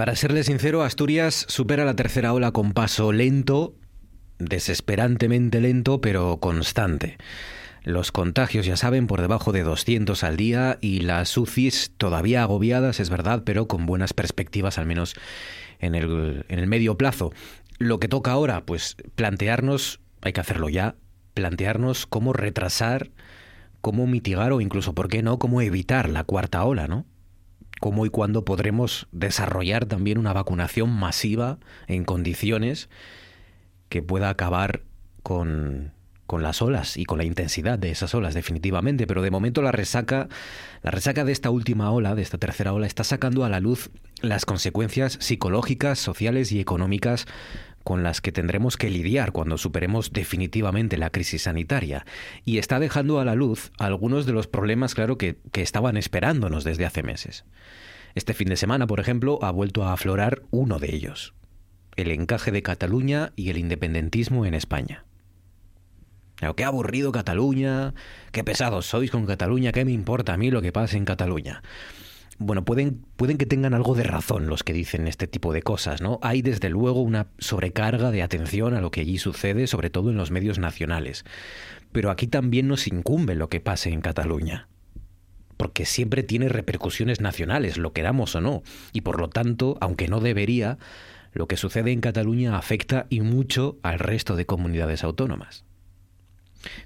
Para serle sincero, Asturias supera la tercera ola con paso lento, desesperantemente lento, pero constante. Los contagios, ya saben, por debajo de 200 al día y las UCIs todavía agobiadas, es verdad, pero con buenas perspectivas, al menos en el, en el medio plazo. Lo que toca ahora, pues plantearnos, hay que hacerlo ya, plantearnos cómo retrasar, cómo mitigar o incluso, ¿por qué no?, cómo evitar la cuarta ola, ¿no? Cómo y cuándo podremos desarrollar también una vacunación masiva en condiciones que pueda acabar con, con las olas y con la intensidad de esas olas definitivamente, pero de momento la resaca la resaca de esta última ola, de esta tercera ola está sacando a la luz las consecuencias psicológicas, sociales y económicas con las que tendremos que lidiar cuando superemos definitivamente la crisis sanitaria. Y está dejando a la luz algunos de los problemas, claro, que, que estaban esperándonos desde hace meses. Este fin de semana, por ejemplo, ha vuelto a aflorar uno de ellos, el encaje de Cataluña y el independentismo en España. qué aburrido Cataluña, qué pesados sois con Cataluña, qué me importa a mí lo que pase en Cataluña bueno, pueden, pueden que tengan algo de razón los que dicen este tipo de cosas, ¿no? Hay desde luego una sobrecarga de atención a lo que allí sucede, sobre todo en los medios nacionales. Pero aquí también nos incumbe lo que pase en Cataluña. Porque siempre tiene repercusiones nacionales, lo queramos o no. Y por lo tanto, aunque no debería, lo que sucede en Cataluña afecta y mucho al resto de comunidades autónomas.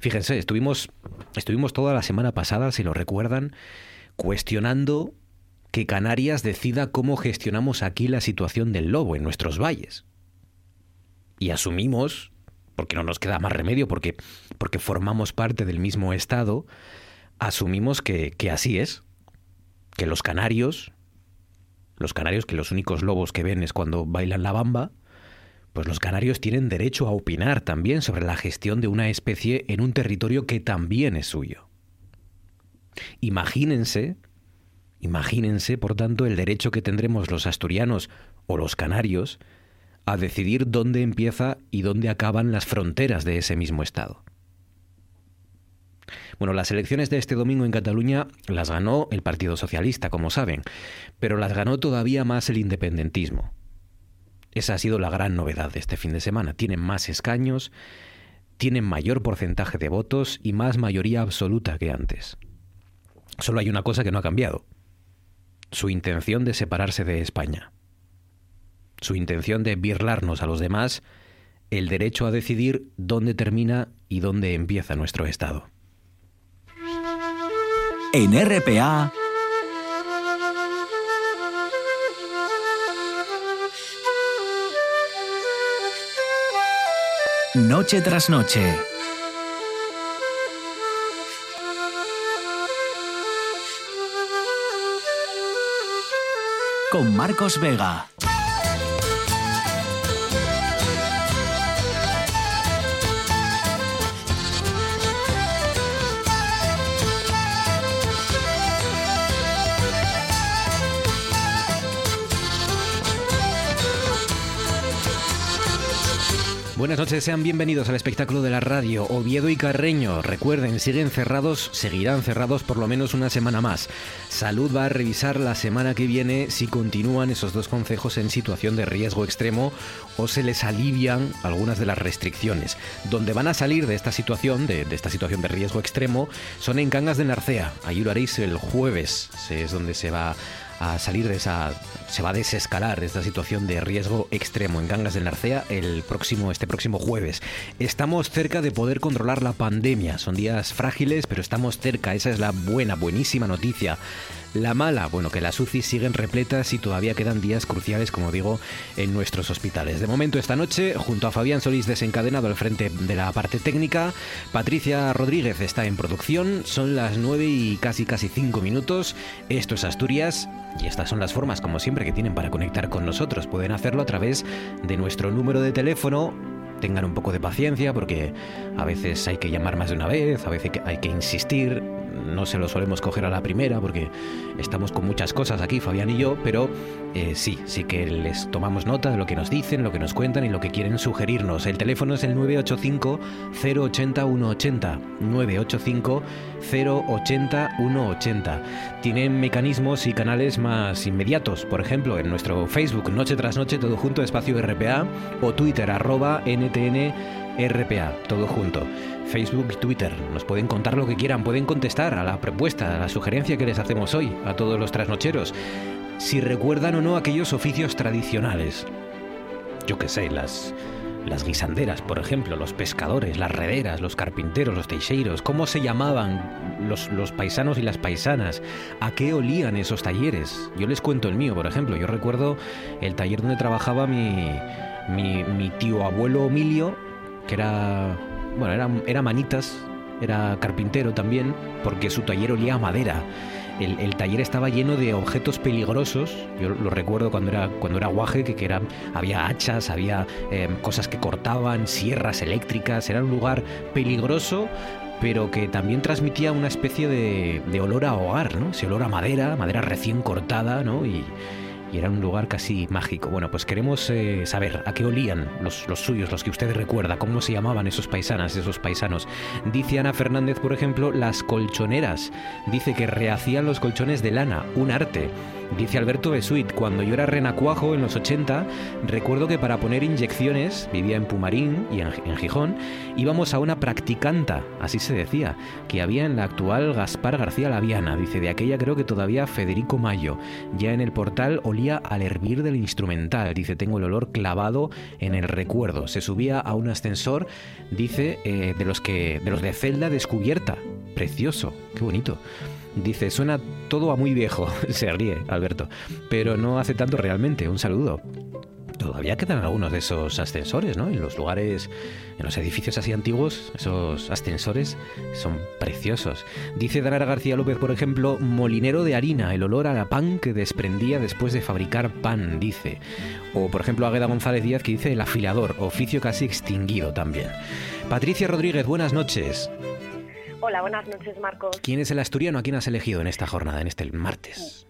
Fíjense, estuvimos, estuvimos toda la semana pasada, si lo recuerdan, cuestionando que Canarias decida cómo gestionamos aquí la situación del lobo en nuestros valles. Y asumimos, porque no nos queda más remedio, porque, porque formamos parte del mismo Estado, asumimos que, que así es, que los canarios, los canarios que los únicos lobos que ven es cuando bailan la bamba, pues los canarios tienen derecho a opinar también sobre la gestión de una especie en un territorio que también es suyo. Imagínense Imagínense, por tanto, el derecho que tendremos los asturianos o los canarios a decidir dónde empieza y dónde acaban las fronteras de ese mismo Estado. Bueno, las elecciones de este domingo en Cataluña las ganó el Partido Socialista, como saben, pero las ganó todavía más el independentismo. Esa ha sido la gran novedad de este fin de semana. Tienen más escaños, tienen mayor porcentaje de votos y más mayoría absoluta que antes. Solo hay una cosa que no ha cambiado su intención de separarse de España, su intención de birlarnos a los demás el derecho a decidir dónde termina y dónde empieza nuestro Estado. En RPA. Noche tras noche. Con Marcos Vega. Buenas noches, sean bienvenidos al espectáculo de la radio. Oviedo y Carreño, recuerden, siguen cerrados, seguirán cerrados por lo menos una semana más. Salud va a revisar la semana que viene si continúan esos dos concejos en situación de riesgo extremo o se les alivian algunas de las restricciones. Donde van a salir de esta situación, de, esta situación de riesgo extremo, son en Cangas de Narcea. Allí lo haréis el jueves, es donde se va a salir de esa, se va a desescalar de esta situación de riesgo extremo en Gangas del Narcea el próximo, este próximo jueves. Estamos cerca de poder controlar la pandemia. Son días frágiles, pero estamos cerca. Esa es la buena, buenísima noticia. La mala, bueno, que las UCI siguen repletas y todavía quedan días cruciales, como digo, en nuestros hospitales. De momento, esta noche, junto a Fabián Solís desencadenado al frente de la parte técnica, Patricia Rodríguez está en producción, son las 9 y casi casi 5 minutos. Esto es Asturias y estas son las formas, como siempre, que tienen para conectar con nosotros. Pueden hacerlo a través de nuestro número de teléfono tengan un poco de paciencia porque a veces hay que llamar más de una vez, a veces hay que insistir, no se lo solemos coger a la primera porque estamos con muchas cosas aquí, Fabián y yo, pero eh, sí, sí que les tomamos nota de lo que nos dicen, lo que nos cuentan y lo que quieren sugerirnos. El teléfono es el 985 080 180. 985 080 180. Tienen mecanismos y canales más inmediatos, por ejemplo, en nuestro Facebook Noche tras Noche, todo junto, espacio RPA, o Twitter arroba NTN RPA, todo junto. Facebook y Twitter. Nos pueden contar lo que quieran, pueden contestar a la propuesta, a la sugerencia que les hacemos hoy, a todos los trasnocheros. Si recuerdan o no aquellos oficios tradicionales. Yo qué sé, las, las guisanderas, por ejemplo, los pescadores, las rederas, los carpinteros, los teixeiros, cómo se llamaban los, los, paisanos y las paisanas, a qué olían esos talleres. Yo les cuento el mío, por ejemplo. Yo recuerdo el taller donde trabajaba mi, mi, mi tío abuelo Emilio, que era, bueno, era, era manitas, era carpintero también, porque su taller olía a madera. El, el, taller estaba lleno de objetos peligrosos. Yo lo recuerdo cuando era, cuando era guaje, que, que era, había hachas, había eh, cosas que cortaban, sierras eléctricas. Era un lugar peligroso, pero que también transmitía una especie de, de olor a hogar, ¿no? Ese olor a madera, madera recién cortada, ¿no? Y era un lugar casi mágico. Bueno, pues queremos eh, saber a qué olían los, los, suyos, los que usted recuerda, cómo se llamaban esos paisanas, esos paisanos. Dice Ana Fernández, por ejemplo, las colchoneras. Dice que rehacían los colchones de lana, un arte. Dice Alberto Besuit, cuando yo era renacuajo en los 80, recuerdo que para poner inyecciones, vivía en Pumarín y en, en, Gijón, íbamos a una practicanta, así se decía, que había en la actual Gaspar García Laviana. Dice, de aquella creo que todavía Federico Mayo. Ya en el portal olía al hervir del instrumental. Dice, tengo el olor clavado en el recuerdo. Se subía a un ascensor, dice, eh, de los que de los de celda descubierta. Precioso, qué bonito. Dice, suena todo a muy viejo. Se ríe, Alberto. Pero no hace tanto realmente. Un saludo. Todavía quedan algunos de esos ascensores, ¿no? En los lugares, en los edificios así antiguos, esos ascensores son preciosos. Dice Danara García López, por ejemplo, molinero de harina, el olor a la pan que desprendía después de fabricar pan, dice. O, por ejemplo, Agueda González Díaz que dice el afilador, oficio casi extinguido también. Patricia Rodríguez, buenas noches. Hola, buenas noches, Marcos. ¿Quién es el asturiano? ¿A quién has elegido en esta jornada, en este martes?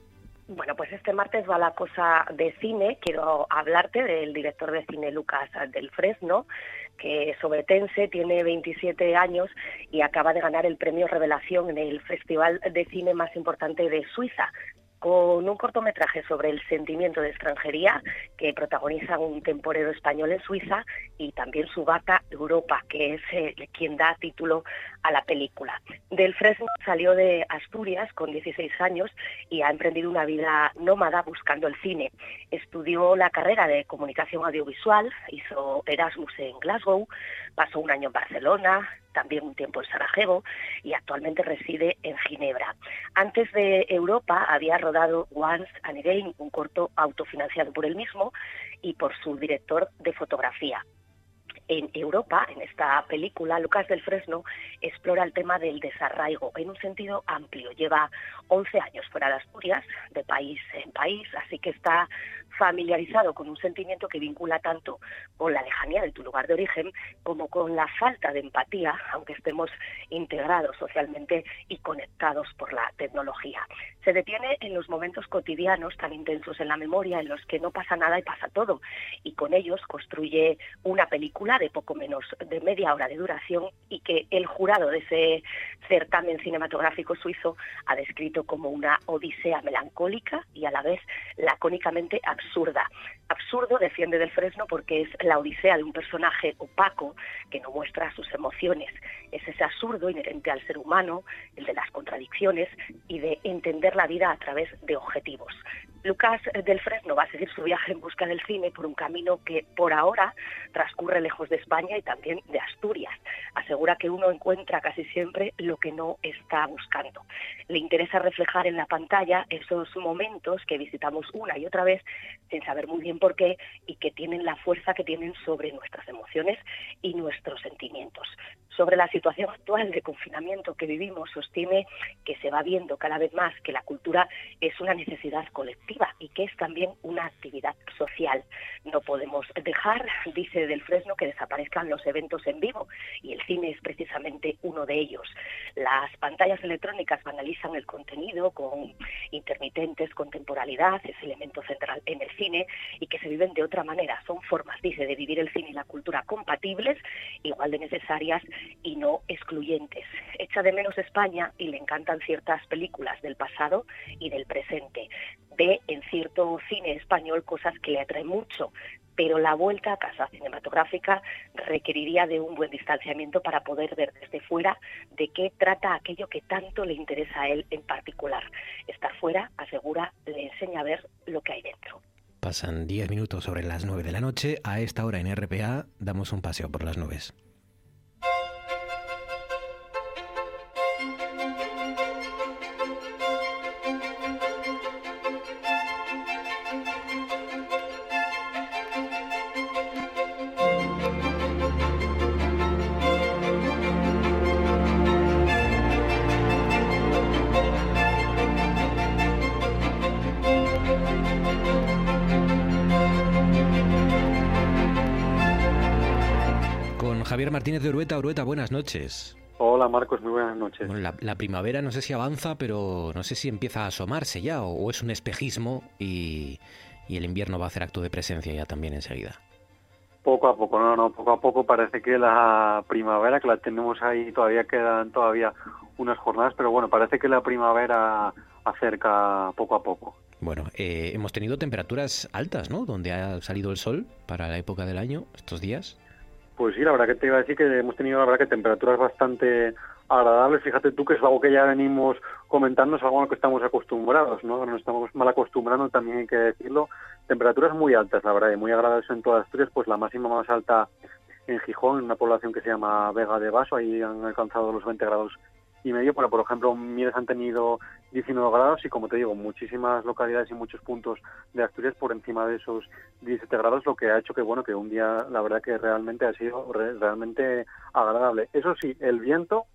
Bueno, pues este martes va la cosa de cine. Quiero hablarte del director de cine Lucas del Fresno, que es tiene 27 años y acaba de ganar el premio Revelación en el festival de cine más importante de Suiza, con un cortometraje sobre el sentimiento de extranjería que protagoniza un temporero español en Suiza y también su gata Europa, que es eh, quien da título a la película. Del Fresno salió de Asturias con 16 años y ha emprendido una vida nómada buscando el cine. Estudió la carrera de comunicación audiovisual, hizo Erasmus en Glasgow, pasó un año en Barcelona, también un tiempo en Sarajevo y actualmente reside en Ginebra. Antes de Europa había rodado Once and Again, un corto autofinanciado por él mismo y por su director de fotografía. En Europa, en esta película, Lucas del Fresno explora el tema del desarraigo en un sentido amplio. Lleva 11 años fuera de Asturias, de país en país, así que está familiarizado con un sentimiento que vincula tanto con la lejanía de tu lugar de origen como con la falta de empatía, aunque estemos integrados socialmente y conectados por la tecnología. Se detiene en los momentos cotidianos tan intensos en la memoria en los que no pasa nada y pasa todo, y con ellos construye una película de poco menos de media hora de duración y que el jurado de ese certamen cinematográfico suizo ha descrito como una odisea melancólica y a la vez lacónicamente absurda. Absurdo defiende del Fresno porque es la odisea de un personaje opaco que no muestra sus emociones. Es ese absurdo inherente al ser humano, el de las contradicciones y de entender la vida a través de objetivos. Lucas del Fresno va a seguir su viaje en busca del cine por un camino que por ahora transcurre lejos de España y también de Asturias. Asegura que uno encuentra casi siempre lo que no está buscando. Le interesa reflejar en la pantalla esos momentos que visitamos una y otra vez sin saber muy bien por qué y que tienen la fuerza que tienen sobre nuestras emociones y nuestros sentimientos. Sobre la situación actual de confinamiento que vivimos, sostiene que se va viendo cada vez más que la cultura es una necesidad colectiva y que es también una actividad social. No podemos dejar, dice Del Fresno, que desaparezcan los eventos en vivo y el cine es precisamente uno de ellos. Las pantallas electrónicas banalizan el contenido con intermitentes, con temporalidad, es elemento central en el cine y que se viven de otra manera. Son formas, dice, de vivir el cine y la cultura compatibles, igual de necesarias y no excluyentes. Echa de menos España y le encantan ciertas películas del pasado y del presente. Ve en cierto cine español cosas que le atraen mucho, pero la vuelta a casa cinematográfica requeriría de un buen distanciamiento para poder ver desde fuera de qué trata aquello que tanto le interesa a él en particular. Estar fuera, asegura, le enseña a ver lo que hay dentro. Pasan 10 minutos sobre las 9 de la noche. A esta hora en RPA damos un paseo por las nubes. Javier Martínez de Urueta. Urueta, buenas noches. Hola Marcos, muy buenas noches. la, primavera no sé si avanza, pero no sé si empieza a asomarse ya o, es un espejismo y, el invierno va a hacer acto de presencia ya también enseguida. Poco a poco, no, no, poco a poco parece que la primavera, que la tenemos ahí, todavía quedan todavía unas jornadas, pero bueno, parece que la primavera acerca poco a poco. Bueno, eh, hemos tenido temperaturas altas, ¿no? Donde ha salido el sol para la época del año, estos días. Pues sí, la verdad que te iba a decir que hemos tenido la verdad que temperaturas bastante agradables. Fíjate tú que es algo que ya venimos comentando, es algo a lo que estamos acostumbrados, ¿no? Nos estamos mal acostumbrando, también hay que decirlo. Temperaturas muy altas, la verdad, y muy agradables en todas Asturias, pues la máxima más alta en Gijón, en una población que se llama Vega de Vaso, ahí han alcanzado los 20 grados y medio, pero por ejemplo Mieres han tenido 19 grados y como te digo, muchísimas localidades y muchos puntos de Asturias por encima de esos 17 grados, lo que ha hecho que bueno, que un día la verdad que realmente ha sido realmente agradable. Eso sí, el viento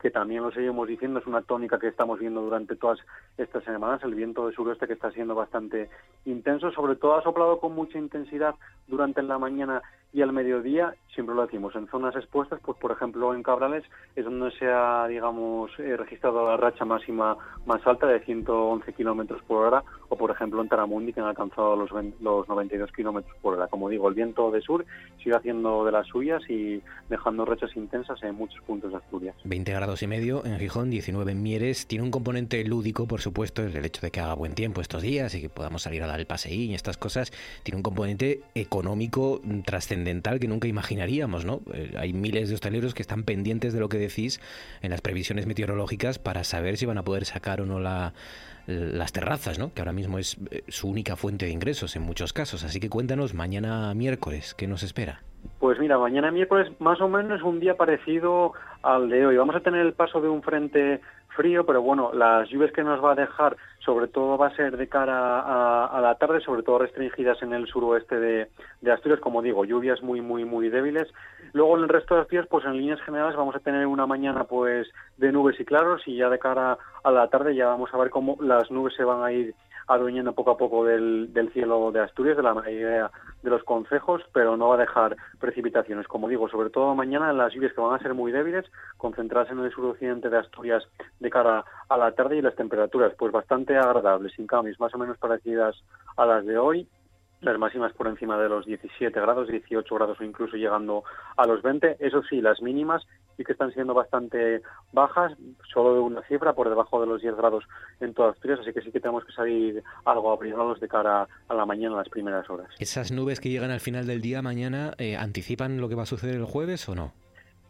que también lo seguimos diciendo, es una tónica que estamos viendo durante todas estas semanas, el viento de suroeste que está siendo bastante intenso, sobre todo ha soplado con mucha intensidad durante la mañana y al mediodía, siempre lo decimos, en zonas expuestas, pues por ejemplo en Cabrales es donde se ha, digamos, eh, registrado la racha máxima más alta de 111 kilómetros por hora, o por ejemplo en Taramundi que han alcanzado los, los 92 kilómetros por hora. Como digo, el viento de sur sigue haciendo de las suyas y dejando rachas intensas en muchos puntos de Asturias. 20 grados y medio en Gijón, 19 en Mieres. Tiene un componente lúdico, por supuesto, el hecho de que haga buen tiempo estos días y que podamos salir a dar el paseín y estas cosas. Tiene un componente económico trascendente que nunca imaginaríamos, ¿no? Eh, hay miles de hosteleros que están pendientes de lo que decís en las previsiones meteorológicas para saber si van a poder sacar o no la, las terrazas, ¿no? Que ahora mismo es eh, su única fuente de ingresos en muchos casos. Así que cuéntanos, mañana miércoles, ¿qué nos espera? Pues mira, mañana miércoles más o menos es un día parecido al de hoy. Vamos a tener el paso de un frente frío, pero bueno, las lluvias que nos va a dejar sobre todo va a ser de cara a, la tarde, sobre todo restringidas en el suroeste de, de, Asturias, como digo, lluvias muy, muy, muy débiles. Luego en el resto de Asturias, pues en líneas generales vamos a tener una mañana pues de nubes y claros y ya de cara a la tarde ya vamos a ver cómo las nubes se van a ir adueñando poco a poco del, cielo de Asturias, de la mayoría de los concejos, pero no va a dejar precipitaciones. Como digo, sobre todo mañana las lluvias que van a ser muy débiles, concentradas en el suroccidente de Asturias de cara a la tarde y las temperaturas pues bastante agradables, sin cambios, más o menos parecidas a las de hoy las máximas por encima de los 17 grados, 18 grados o incluso llegando a los 20. Eso sí, las mínimas sí que están siendo bastante bajas, solo de una cifra por debajo de los 10 grados en todas Asturias, así que sí que tenemos que salir algo abrigados de cara a la mañana, las primeras horas. ¿Esas nubes que llegan al final del día mañana eh, anticipan lo que va a suceder el jueves o no?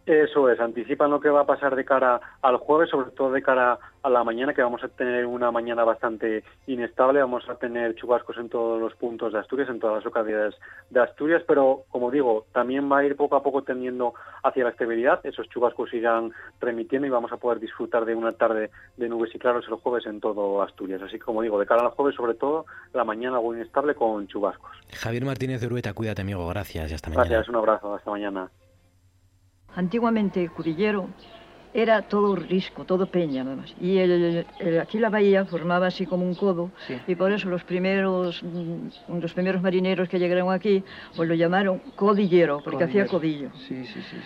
Eso es, anticipan lo que va a pasar de cara al jueves, sobre todo de cara a la mañana, que vamos a tener una mañana bastante inestable, vamos a tener chubascos en todos los puntos de Asturias, en todas las localidades de Asturias, pero como digo, también va a ir poco a poco tendiendo hacia la estabilidad, esos chubascos irán remitiendo y vamos a poder disfrutar de una tarde de nubes y claros el jueves en todo Asturias. Así que como digo, de cara al jueves, sobre todo, la mañana algo inestable con chubascos. Javier Martínez de Urueta, cuídate amigo, gracias y hasta mañana. Gracias, un abrazo, hasta mañana. Antiguamente Cudillero era todo risco, todo peña, además. Y el, aquí la bahía formaba así como un codo, y por eso los primeros, mm, los primeros marineros que llegaron aquí, pues lo llamaron codillero, porque hacía codillo.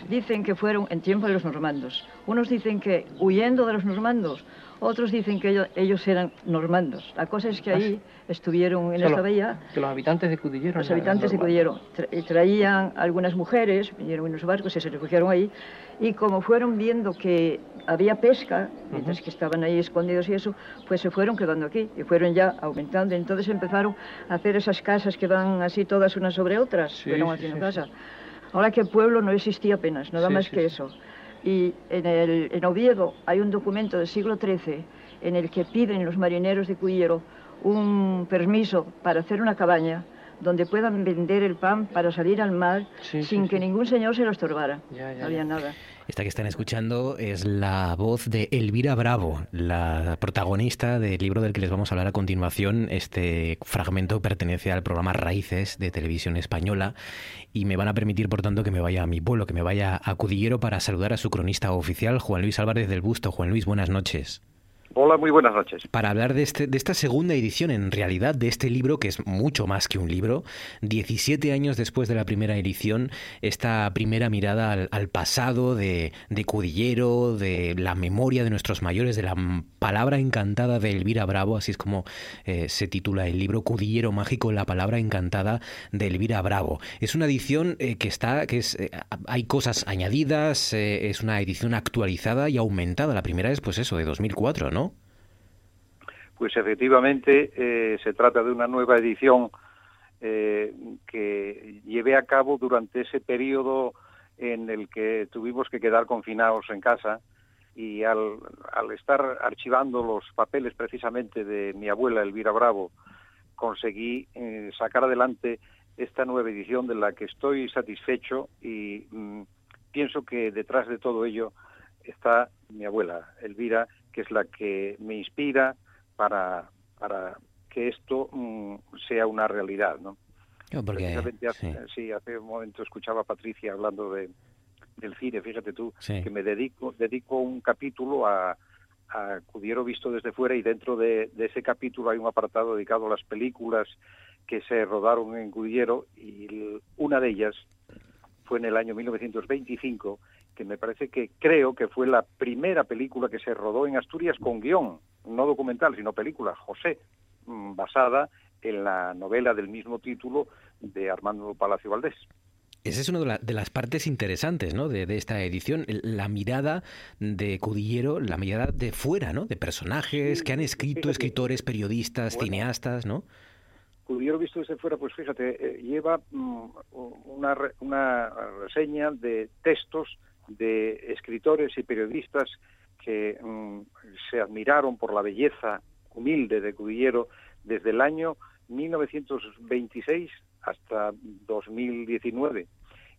Dicen que fueron en tiempo de los normandos. Unos dicen que huyendo de los normandos, otros dicen que ellos, eran normandos. La cosa es que ah, ahí estuvieron en esta bahía. Que los habitantes de Cudillero. Los habitantes de Cudillero traían algunas mujeres, vinieron en los barcos y se refugiaron ahí. Y como fueron viendo que había pesca, mientras que estaban ahí escondidos y eso, pues se fueron quedando aquí y fueron ya aumentando. Entonces empezaron a hacer esas casas que van así todas unas sobre otras, fueron haciendo casa. Ahora que el pueblo no existía apenas, nada más que eso. Y en, el, en Oviedo hay un documento del siglo XIII en el que piden los marineros de Cuyero un permiso para hacer una cabaña donde puedan vender el pan para salir al mar sin que ningún señor se lo estorbara. no había nada. Esta que están escuchando es la voz de Elvira Bravo, la protagonista del libro del que les vamos a hablar a continuación. Este fragmento pertenece al programa Raíces de Televisión Española y me van a permitir, por tanto, que me vaya a mi pueblo, que me vaya a Cudillero para saludar a su cronista oficial, Juan Luis Álvarez del Busto. Juan Luis, buenas noches. Hola, muy buenas noches. Para hablar de, este, de esta segunda edición, en realidad, de este libro, que es mucho más que un libro, 17 años después de la primera edición, esta primera mirada al, pasado de, Cudillero, de la memoria de nuestros mayores, de la palabra encantada de Elvira Bravo, así es como eh, se titula el libro Cudillero Mágico, la palabra encantada de Elvira Bravo. Es una edición eh, que está, que es, eh, hay cosas añadidas, es una edición actualizada y aumentada. La primera es, pues eso, de 2004, ¿no? Pues efectivamente eh, se trata de una nueva edición eh, que llevé a cabo durante ese periodo en el que tuvimos que quedar confinados en casa y al, estar archivando los papeles precisamente de mi abuela Elvira Bravo, conseguí eh, sacar adelante esta nueva edición de la que estoy satisfecho y mm, pienso que detrás de todo ello está mi abuela Elvira, que es la que me inspira, para, para que esto mm, sea una realidad, ¿no? porque, sí. hace un momento escuchaba a Patricia hablando de, del cine, fíjate tú, que me dedico, dedico un capítulo a, a Cudiero visto desde fuera y dentro de, de, ese capítulo hay un apartado dedicado a las películas que se rodaron en Cudiero y una de ellas fue en el año 1925 que me parece que creo que fue la primera película que se rodó en Asturias con guion, no documental, sino película, José, mm, basada en la novela del mismo título de Armando Palacio Valdés. Esa es una de, las partes interesantes ¿no? de, esta edición, la mirada de Cudillero, la mirada de fuera, ¿no? de personajes que han escrito, escritores, periodistas, cineastas, ¿no? Cudillero visto desde fuera, pues fíjate, eh, lleva mm, una, una reseña de textos de escritores y periodistas que mm, se admiraron por la belleza humilde de Cudillero desde el año 1926 hasta 2019.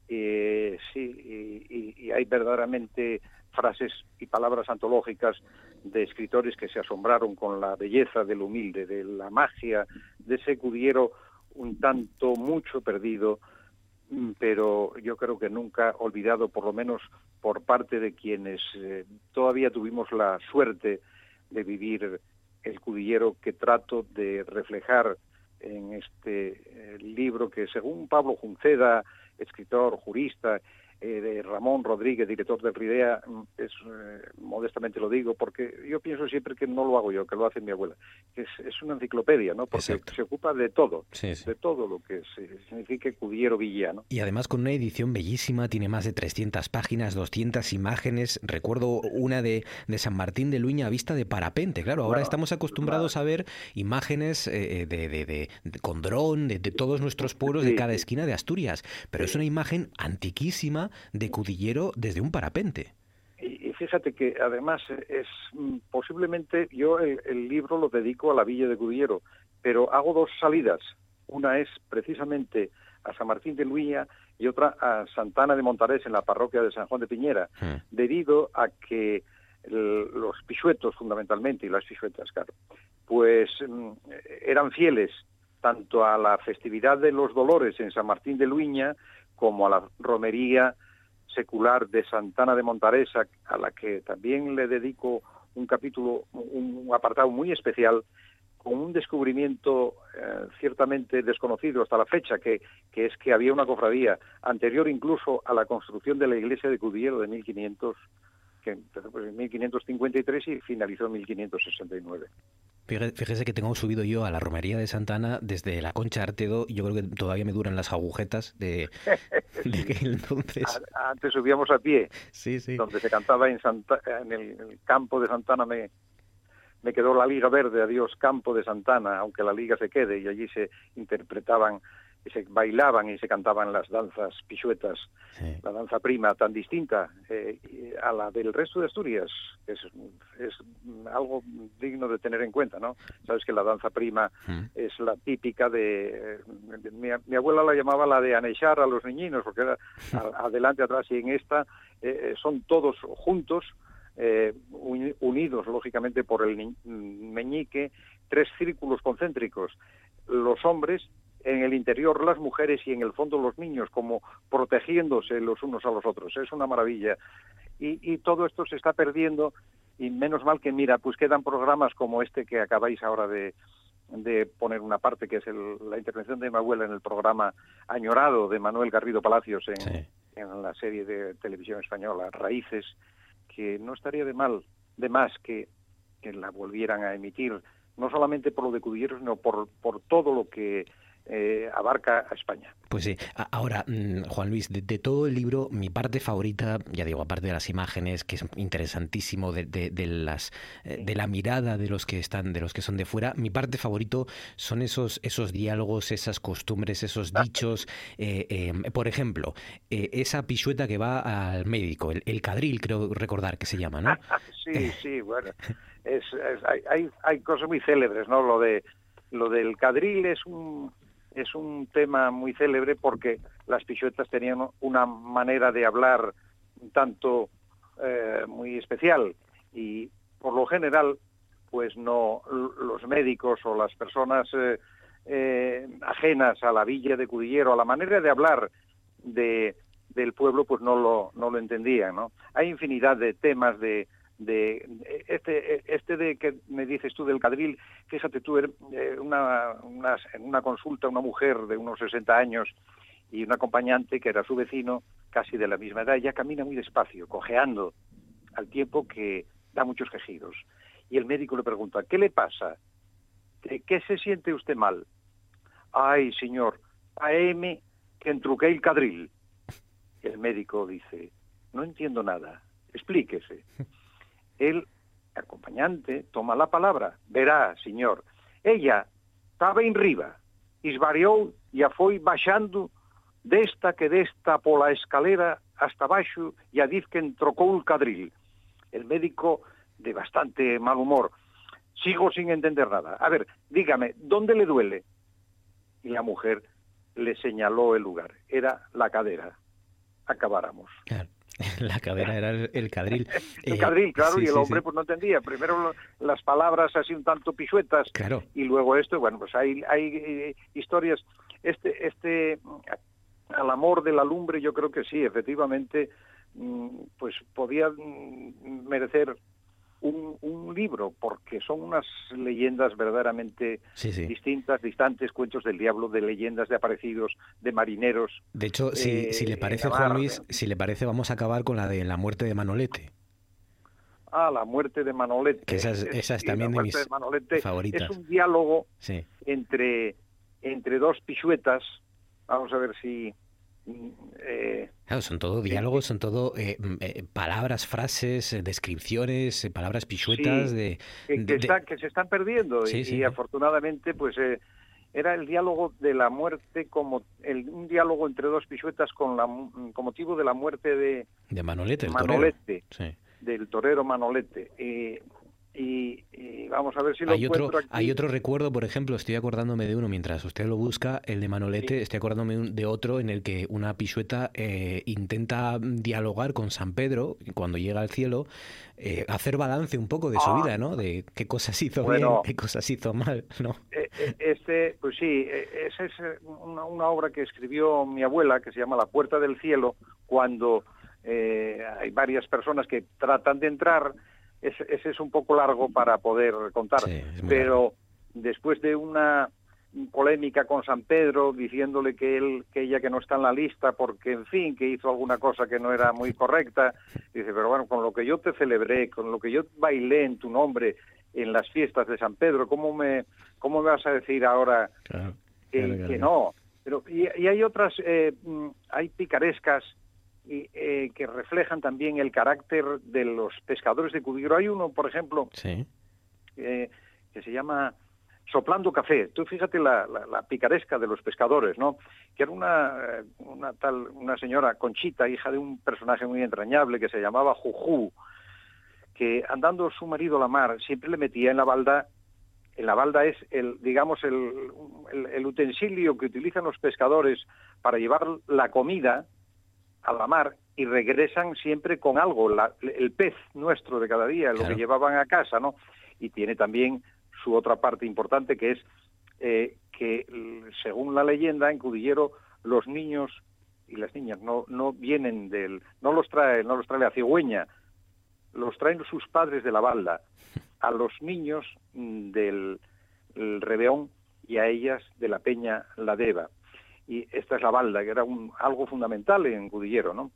Eh, sí, y, hay verdaderamente frases y palabras antológicas de escritores que se asombraron con la belleza del humilde, de la magia de ese Cudillero un tanto mucho perdido pero yo creo que nunca olvidado, por lo menos por parte de quienes eh, todavía tuvimos la suerte de vivir el cudillero que trato de reflejar en este eh, libro que según Pablo Junceda, escritor, jurista eh, de Ramón Rodríguez, director del RIDEA, mm, es, eh, modestamente lo digo, porque yo pienso siempre que no lo hago yo, que lo hace mi abuela. Es, es una enciclopedia, ¿no? Porque se ocupa de todo, de todo lo que significa Cudiero Villano. Y además con una edición bellísima, tiene más de 300 páginas, 200 imágenes. Recuerdo una de, de San Martín de Luña a vista de parapente. Claro, ahora estamos acostumbrados a ver imágenes eh, de, de, de, con dron, de, todos nuestros pueblos, de cada esquina de Asturias, pero es una imagen antiquísima de Cudillero desde un parapente. Y, fíjate que además es mm, posiblemente yo el, libro lo dedico a la villa de Cudillero, pero hago dos salidas. Una es precisamente a San Martín de Luña y otra a Santana de Montarés en la parroquia de San Juan de Piñera, hmm. debido a que los pisuetos fundamentalmente y las pisuetas, claro, pues mm, eran fieles tanto a la festividad de los dolores en San Martín de Luña como a la romería secular de Santana de Montaresa, a la que también le dedico un capítulo, un apartado muy especial, con un descubrimiento eh, ciertamente desconocido hasta la fecha, que, que, es que había una cofradía anterior incluso a la construcción de la iglesia de Cudillero de 1500, que empezó pues, en 1553 y finalizó en 1569. Fíjese que tengo subido yo a la romería de Santana desde la Concha Artedo y yo creo que todavía me duran las agujetas de, de entonces. Antes subíamos a pie, sí, sí. donde se cantaba en, Santa, en el campo de Santana, me, me quedó la Liga Verde, adiós Campo de Santana, aunque la Liga se quede, y allí se interpretaban, y se bailaban y se cantaban las danzas pichuetas, la danza prima tan distinta eh, a la del resto de Asturias, es, es algo digno de tener en cuenta, ¿no? Sabes que la danza prima mm. es la típica de, mi, abuela la llamaba la de anechar a los niñinos, porque era adelante, atrás, y en esta eh, son todos juntos, eh, unidos lógicamente por el meñique, tres círculos concéntricos, los hombres, en el interior las mujeres y en el fondo los niños, como protegiéndose los unos a los otros. Es una maravilla. Y, todo esto se está perdiendo y menos mal que, mira, pues quedan programas como este que acabáis ahora de, poner una parte, que es la intervención de mi abuela en el programa Añorado de Manuel Garrido Palacios en, en la serie de televisión española Raíces, que no estaría de mal, de más que, que la volvieran a emitir, no solamente por lo de Cudilleros, sino por, por todo lo que eh, abarca a España. Pues sí. Ahora, mm, Juan Luis, de, todo el libro, mi parte favorita, ya digo, aparte de las imágenes, que es interesantísimo, de, de, las, eh, de la mirada de los que están, de los que son de fuera, mi parte favorito son esos, esos diálogos, esas costumbres, esos dichos. Eh, por ejemplo, esa pisueta que va al médico, el, el, cadril, creo recordar que se llama, ¿no? sí, sí, bueno. Es, hay, hay cosas muy célebres, ¿no? Lo de lo del cadril es un es un tema muy célebre porque las pichuetas tenían una manera de hablar un tanto eh, muy especial y por lo general pues no los médicos o las personas eh, eh, ajenas a la villa de Cudillero, a la manera de hablar de, del pueblo, pues no lo, no lo entendían, ¿no? Hay infinidad de temas de, de este este de que me dices tú del cadril fíjate tú eh, una, en una consulta una mujer de unos 60 años y un acompañante que era su vecino casi de la misma edad ya camina muy despacio cojeando al tiempo que da muchos quejidos. Y el médico le pregunta qué le pasa ¿De qué se siente usted mal ay señor a M que entruqué el cadril el médico dice no entiendo nada explíquese el acompañante toma la palabra. Verá, señor, ella estaba en riba, esvariou e a foi baixando desta que desta pola escalera hasta baixo e a diz que entrocou el cadril. El médico, de bastante mal humor, sigo sin entender nada. A ver, dígame, ¿dónde le duele? Y la mujer le señaló el lugar. Era la cadera. Acabáramos. Claro. La cadera era el, cadril. el eh, cadril, claro, y el hombre pues no entendía. Primero las palabras así un tanto pisuetas claro. y luego esto, bueno, pues hay, hay eh, historias. Este, este, al amor de la lumbre yo creo que sí, efectivamente, mm, pues podía mm, merecer un, libro, porque son unas leyendas verdaderamente distintas, distantes, cuentos del diablo, de leyendas de aparecidos, de marineros. De hecho, si, si le eh, parece, Juan Luis, si le parece, vamos a acabar con la de la muerte de Manolete. Ah, la muerte de Manolete. Que esa es, también de mis favoritas. Es un diálogo entre, entre dos pichuetas. Vamos a ver si, eh, claro, son todo diálogos, son todo eh, mm, eh, palabras, frases, descripciones, palabras pichuetas de, que, se están perdiendo y, afortunadamente pues era el diálogo de la muerte como el, un diálogo entre dos pichuetas con, la, con motivo de la muerte de, de Manolete, Manolete del torero Manolete. Y, vamos a ver si lo hay otro, Hay otro recuerdo, por ejemplo, estoy acordándome de uno mientras usted lo busca, el de Manolete, estoy acordándome de otro en el que una pisueta eh, intenta dialogar con San Pedro cuando llega al cielo, eh, hacer balance un poco de su ah. vida, ¿no? De qué cosas hizo bien, qué cosas hizo mal, ¿no? Eh, este, pues sí, esa es una, una obra que escribió mi abuela que se llama La Puerta del Cielo, cuando eh, hay varias personas que tratan de entrar, ese, ese es un poco largo para poder contar, Sí, pero después de una polémica con San Pedro diciéndole que él que ella que no está en la lista porque en fin que hizo alguna cosa que no era muy correcta dice pero bueno con lo que yo te celebré con lo que yo bailé en tu nombre en las fiestas de San Pedro cómo me cómo me vas a decir ahora Claro, que, claro, claro. que no. Pero, y, y hay otras, eh, mm, hay picarescas y, eh, que reflejan también el carácter de los pescadores de Cudillero. Hay uno, por ejemplo, Sí. eh, que se llama Soplando Café. Tú fíjate la, la- la picaresca de los pescadores, ¿no? Que era una, eh, una tal, una señora Conchita, hija de un personaje muy entrañable que se llamaba Juju, que andando su marido a la mar siempre le metía en la balda en la balda es el digamos el, el- el utensilio que utilizan los pescadores para llevar la comida a la mar y regresan siempre con algo, la- el pez nuestro de cada día, lo Claro. que llevaban a casa, ¿no? Y tiene también su otra parte importante que es eh, que según la leyenda en Cudillero los niños y las niñas no no vienen del no los trae no los trae la cigüeña los traen sus padres de la balda a los niños mm, del el Rebeón y a ellas de la Peña La Deva. Y esta es la balda, que era un, algo fundamental en Cudillero, ¿no?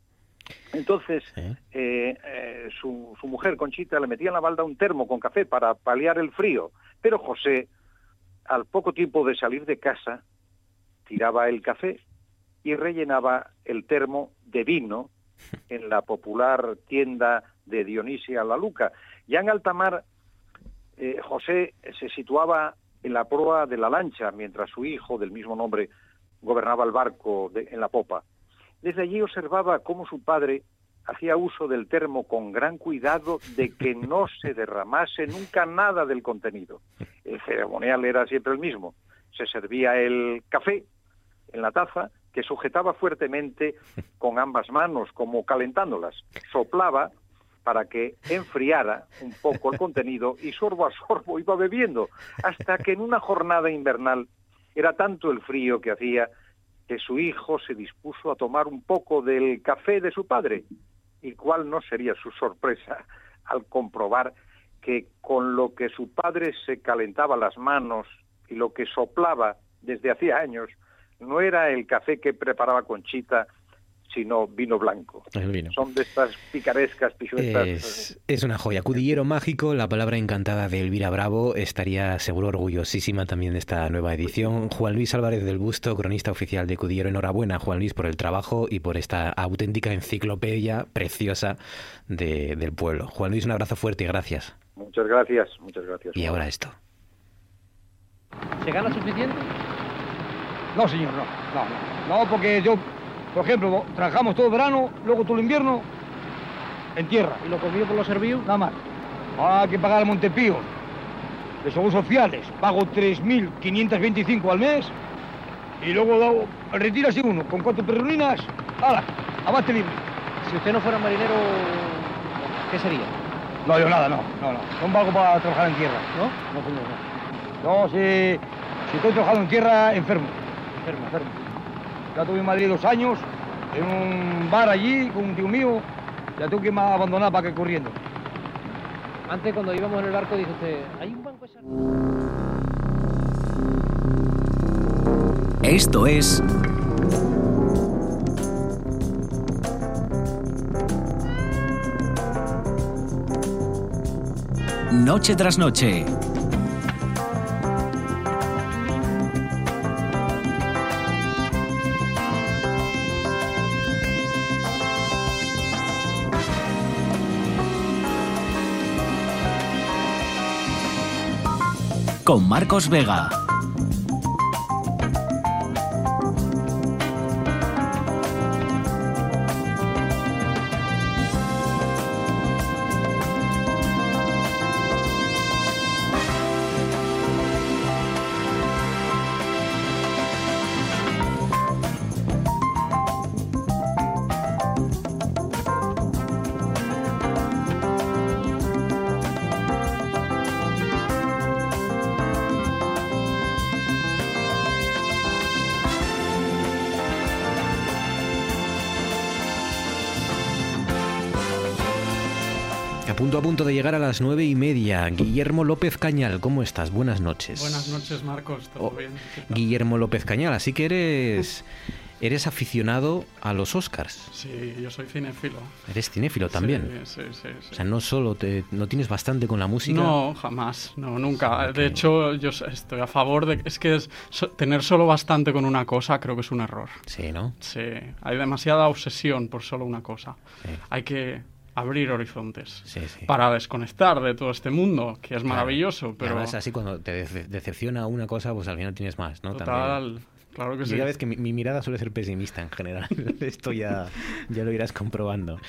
Entonces, Sí. eh, eh, su, su mujer, Conchita, le metía en la balda un termo con café para paliar el frío. Pero José, al poco tiempo de salir de casa, tiraba el café y rellenaba el termo de vino en la popular tienda de Dionisia La Luca. Ya en alta mar, eh, José se situaba en la proa de la lancha, mientras su hijo, del mismo nombre, gobernaba el barco de- en la popa. Desde allí observaba cómo su padre hacía uso del termo con gran cuidado de que no se derramase nunca nada del contenido. El ceremonial era siempre el mismo. Se servía el café en la taza que sujetaba fuertemente con ambas manos, como calentándolas. Soplaba para que enfriara un poco el contenido y sorbo a sorbo iba bebiendo, hasta que en una jornada invernal era tanto el frío que hacía que su hijo se dispuso a tomar un poco del café de su padre. ¿Y cuál no sería su sorpresa al comprobar que con lo que su padre se calentaba las manos y lo que soplaba desde hacía años no era el café que preparaba Conchita, sino vino blanco. El vino. Son de estas picarescas, pisuetas. Es, es una joya. Cudillero mágico, la palabra encantada de Elvira Bravo. Estaría seguro orgullosísima también de esta nueva edición. Juan Luis Álvarez del Busto, cronista oficial de Cudillero. Enhorabuena, Juan Luis, por el trabajo y por esta auténtica enciclopedia preciosa de- del pueblo. Juan Luis, un abrazo fuerte y gracias. Muchas gracias, muchas gracias. Y ahora esto. ¿Se gana suficiente? No, señor, no. No, no. No, porque yo, por ejemplo, trabajamos todo el verano, luego todo el invierno en tierra. ¿Y lo comido por los servidos? Nada más. Hay que pagar al Montepío de seguros sociales. Pago 3.525 al mes y luego do- retiro así uno con cuatro perroninas. ¡Hala! Abate libre. Si usted no fuera marinero, ¿qué sería? No, yo nada, no, no, no. No valgo para trabajar en tierra. ¿No? No, señor, no. No, si, si estoy trabajando en tierra, enfermo. Enfermo. enfermo. Ya tuve en Madrid dos años, en un bar allí con un tío mío. Ya tuve que me abandonar para que corriendo. Antes, cuando íbamos en el barco, dijo usted, ¿hay un banco esa... Esto es Noche tras noche. Con Marcos Vega. Punto de llegar a las nueve y media. Guillermo López Cañal, ¿cómo estás? Buenas noches. Buenas noches, Marcos. ¿Todo Oh, bien? Guillermo López Cañal, así que eres, eres aficionado a los Oscars. Sí, yo soy cinéfilo. Eres cinéfilo también. Sí, sí, sí. sí. O sea, no solo te, no tienes bastante con la música. No, jamás, no, nunca. Sí, De que- hecho, yo estoy a favor de... Es que es- so- tener solo bastante con una cosa creo que es un error. Sí, ¿no? Sí, hay demasiada obsesión por solo una cosa. Sí. Hay que abrir horizontes Sí, sí. para desconectar de todo este mundo, que es Claro. maravilloso, Y pero... además, así cuando te dece- decepciona una cosa, pues al final tienes más, ¿no? También. Total, claro que Y sí. ya ves que mi, mi mirada suele ser pesimista en general. Esto ya, ya lo irás comprobando.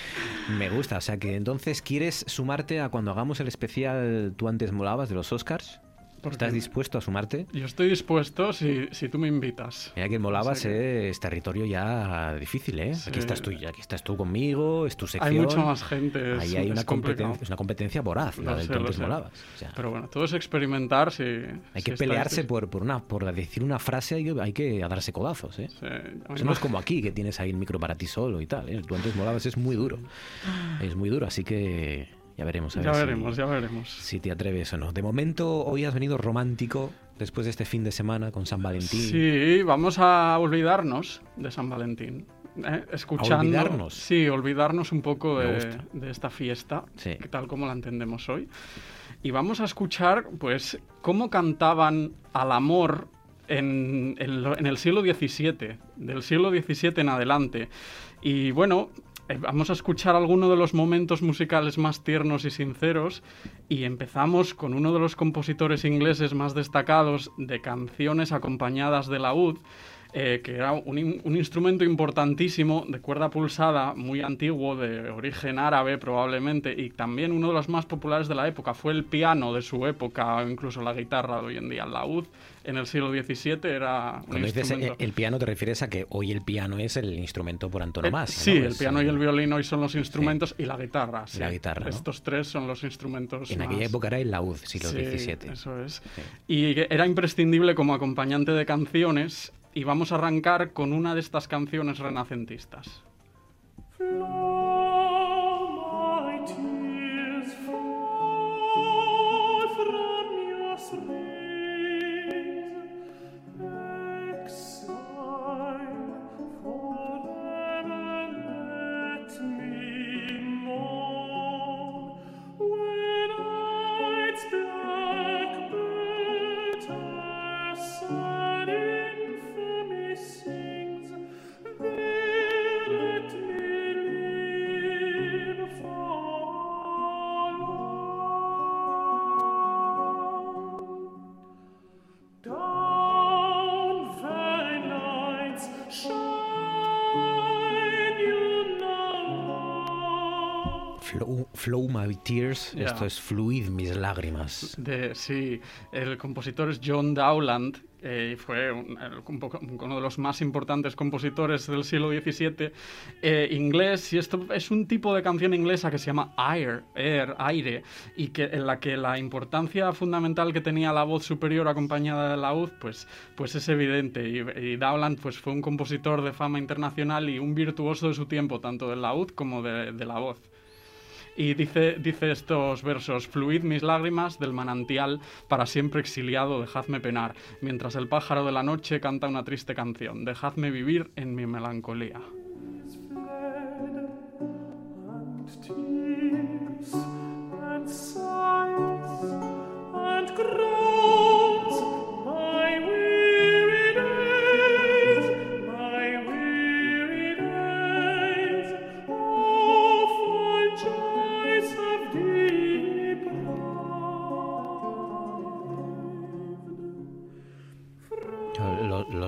Me gusta. O sea que entonces, ¿quieres sumarte a cuando hagamos el especial Tú antes molabas de los Oscars? ¿Por ¿Estás dispuesto a sumarte? Yo estoy dispuesto si, si tú me invitas. Mira que molabas O sea que- es territorio ya difícil, ¿eh? Sí. Aquí estás tú, aquí estás tú conmigo, es tu sección. Hay mucha más gente. Es, Ahí hay es una complicado. competencia, es una competencia voraz, la Lo del sé, molabas. O sea, Pero bueno, todo es experimentar si... hay si que pelearse por, por, una, por decir una frase, hay que, hay que darse codazos, ¿eh? Sí, no es como aquí, que tienes ahí el micro para ti solo y tal. ¿eh? Tú antes molabas, es muy duro. Es muy duro, así que ya veremos. A Ya ver si- veremos, ya veremos. Si te atreves o no. De momento, hoy has venido romántico después de este fin de semana con San Valentín. Sí, vamos a olvidarnos de San Valentín. ¿eh? Escuchando, olvidarnos? Sí, olvidarnos un poco de, esta fiesta, Sí. que tal como la entendemos hoy. Y vamos a escuchar, pues, cómo cantaban al amor en, lo- en el siglo XVII, del siglo XVII en adelante. Y bueno, vamos a escuchar algunos de los momentos musicales más tiernos y sinceros. Y empezamos con uno de los compositores ingleses más destacados de canciones acompañadas de laúd. eh, que era un, in- un instrumento importantísimo de cuerda pulsada, muy antiguo, de origen árabe probablemente, y también uno de los más populares de la época. Fue el piano de su época, incluso la guitarra de hoy en día. El laúd en el siglo XVII era un Cuando dices eh, el piano, te refieres a que hoy el piano es el instrumento por antonomasia. Eh, sí, ¿no? el Es, piano y el violín hoy son los instrumentos y la guitarra. sí. La guitarra, ¿no? Estos tres son los instrumentos En más- aquella época era el laúd, siglo Sí, XVII. Eso es. Sí. Y era imprescindible como acompañante de canciones. Y vamos a arrancar con una de estas canciones renacentistas. Down, Tears, Ya. esto es Fluid Mis Lágrimas. De, sí, el compositor es John Dowland, eh, fue un- un poco- uno de los más importantes compositores del siglo XVII, eh, inglés, y esto es un tipo de canción inglesa que se llama air, air, aire, y que, en la que la importancia fundamental que tenía la voz superior acompañada de laúd, pues, pues es evidente, y, y Dowland pues, fue un compositor de fama internacional y un virtuoso de su tiempo, tanto del laúd como de- de la voz. Y dice, dice estos versos, fluid mis lágrimas del manantial, para siempre exiliado, dejadme penar, mientras el pájaro de la noche canta una triste canción, dejadme vivir en mi melancolía.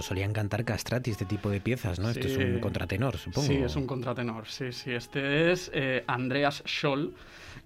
Solían cantar castrati, este tipo de piezas, ¿no? Esto es un contratenor, supongo. Sí, es un contratenor, sí, sí. Este es eh, Andreas Scholl.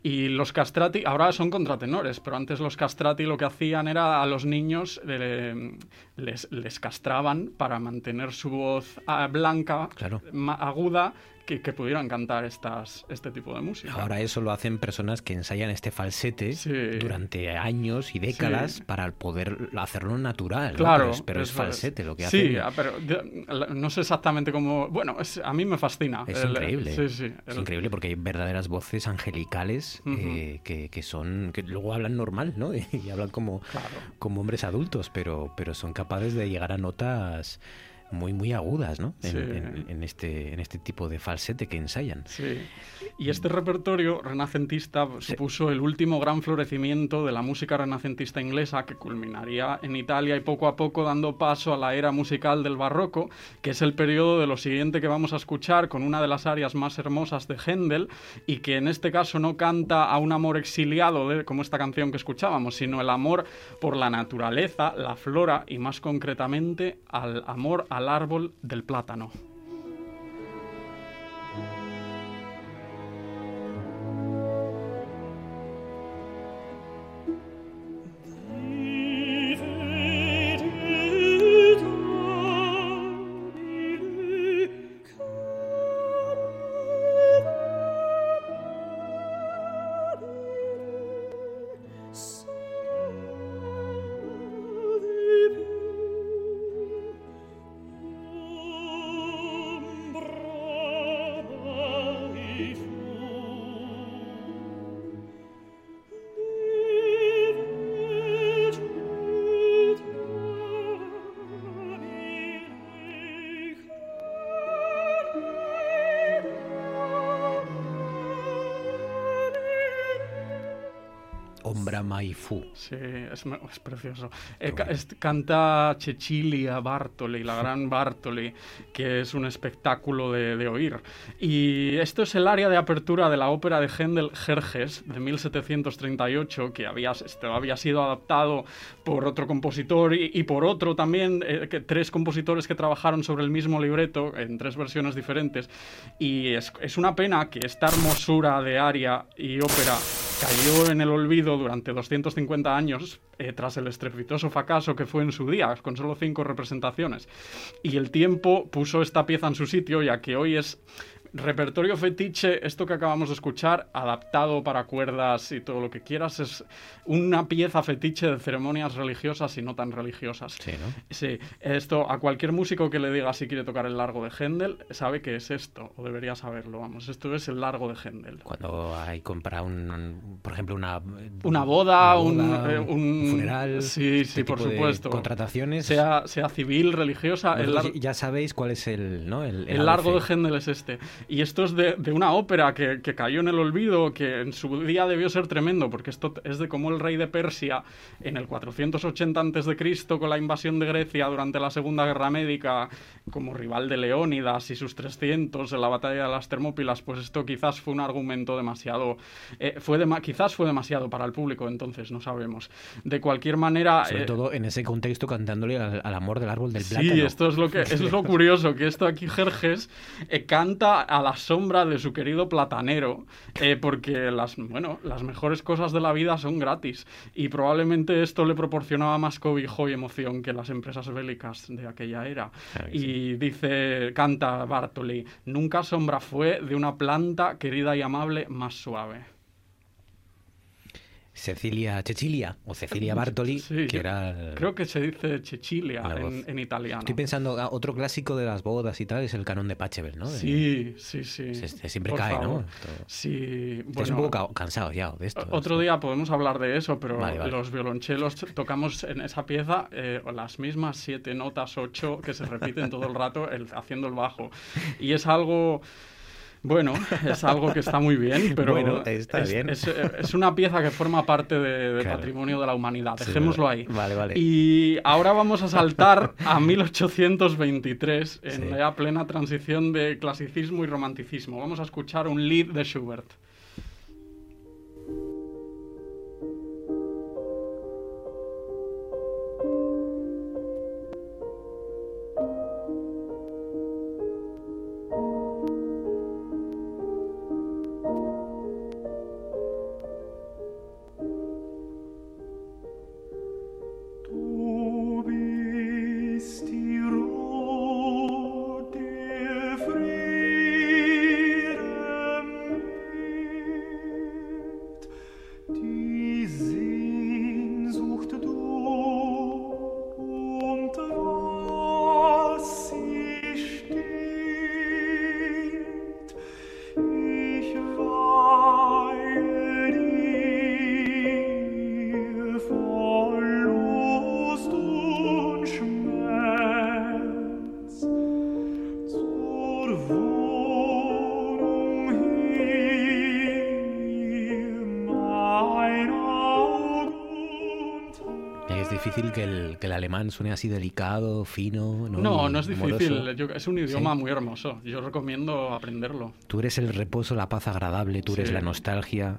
Y los castrati, ahora son contratenores, pero antes los castrati lo que hacían era a los niños eh, les, les castraban para mantener su voz ah, blanca, Claro. aguda, que, que pudieran cantar estas, este tipo de música. Ahora eso lo hacen personas que ensayan este falsete Sí. durante años y décadas Sí. para poder hacerlo natural. ¿no? Claro, Pero es, falsete lo que Sí, hacen- ah, pero de- no sé exactamente cómo... Bueno, es- a mí me fascina. Es El- increíble. Sí, sí. Es el- increíble porque hay verdaderas voces angelicales eh, que, que son que luego hablan normal, ¿no? Y hablan como, como hombres adultos, pero, pero son capaces de llegar a notas muy muy agudas, ¿no? En, Sí. en- en este en este tipo de falsete que ensayan. Sí. Y este repertorio renacentista supuso el último gran florecimiento de la música renacentista inglesa que culminaría en Italia y poco a poco dando paso a la era musical del barroco, que es el periodo de lo siguiente que vamos a escuchar con una de las áreas más hermosas de Händel y que en este caso no canta a un amor exiliado de- como esta canción que escuchábamos, sino el amor por la naturaleza, la flora y más concretamente al amor al árbol del plátano. Sí, es, es precioso. Eh, ca- es- canta Cecilia Bartoli, la gran Bartoli, que es un espectáculo de, de oír. Y esto es el área de apertura de la ópera de Händel Jerjes de 1738, que había, esto había sido adaptado por otro compositor y, y por otro también, eh, que, tres compositores que trabajaron sobre el mismo libreto en tres versiones diferentes. Y es, es una pena que esta hermosura de aria y ópera cayó en el olvido durante 250 años eh, tras el estrepitoso fracaso que fue en su día, con solo cinco representaciones. Y el tiempo puso esta pieza en su sitio, ya que hoy es repertorio fetiche, esto que acabamos de escuchar, adaptado para cuerdas y todo lo que quieras, es una pieza fetiche de ceremonias religiosas y no tan religiosas. Sí, ¿no? Sí, esto a cualquier músico que le diga si quiere tocar el largo de Händel, sabe que es esto, o debería saberlo, vamos, esto es el largo de Händel. Cuando hay compra un, por ejemplo, una Una boda, una un, boda, eh, un- funeral, Sí, este sí, por supuesto. contrataciones. Sea, sea civil, religiosa, el, ya sabéis cuál es el, ¿no? el, el largo de. Händel es este. Y esto es de, de una ópera que, que cayó en el olvido, que en su día debió ser tremendo, porque esto es de cómo el rey de Persia, en el 480 a.C., con la invasión de Grecia durante la Segunda Guerra Médica, como rival de Leónidas y sus 300 en la batalla de las Termópilas, pues esto quizás fue un argumento demasiado... eh, fue dema- quizás fue demasiado para el público, entonces no sabemos. De cualquier manera... Sobre eh, todo en ese contexto cantándole al, al amor del árbol del plátano. Sí, esto es lo que es lo curioso, que esto aquí Jerjes eh, canta a la sombra de su querido platanero, eh, porque las bueno, las mejores cosas de la vida son gratis y probablemente esto le proporcionaba más cobijo y emoción que las empresas bélicas de aquella era. Claro Y dice, canta Bartoli, nunca sombra fue de una planta querida y amable más suave. Cecilia Cecilia o Cecilia Bartoli, Sí, que era... Creo que se dice Cecilia en, en italiano. Estoy pensando, ah, otro clásico de las bodas y tal es el canon de Pachelbel, ¿no? Sí, sí, sí. Este siempre Por cae, favor. ¿no? Todo- Sí, Estás un bueno, poco ca- cansado ya de esto. Otro día podemos hablar de eso, pero Vale, vale. los violonchelos tocamos en esa pieza eh, las mismas siete notas, ocho, que se repiten todo el rato el- haciendo el bajo. Y es algo... Bueno, es algo que está muy bien, pero Bueno, está es, bien. es- es una pieza que forma parte de- del Claro. patrimonio de la humanidad. Dejémoslo ahí. Vale, vale. Y ahora vamos a saltar a 1823, en Sí. la plena transición de clasicismo y romanticismo. Vamos a escuchar un lead de Schubert. El, alemán suene así delicado, fino. No, No, no es difícil. Yo- es un idioma Sí. muy hermoso. Yo recomiendo aprenderlo. Tú eres el reposo, la paz agradable, tú eres la nostalgia.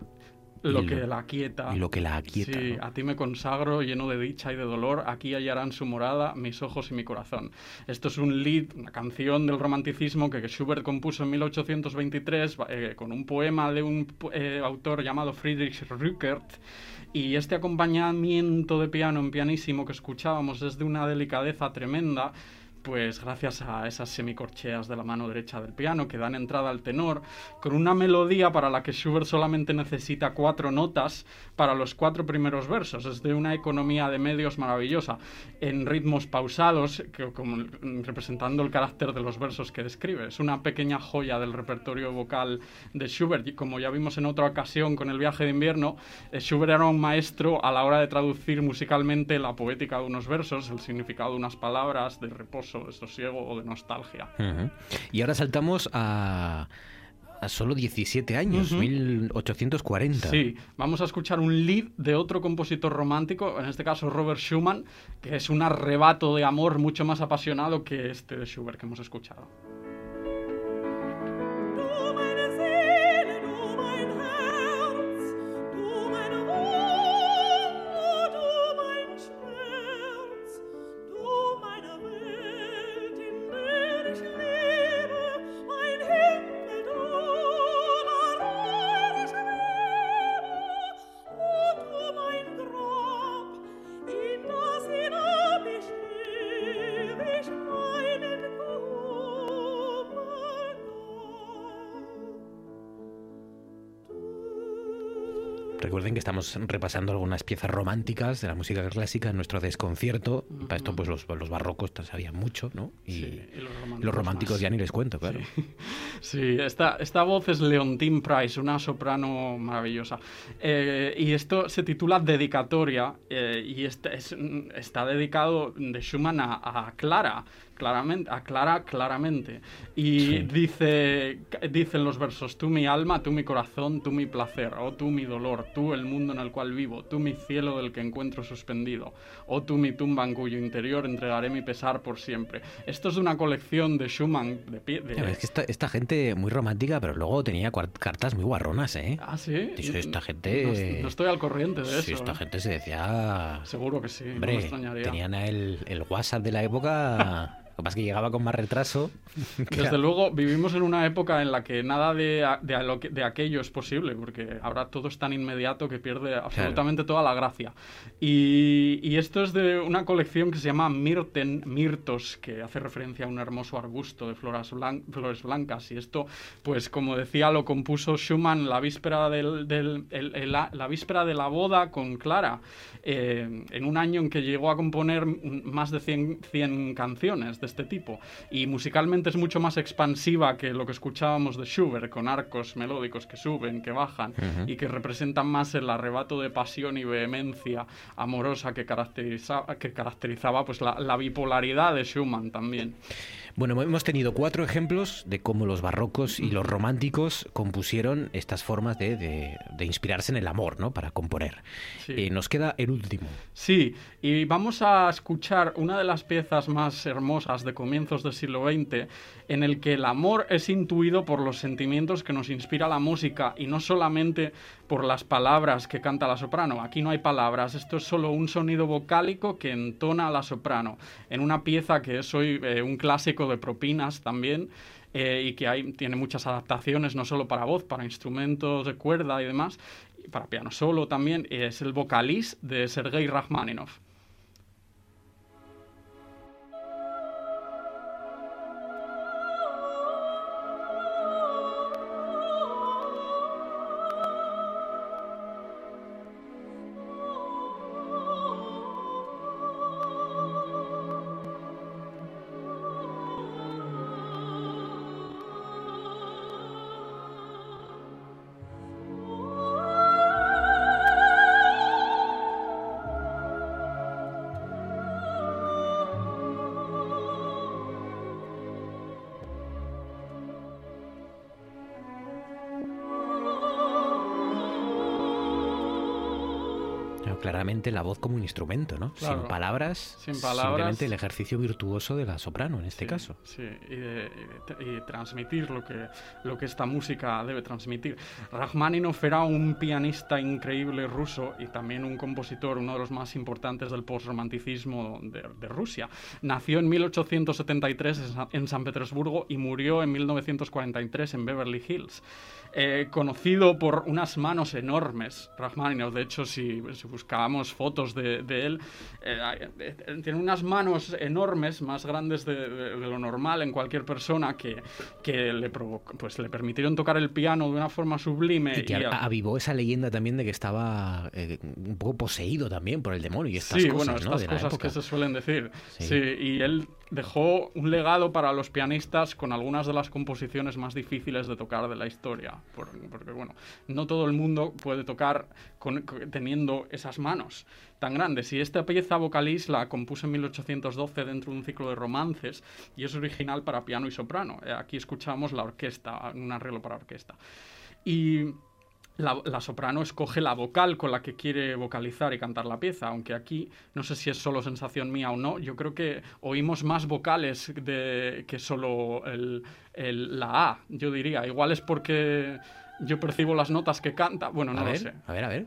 Lo que la quieta. Y lo que la aquieta. Sí, ¿no? a ti me consagro, lleno de dicha y de dolor, aquí hallarán su morada mis ojos y mi corazón. Esto es un lead, una canción del romanticismo que Schubert compuso en 1823 eh, con un poema de un eh, autor llamado Friedrich Rückert. Y este acompañamiento de piano en pianísimo que escuchábamos es de una delicadeza tremenda, pues gracias a esas semicorcheas de la mano derecha del piano que dan entrada al tenor, con una melodía para la que Schubert solamente necesita cuatro notas para los cuatro primeros versos. Es de una economía de medios maravillosa, en ritmos pausados, que, como, representando el carácter de los versos que describe. Es una pequeña joya del repertorio vocal de Schubert. Y como ya vimos en otra ocasión con el viaje de invierno, eh, Schubert era un maestro a la hora de traducir musicalmente la poética de unos versos, el significado de unas palabras, de reposo, sosiego o de nostalgia. Y ahora saltamos a, a solo 17 años, Ujú. 1840. Sí, vamos a escuchar un lead de otro compositor romántico, en este caso Robert Schumann, que es un arrebato de amor mucho más apasionado que este de Schubert que hemos escuchado. Recuerden que estamos repasando algunas piezas románticas de la música clásica en nuestro desconcierto. Para esto, pues los, los barrocos sabían mucho, ¿no? Y, y los románticos los románticos ya ni les cuento, claro. Sí, esta, esta voz es Leontine Price, una soprano maravillosa. Eh, y esto se titula Dedicatoria eh, y este es- está dedicado de Schumann a, a Clara, claramente, a Clara claramente. Y Sí. dice, dicen los versos, tú mi alma, tú mi corazón, tú mi placer, oh tú mi dolor, tú el mundo en el cual vivo, tú mi cielo del que encuentro suspendido, oh tú mi tumba en cuyo interior entregaré mi pesar por siempre. Esto es de una colección de Schumann de pie. de- ves que esta, esta gente muy romántica, pero luego tenía cartas muy guarronas, ¿eh? Ah, sí. De hecho, esta gente... No, no estoy al corriente de Sí, eso. esta ¿eh? gente se decía... Seguro que sí, no me Hombre, extrañaría. tenían el, el WhatsApp de la época... Lo que pasa es que llegaba con más retraso. Desde luego, vivimos en una época en la que nada de, de, a lo que- de aquello es posible, porque ahora todo es tan inmediato que pierde absolutamente toda la gracia. Y, y esto es de una colección que se llama Mirten, Mirtos, que hace referencia a un hermoso arbusto de floras blan- flores blancas. Y esto, pues como decía, lo compuso Schumann la víspera, del, del- el- el- la, la víspera de la boda con Clara, eh, en un año en que llegó a componer más de 100, 100 canciones de este tipo. Y musicalmente es mucho más expansiva que lo que escuchábamos de Schubert, con arcos melódicos que suben, que bajan, y que representan más el arrebato de pasión y vehemencia amorosa que caracterizaba, que caracterizaba pues, la, la bipolaridad de Schumann también. Bueno, hemos tenido cuatro ejemplos de cómo los barrocos y los románticos compusieron estas formas de, de- de inspirarse en el amor, ¿no? Para componer. Sí. Eh, nos queda el último. Sí, y vamos a escuchar una de las piezas más hermosas de comienzos del siglo XX, en el que el amor es intuido por los sentimientos que nos inspira la música y no solamente por las palabras que canta la soprano. Aquí no hay palabras, esto es solo un sonido vocálico que entona la soprano, en una pieza que es hoy eh, un clásico de propinas también. eh, y que tiene muchas adaptaciones, no solo para voz, para instrumentos de cuerda y demás, y para piano solo también, es el vocalís de Sergei Rachmaninoff. Claramente la voz como un instrumento, ¿no? Claro. Sin palabras, Sin palabras. simplemente el ejercicio virtuoso de la soprano en este Sí, caso. Sí, y, de- y de- y transmitir lo que, lo que esta música debe transmitir. Rachmaninoff era un pianista increíble ruso y también un compositor, uno de los más importantes del postromanticismo de, de Rusia. Nació en 1873 en Sa- en San Petersburgo y murió en 1943 en Beverly Hills. Eh, conocido por unas manos enormes, Rachmaninoff. De hecho, si, si buscábamos fotos de, de él, eh, eh, tiene unas manos enormes, más grandes de, de- lo normal en cualquier persona, que, que le, provoc- pues, le permitieron tocar el piano de una forma sublime. Y que y a- avivó esa leyenda también de que estaba eh, un poco poseído también por el demonio y estas sí, cosas, bueno, ¿no? estas de cosas que se suelen decir. Sí. Sí. y él dejó un legado para los pianistas con algunas de las composiciones más difíciles de tocar de la historia. Por- porque, bueno, no todo el mundo puede tocar con- teniendo esas manos tan grandes. Y esta pieza vocalis la compuso en 1812 dentro de un ciclo de romances y es original para piano y soprano. Eh, Aquí escuchamos la orquesta, un arreglo para orquesta. Y la, la soprano escoge la vocal con la que quiere vocalizar y cantar la pieza, aunque aquí no sé si es solo sensación mía o no, yo creo que oímos más vocales de, que solo el- el- la A, yo diría. Igual es porque yo percibo las notas que canta, bueno, no a lo ver, sé. a ver, a ver.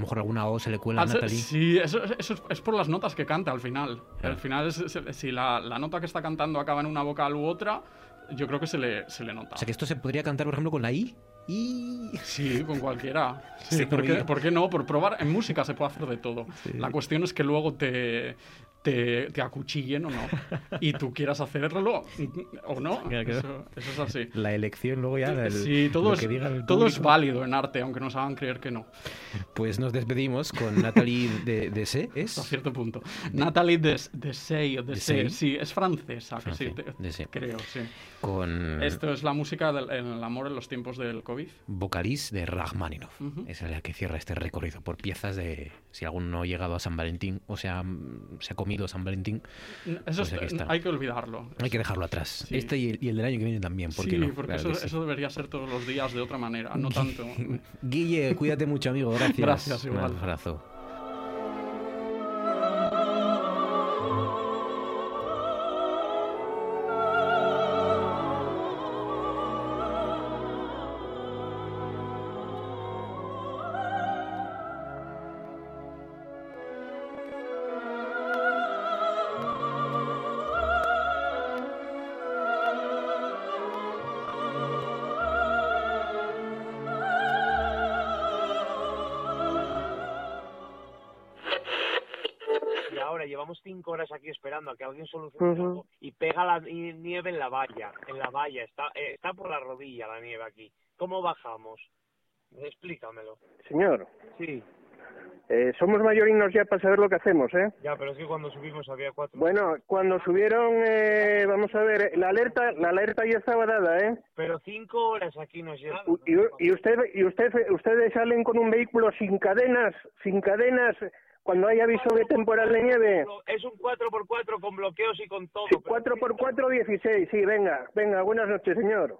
Lo mejor alguna O se le cuela a ser- Natalie. Sí, eso, eso es, es por las notas que canta al final. Claro. Al final, es- es- si la, la nota que está cantando acaba en una vocal u otra, yo creo que se le, se le nota. O sea que esto se podría cantar, por ejemplo, con la I. Y... Sí, con cualquiera. Sí, ¿por, qué, bien. por qué no? Por probar. En música se puede hacer de todo. Sí. La cuestión es que luego te, te, te acuchillen o no. Y tú quieras hacerlo o no. Eso, eso es así. La elección luego ya. el- sí, todo, es, todo es válido en arte, aunque nos hagan creer que no. Pues nos despedimos con Natalie de, de C, ¿es? Hasta cierto punto. Natalie Des- Dessay, o Dessay, Dessay. sí, es francesa, sí, te- creo, sí. Con Esto es la música del el amor en los tiempos del COVID. vocalís de Rachmaninoff. Ujú. Esa es la que cierra este recorrido por piezas de si alguno no ha llegado a San Valentín o sea, se ha comido San Valentín. Eso Pues está. hay que olvidarlo. Hay que dejarlo atrás. Sí. Este y el, y el del año que viene también, ¿por qué sí, no? porque Claro eso, que sí. eso debería ser todos los días de otra manera, no tanto. Guille, cuídate mucho, amigo. Gracias. Gracias, Un abrazo. Aquí esperando a que alguien solucione algo y pega la ni- nieve en la valla, en la valla, está, eh, está por la rodilla la nieve aquí. ¿Cómo bajamos? Explícamelo. Señor, Sí, eh, somos mayorinos ya para saber lo que hacemos, ¿eh? ya, pero es que cuando subimos había cuatro. Bueno, cuando subieron, eh, vamos a ver, la alerta, la alerta ya estaba dada, ¿eh? Pero cinco horas aquí nos llevan. U- Y, y usted, y usted, ustedes salen con un vehículo sin cadenas, sin cadenas, cuando hay aviso de temporal de nieve. Es un 4x4 con bloqueos y con todo. pero- 4x4, 16, sí, venga, venga, buenas noches, señor.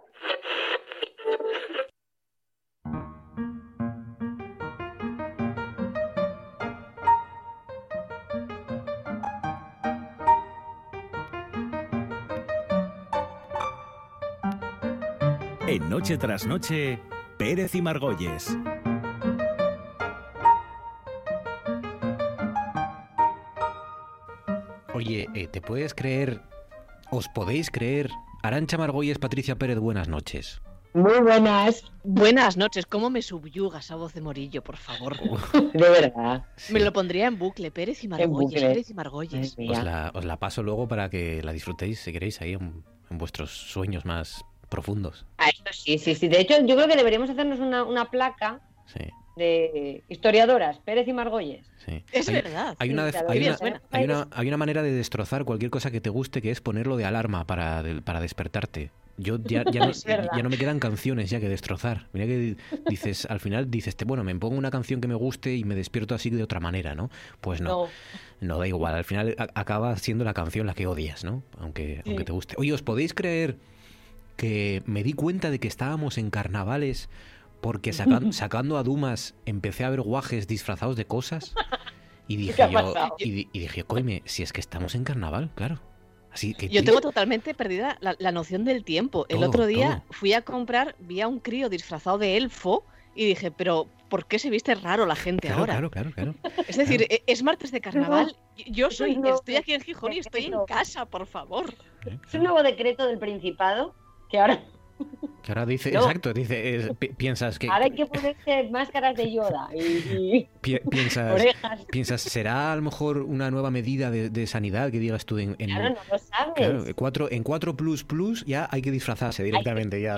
En Noche tras Noche, Pérez y Margolles. Oye, eh, ¿te puedes creer, os podéis creer, Arancha Margolles, Patricia Pérez, buenas noches? Muy buenas. Buenas noches, ¿cómo me subyuga esa voz de Morillo, por favor? De verdad. Me lo pondría en bucle, Pérez y Margolles, bucle. Pérez y Margolles. Os la, os la paso luego para que la disfrutéis, si queréis, ahí en, en vuestros sueños más profundos. Ah, esto sí, sí, sí. De hecho, yo creo que deberíamos hacernos una, una placa Sí, de historiadoras, Pérez y Margolles. sí. Es Hay- verdad. Hay una, hay, una, hay, una, hay una manera de destrozar cualquier cosa que te guste que es ponerlo de alarma para, para despertarte. Yo ya, ya, no, ya me quedan canciones ya que destrozar. Mira que dices, al final dices, te- bueno, me pongo una canción que me guste y me despierto así de otra manera, ¿no? Pues no. No, da igual. Al final a- acaba siendo la canción la que odias, ¿no? Aunque, Sí. aunque te guste. Oye, ¿os podéis creer que me di cuenta de que estábamos en carnavales porque sacan- sacando a Dumas empecé a ver guajes disfrazados de cosas? Y ¿Qué dije yo, y, di- y dije, coime, si es que estamos en carnaval, claro. Así que Yo tengo totalmente perdida la, la noción del tiempo. El otro día todo. fui a comprar, vi a un crío disfrazado de elfo y dije, pero ¿por qué se viste raro la gente Claro, ahora? claro, claro, claro. Es decir, e- es martes de carnaval. Yo soy, nuevo estoy aquí en Gijón y estoy en casa, por favor. Es un nuevo decreto del Principado que ahora, Que ahora dice, No. exacto, dice, es- pi- piensas que ahora hay que ponerse máscaras de Yoda y, pi- piensas, orejas. piensas, será a lo mejor una nueva medida de, de sanidad que digas tú en, en- Claro, no lo sabes. claro, cuatro, en 4 plus plus ya hay que disfrazarse directamente ya.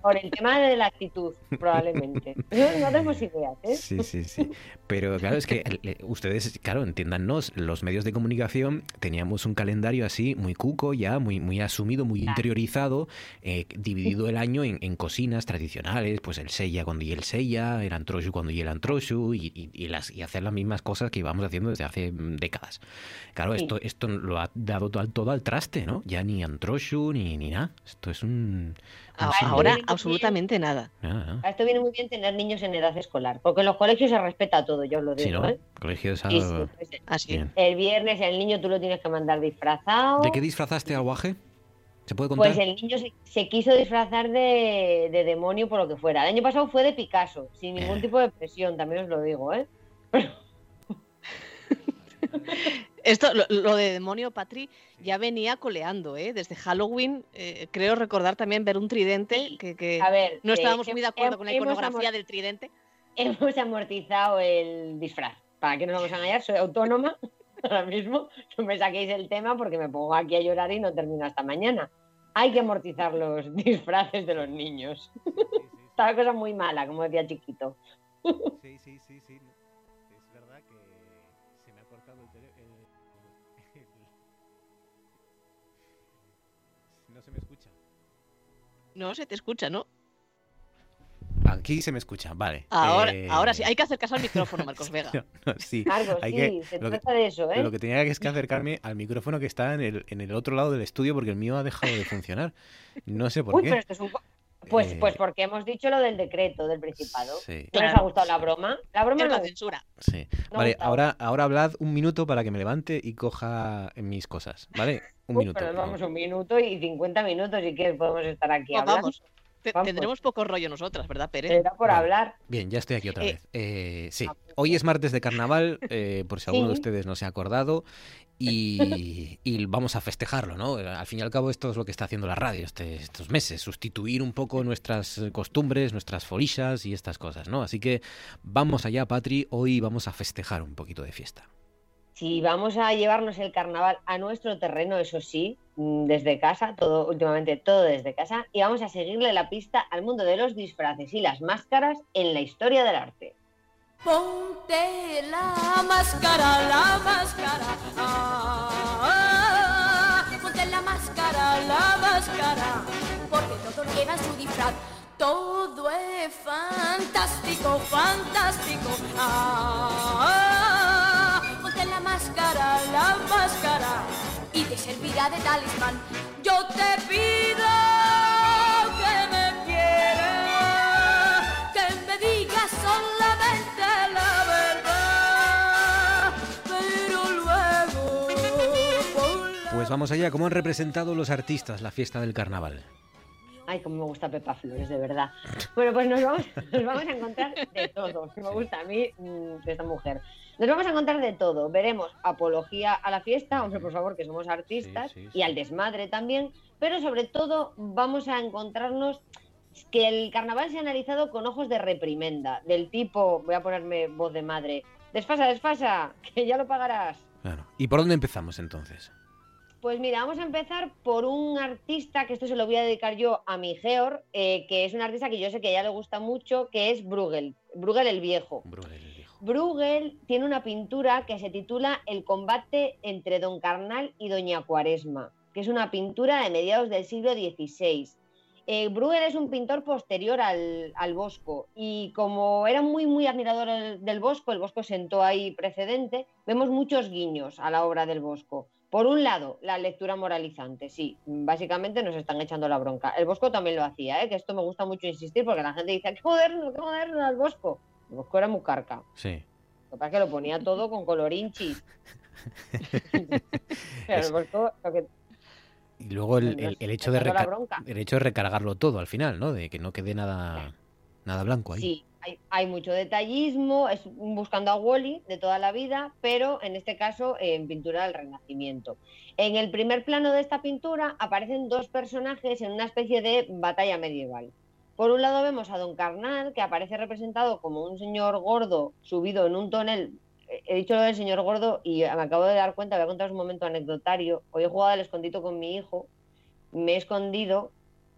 Por el tema de la actitud, probablemente. No, no tenemos ideas, ¿eh? Sí, sí, sí. Pero claro, es que ustedes, claro, entiéndannos, los medios de comunicación teníamos un calendario así muy cuco ya, muy, muy asumido, muy interiorizado, eh, dividido el año en, en cocinas tradicionales, pues el sella cuando y el sella, el antroshu cuando y el antroshu, y, y- y las, y hacer las mismas cosas que íbamos haciendo desde hace mm, décadas. Claro, Sí. esto, esto lo ha dado todo al, todo al traste, ¿no? Ya ni antroshu ni, ni nada. Esto es un... A- un sin- Ahora, viene muy absolutamente nada. Nada, nada. A esto viene muy bien tener niños en edad escolar, porque en los colegios se respeta todo, yo os lo Sí, digo, ¿no? ¿eh? Colegio es Sí, algo- sí, pues, Así. Bien. El viernes el niño tú lo tienes que mandar disfrazado. ¿De qué disfrazaste al guaje? ¿Se puede contar? Pues el niño se, se quiso disfrazar de, de demonio por lo que fuera. El año pasado fue de Picasso, sin ningún Eh. tipo de presión, también os lo digo, ¿eh? Esto, lo, lo de demonio Patri, ya venía coleando, ¿eh? Desde Halloween, eh, creo recordar también ver un tridente que, que A ver, no estábamos muy de acuerdo con la iconografía del tridente. Hemos amortizado el disfraz. ¿Para qué nos vamos a engañar? Soy autónoma ahora mismo. No me saquéis el tema porque me pongo aquí a llorar y no termino hasta mañana. Hay que amortizar los disfraces de los niños. Está la cosa muy mala, como decía Chiquito. Sí, sí, sí, sí. Es verdad que se me ha cortado el teléfono. No se me escucha. No se te escucha, ¿no? Aquí se me escucha, vale. Ahora, Eh, ahora sí, hay que hacer caso al micrófono, Marcos Vega. no, no, sí, Marcos, hay sí, que- se lo que- trata de eso, ¿eh? Lo que tenía que es que acercarme al micrófono que está en el, en el otro lado del estudio porque el mío ha dejado de funcionar. No sé por Uy, qué. pero esto es un po- Pues, Eh, pues porque hemos dicho lo del decreto del Principado. Sí. ¿No os ha gustado la broma? La broma Es la censura. Sí. No vale, ahora, ahora hablad un minuto para que me levante y coja mis cosas, ¿vale? Un Uy, minuto. pero nos vamos un minuto y 50 minutos y que podemos estar aquí Pues hablando. Vamos. Tendremos poco rollo nosotras, ¿verdad, Pérez? Era por Vale. hablar. Bien, ya estoy aquí otra Eh, vez. Eh, sí, hoy es martes de carnaval, eh, por si alguno de ustedes no se ha acordado, y, y vamos a festejarlo, ¿no? Al fin y al cabo esto es lo que está haciendo la radio este- estos meses, sustituir un poco nuestras costumbres, nuestras folishas y estas cosas, ¿no? Así que vamos allá, Patri, hoy vamos a festejar un poquito de fiesta. Si vamos a llevarnos el carnaval a nuestro terreno, eso sí, mm, desde casa, todo últimamente todo desde casa, y vamos a seguirle la pista al mundo de los disfraces y las máscaras en la historia del arte. Ponte la máscara, la máscara. Ah, ponte la máscara, la máscara. Porque todos llevan su disfraz. Todo es fantástico, fantástico. Ah, la máscara, la máscara. Y te servirá de talismán. Yo te pido que me quieras, que me digas solamente la verdad. Pero luego, la Pues vamos allá, ¿cómo han representado los artistas la fiesta del carnaval? Ay, como me gusta Pepa Flores, de verdad. Bueno, pues nos vamos, nos vamos a encontrar de todo. Me gusta a mí mm, esta mujer. Nos vamos a encontrar de todo. Veremos apología a la fiesta, hombre, por favor, que somos artistas, Sí, sí, y al desmadre también. Pero sobre todo vamos a encontrarnos que el carnaval se ha analizado con ojos de reprimenda, del tipo, voy a ponerme voz de madre, desfasa, desfasa, que ya lo pagarás. Claro. ¿Y por dónde empezamos entonces? Pues mira, vamos a empezar por un artista, que esto se lo voy a dedicar yo a mi Georg, eh, que es un artista que yo sé que a ella le gusta mucho, que es Bruegel, Bruegel el Viejo. Bruegel el viejo. Bruegel tiene una pintura que se titula El combate entre Don Carnal y Doña Cuaresma. que es una pintura de mediados del siglo XVI. Eh, Bruegel es un pintor posterior al, al Bosco y como era muy, muy admirador del, Bosco, el Bosco sentó ahí precedente, vemos muchos guiños a la obra del Bosco. Por un lado, la lectura moralizante, sí, básicamente nos están echando la bronca. El Bosco también lo hacía, ¿eh? que esto me gusta mucho insistir porque la gente dice, qué moderno, qué moderno el Bosco. El Bosco era muy carca. Sí. Lo que pasa es que lo ponía todo con colorinchis. Pero lo que Y luego el, el- el hecho de reca- el hecho de recargarlo todo al final, ¿no? De que no quede nada, nada blanco ahí. Sí, hay, hay mucho detallismo, es un buscando a Wally de toda la vida, pero en este caso en pintura del Renacimiento. En el primer plano de esta pintura aparecen dos personajes en una especie de batalla medieval. Por un lado vemos a Don Carnal, que aparece representado como un señor gordo subido en un tonel. He dicho lo del señor gordo y me acabo de dar cuenta, voy a contaros un momento anecdotario. Hoy he jugado al escondito con mi hijo, me he escondido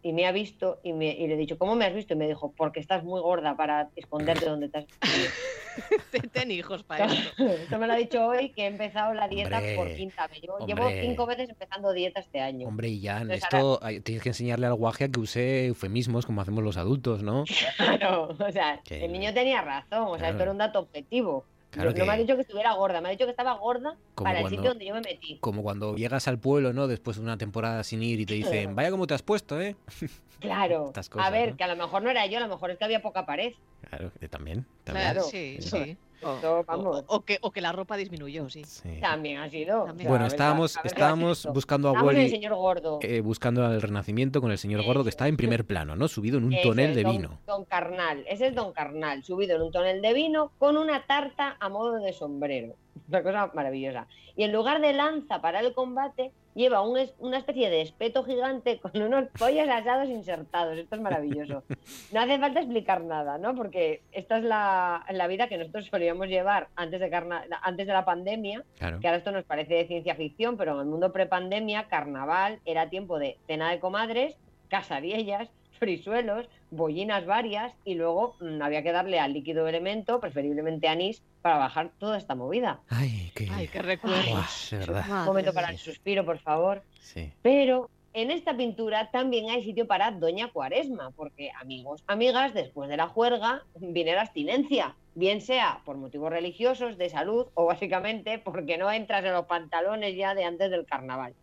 y me ha visto y, me, y le he dicho, ¿cómo me has visto? Y me dijo, porque estás muy gorda para esconderte donde te has Ten- hijos para esto. Esto me lo ha dicho hoy que he empezado la dieta Hombre, por quinta vez. Llevo, cinco veces empezando dieta este año. Hombre, y ya esto tienes que enseñarle al guaje a que use eufemismos como hacemos los adultos, ¿no? Claro, o sea, Que- el niño tenía razón, o sea, Claro. esto era un dato objetivo. Claro no, no me ha dicho que estuviera gorda, me ha dicho que estaba gorda Como para el cuando- sitio donde yo me metí. Como cuando llegas al pueblo, ¿no? Después de una temporada sin ir y te dicen, vaya como te has puesto, ¿eh? Claro, a ver, ¿no? que a lo mejor no era yo, a lo mejor es que había poca pared. Claro, que también. también. Claro, Sí, sí. O, vamos, o que, o que la ropa disminuyó, sí. también ha sido. También. Bueno, estábamos, estábamos buscando a en el Wally, señor gordo. eh, buscando al Renacimiento con el señor gordo que está en primer plano, ¿no? Subido en un tonel de don- vino. Don Carnal, ese es Don Carnal, subido en un tonel de vino con una tarta a modo de sombrero. Una cosa maravillosa. Y en lugar de lanza para el combate, lleva un es- una especie de espeto gigante con unos pollos asados insertados. Esto es maravilloso. No hace falta explicar nada, ¿no? Porque esta es la, la vida que nosotros solíamos llevar antes de, carna- antes de la pandemia. Claro. Que ahora esto nos parece de ciencia ficción, pero en el mundo prepandemia, carnaval era tiempo de cena de comadres, casariellas, frisuelos, bollinas varias y luego mm, había que darle al líquido elemento, preferiblemente anís, para bajar toda esta movida. Ay, qué... Ay, qué verdad. Un momento para el suspiro, por favor. Sí. Pero en esta pintura también hay sitio para Doña Cuaresma, porque amigos, amigas, después de la juerga viene la abstinencia, bien sea por motivos religiosos, de salud o básicamente porque no entras en los pantalones ya de antes del carnaval.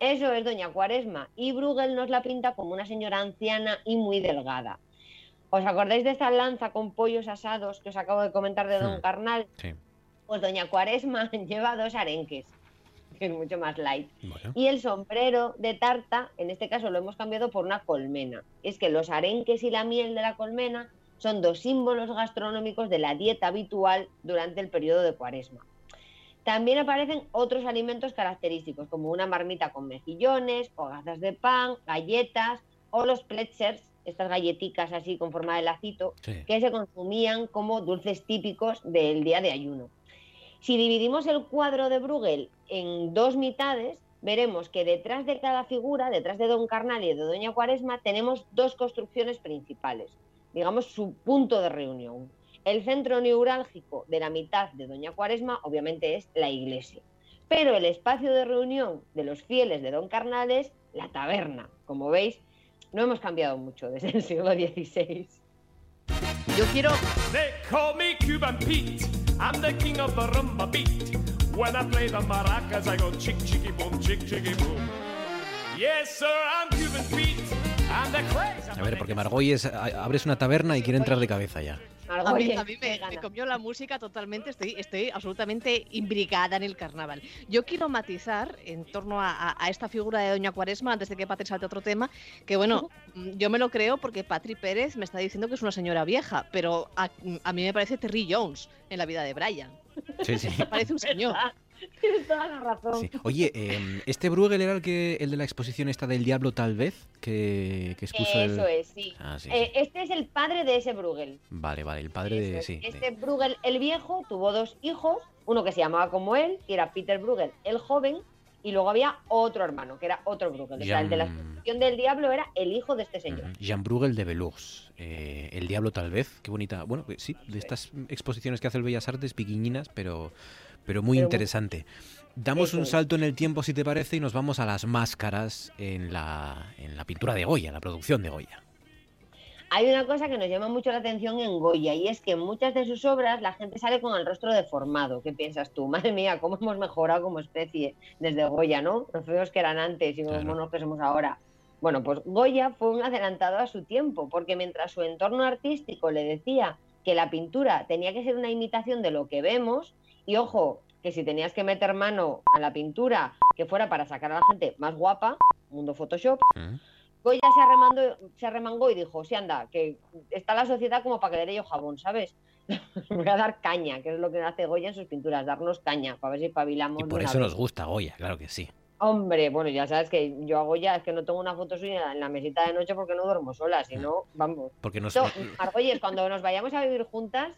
Eso es Doña Cuaresma y Bruegel nos la pinta como una señora anciana y muy delgada. ¿Os acordáis de esta lanza con pollos asados que os acabo de comentar de Don Hmm. Carnal? Sí. Pues Doña Cuaresma lleva dos arenques, que es mucho más light. Bueno. Y el sombrero de tarta, en este caso lo hemos cambiado por una colmena. Es que los arenques y la miel de la colmena son dos símbolos gastronómicos de la dieta habitual durante el periodo de cuaresma. También aparecen otros alimentos característicos, como una marmita con mejillones, hogazas de pan, galletas o los pretzels, estas galletitas así con forma de lacito, Sí. que se consumían como dulces típicos del día de ayuno. Si dividimos el cuadro de Bruegel en dos mitades, veremos que detrás de cada figura, detrás de Don Carnal y de Doña Cuaresma, tenemos dos construcciones principales, digamos su punto de reunión. El centro neurálgico de la mitad de Doña Cuaresma, obviamente, es la iglesia. Pero el espacio de reunión de los fieles de Don Carnal es la taberna. Como veis, no hemos cambiado mucho desde el siglo XVI. Yo quiero They call me Cuban Pete. I'm the king of the rumba beat. When I play the maracas, I go chick chicky boom, chick chicky boom. Yes, sir, I'm Cuban Pete. A ver, porque Margoy es, a- abres una taberna y quiere entrar de cabeza ya. A mí, a mí me, me comió la música totalmente, estoy, estoy absolutamente imbricada en el carnaval. Yo quiero matizar en torno a, a- a esta figura de Doña Cuaresma, antes de que Patri salte a otro tema, que bueno, mm, yo me lo creo porque Patri Pérez me está diciendo que es una señora vieja, pero a, a mí me parece Terry Jones en la vida de Brian. Sí, sí. Me parece un señor. Tienes toda la razón. Sí. Oye, eh, ¿este Bruegel era el que el de la exposición esta del diablo tal vez? Que, que expuso el... Eso es, sí. Ah, sí, Eh, Este es el padre de ese Bruegel. Vale, vale, el padre de... Sí, de- Este Bruegel el viejo tuvo dos hijos, uno que se llamaba como él, que era Peter Bruegel el joven, y luego había otro hermano, que era otro Bruegel. O sea, el de la exposición del diablo era el hijo de este señor. Jean Bruegel de Belux. eh, el Diablo tal vez. Qué bonita. Bueno, pues sí, de estas exposiciones que hace el Bellas Artes, piquiñinas, pero, pero muy Pero interesante. Damos Eso un salto en el tiempo, si te parece, y nos vamos a las máscaras en la, en la pintura de Goya, la producción de Goya. Hay una cosa que nos llama mucho la atención en Goya y es que en muchas de sus obras la gente sale con el rostro deformado. ¿Qué piensas tú? Madre mía, cómo hemos mejorado como especie desde Goya, ¿no? Los feos que eran antes y los Claro. monos que somos ahora. Bueno, pues Goya fue un adelantado a su tiempo, porque mientras su entorno artístico le decía que la pintura tenía que ser una imitación de lo que vemos, y ojo, que si tenías que meter mano a la pintura que fuera para sacar a la gente más guapa, mundo Photoshop, Goya se arremangó, se arremangó y dijo, sí, anda, que está la sociedad como para que le dé yo jabón, ¿sabes? Voy a dar caña, que es lo que hace Goya en sus pinturas, darnos caña, para ver si espabilamos. Y por eso vez. nos gusta Goya, claro que sí. Hombre, bueno, ya sabes que yo a Goya es que no tengo una foto suya en la mesita de noche porque no duermo sola, si no, vamos. Porque nos, Esto, Argolles, cuando nos vayamos a vivir juntas,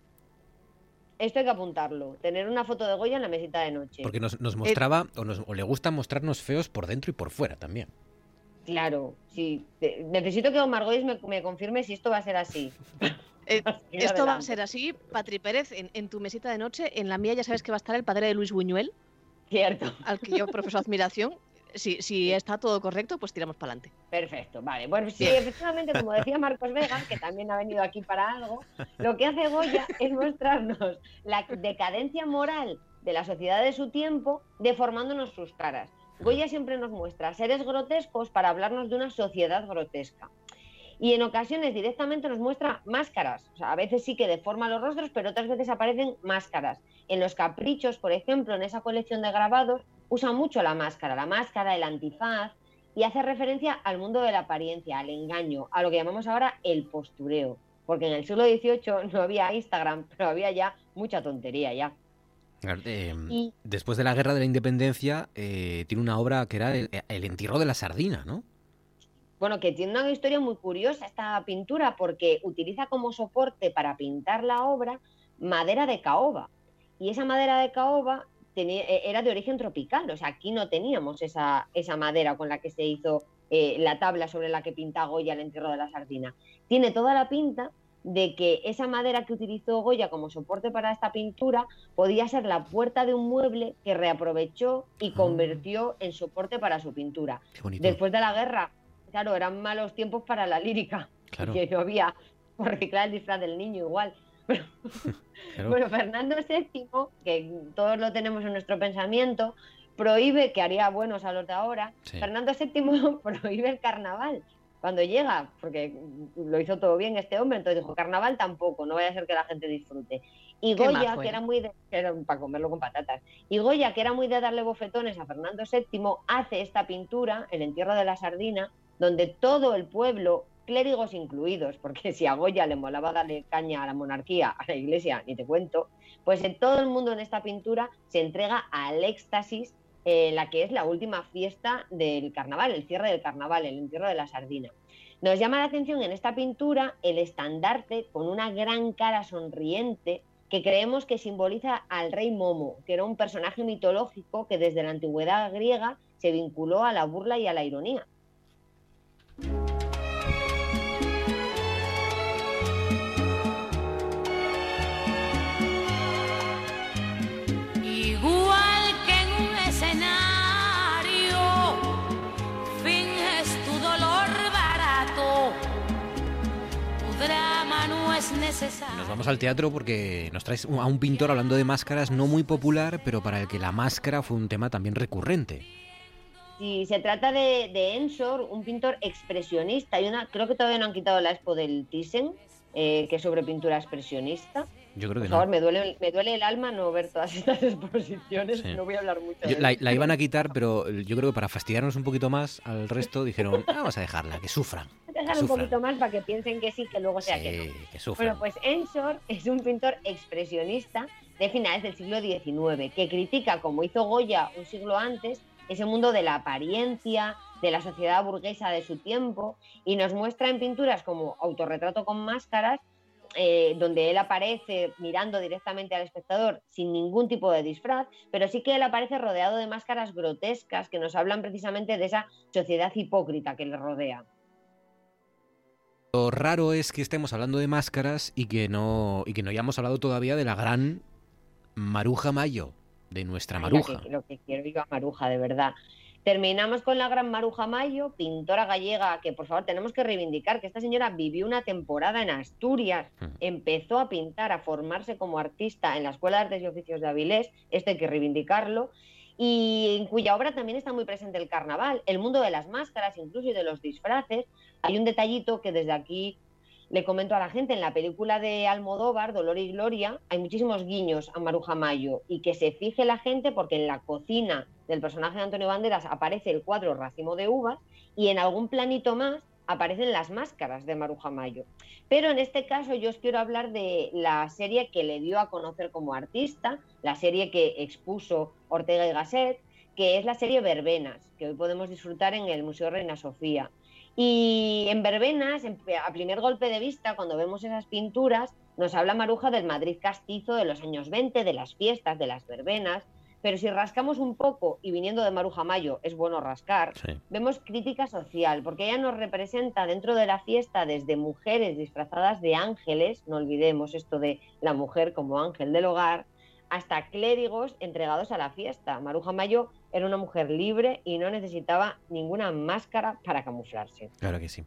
esto hay que apuntarlo, tener una foto de Goya en la mesita de noche. porque nos, Eh, nos mostraba, o, nos- o le gusta mostrarnos feos por dentro y por fuera también. Claro, sí. Necesito que Omar Goyes me, me confirme si esto va a ser así. Eh, Esto va a ser así, Patri Pérez, en, en tu mesita de noche. En la mía ya sabes que va a estar el padre de Luis Buñuel. Cierto. Al que yo profeso admiración. Si, si está todo correcto, pues tiramos para adelante. Perfecto, vale. Bueno, sí, efectivamente, como decía Marcos Vega, que también ha venido aquí para algo, lo que hace Goya es mostrarnos la decadencia moral de la sociedad de su tiempo, deformándonos sus caras. Goya siempre nos muestra seres grotescos para hablarnos de una sociedad grotesca. Y en ocasiones directamente nos muestra máscaras. O sea, a veces sí que deforma los rostros, pero otras veces aparecen máscaras. En los caprichos, por ejemplo, en esa colección de grabados, usa mucho la máscara, la máscara, el antifaz, y hace referencia al mundo de la apariencia, al engaño, a lo que llamamos ahora el postureo. Porque en el siglo XVIII no había Instagram, pero había ya mucha tontería ya. Eh, Y- Después de la Guerra de la Independencia, eh, tiene una obra que era el, el entierro de la sardina, ¿no? Bueno, que tiene una historia muy curiosa esta pintura porque utiliza como soporte para pintar la obra madera de caoba. Y esa madera de caoba tenía- eh, era de origen tropical, o sea, aquí no teníamos esa, esa madera con la que se hizo eh, la tabla sobre la que pinta Goya el entierro de la sardina. Tiene toda la pinta de que esa madera que utilizó Goya como soporte para esta pintura podía ser la puerta de un mueble que reaprovechó y convirtió en soporte para su pintura. bonito. Después de la guerra, claro, eran malos tiempos para la lírica, Claro. que no había por reciclar el disfraz del niño igual. Claro. Bueno, Fernando VII, que todos lo tenemos en nuestro pensamiento, prohíbe, que haría buenos a los de ahora, Sí. Fernando VII prohíbe el carnaval. Cuando llega, porque lo hizo todo bien este hombre, entonces dijo, carnaval tampoco, no vaya a ser que la gente disfrute. Y Goya, que era. era muy de, que era para comerlo con patatas, y Goya, que era muy de darle bofetones a Fernando VII, hace esta pintura, El entierro de la sardina, donde todo el pueblo, clérigos incluidos, porque si a Goya le molaba darle caña a la monarquía, a la iglesia, ni te cuento, pues en todo el mundo en esta pintura se entrega al éxtasis eh, la que es la última fiesta del carnaval, el cierre del carnaval, el entierro de la sardina. Nos llama la atención en esta pintura el estandarte con una gran cara sonriente que creemos que simboliza al rey Momo, que era un personaje mitológico que desde la antigüedad griega se vinculó a la burla y a la ironía. Nos vamos al teatro porque nos traes a un pintor hablando de máscaras no muy popular, pero para el que la máscara fue un tema también recurrente. Si se trata de, de Ensor, un pintor expresionista, y una, creo que todavía no han quitado la expo del Thyssen, eh, que es sobre pintura expresionista. Yo creo Por que favor, no. me duele, me duele el alma no ver todas estas exposiciones, Sí. no voy a hablar mucho de Yo- la, la iban a quitar, pero yo creo que para fastidiarnos un poquito más al resto dijeron, "Ah, vamos a dejarla, que sufran. Un poquito más para que piensen que sí, que luego sea que no. Que. Bueno, pues Ensor es un pintor expresionista de finales del siglo XIX, que critica, como hizo Goya un siglo antes, ese mundo de la apariencia, de la sociedad burguesa de su tiempo, y nos muestra en pinturas como Autorretrato con máscaras eh, donde él aparece mirando directamente al espectador sin ningún tipo de disfraz, pero sí que él aparece rodeado de máscaras grotescas que nos hablan precisamente de esa sociedad hipócrita que le rodea. Lo raro es que estemos hablando de máscaras y que no, y que no hayamos hablado todavía de la gran Maruja Mayo, de nuestra Ay, Maruja. Lo que, lo que quiero a Maruja, de verdad. Terminamos con la gran Maruja Mayo, pintora gallega, que por favor tenemos que reivindicar que esta señora vivió una temporada en Asturias, empezó a pintar, a formarse como artista en la Escuela de Artes y Oficios de Avilés, esto hay que reivindicarlo, y en cuya obra también está muy presente el carnaval, el mundo de las máscaras, incluso y de los disfraces. Hay un detallito que desde aquí le comento a la gente, en la película de Almodóvar, Dolor y Gloria, hay muchísimos guiños a Maruja Mayo y que se fije la gente porque en la cocina del personaje de Antonio Banderas aparece el cuadro Racimo de Uvas y en algún planito más aparecen las máscaras de Maruja Mayo. Pero en este caso yo os quiero hablar de la serie que le dio a conocer como artista, la serie que expuso Ortega y Gasset, que es la serie Verbenas, que hoy podemos disfrutar en el Museo Reina Sofía. Y en Verbenas, en- a primer golpe de vista, cuando vemos esas pinturas, nos habla Maruja del Madrid castizo de los años 20, de las fiestas, de las verbenas. Pero si rascamos un poco, y viniendo de Maruja Mayo es bueno rascar, vemos crítica social, porque ella nos representa dentro de la fiesta desde mujeres disfrazadas de ángeles, no olvidemos esto de la mujer como ángel del hogar, hasta clérigos entregados a la fiesta. Maruja Mayo era una mujer libre y no necesitaba ninguna máscara para camuflarse. Claro que sí.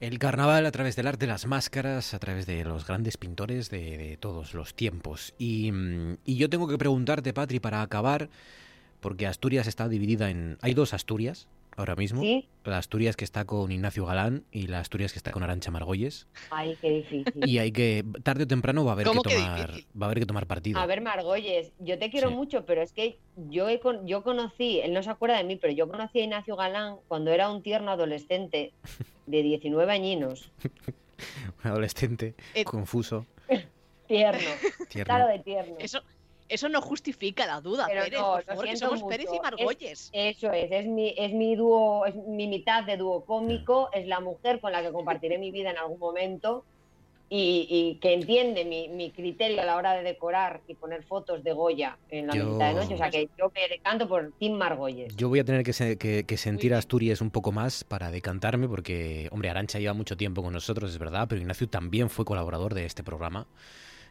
El carnaval a través del arte, las máscaras, a través de los grandes pintores de, todos los tiempos. Y, mm, y yo tengo que preguntarte, Patri, para acabar, porque Asturias está dividida en... Hay dos Asturias ahora mismo. Sí. La Asturias que está con Ignacio Galán y la Asturias que está con Arancha Margolles. Ay, qué difícil. Y hay que, tarde o temprano va a haber que ¿Cómo que tomar, va a haber que tomar partido. A ver, Margolles, yo te quiero Sí. mucho, pero es que yo, he con- yo conocí, él no se acuerda de mí, pero yo conocí a Ignacio Galán cuando era un tierno adolescente de 19 añinos. Un adolescente Eh, confuso. Tierno, Tierno. claro de tierno. Eso, eso no justifica la duda, Pero Pérez, no, por favor, que somos mucho. Pérez y Margolles. Es- eso es, es mi, es mi dúo, es mi mitad de dúo cómico, es la mujer con la que compartiré mi vida en algún momento y, y que entiende mi, mi criterio a la hora de decorar y poner fotos de Goya en la Yo- mesita de noche. O sea que yo me decanto por Tim Margolles. Yo voy a tener que, se- que- que sentir a Asturias un poco más para decantarme, porque, hombre, Arancha lleva mucho tiempo con nosotros, es verdad, pero Ignacio también fue colaborador de este programa.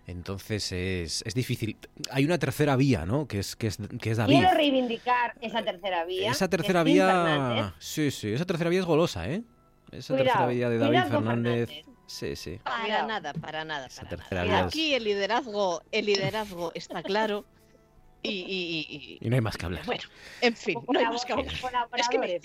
Entonces es, es difícil. Hay una tercera vía, ¿no? Que es, que es, que es David. Quiero reivindicar esa tercera vía. Esa tercera es vía. Sí, sí, esa tercera vía es golosa, ¿eh? Esa Cuidado, tercera vía de David Fernández. Sí, sí. Para nada, para nada. Esa para tercera nada. vía es- Aquí el liderazgo, el liderazgo está claro. Y, y- y- y- Y no hay más que hablar. bueno, en fin, no hay más que hablar. Es que me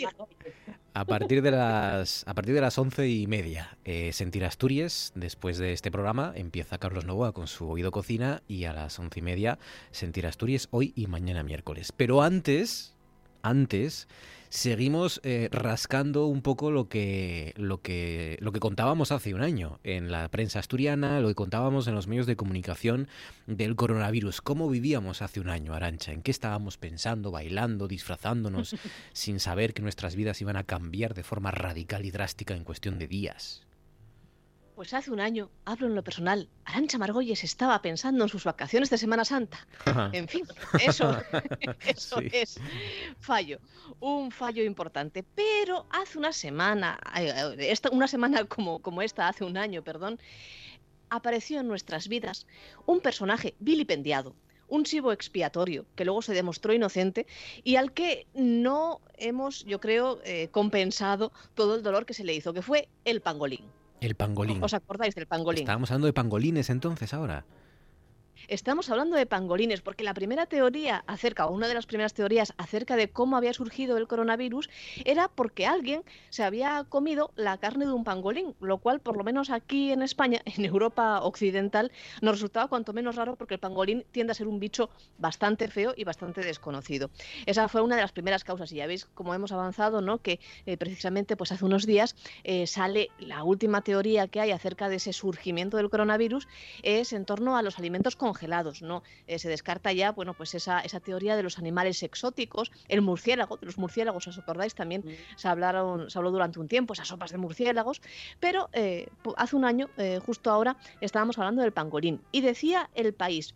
A partir de las, a partir de las once y media, eh, Sentir Asturias, después de este programa, empieza Carlos Novoa con su Oído Cocina y a las once y media, Sentir Asturias, hoy y mañana miércoles. Pero antes, antes, seguimos eh, rascando un poco lo que, lo, que, lo que contábamos hace un año en la prensa asturiana, lo que contábamos en los medios de comunicación del coronavirus. ¿Cómo vivíamos hace un año, Arancha? ¿En qué estábamos pensando, bailando, disfrazándonos, sin saber que nuestras vidas iban a cambiar de forma radical y drástica en cuestión de días? Pues hace un año, hablo en lo personal, Arancha Margolles estaba pensando en sus vacaciones de Semana Santa. En fin, eso, eso Sí. es fallo, un fallo importante. Pero hace una semana, esta, una semana como, como esta, hace un año, perdón, apareció en nuestras vidas un personaje vilipendiado, un chivo expiatorio que luego se demostró inocente y al que no hemos, yo creo, eh, compensado todo el dolor que se le hizo, que fue el pangolín. El pangolín. ¿Os acordáis del pangolín? Estábamos hablando de pangolines entonces ahora. Estamos hablando de pangolines, porque la primera teoría acerca, o una de las primeras teorías acerca de cómo había surgido el coronavirus, era porque alguien se había comido la carne de un pangolín, lo cual, por lo menos aquí en España, en Europa occidental, nos resultaba cuanto menos raro porque el pangolín tiende a ser un bicho bastante feo y bastante desconocido. Esa fue una de las primeras causas, y ya veis cómo hemos avanzado, ¿no? Que eh, precisamente pues hace unos días eh, sale la última teoría que hay acerca de ese surgimiento del coronavirus, es en torno a los alimentos congelados, ¿no? Eh, se descarta ya, bueno, pues esa, esa teoría de los animales exóticos, el murciélago, de los murciélagos, ¿os acordáis? También se, hablaron, se habló durante un tiempo, esas sopas de murciélagos, pero eh, hace un año, eh, justo ahora, estábamos hablando del pangolín. Y decía el país,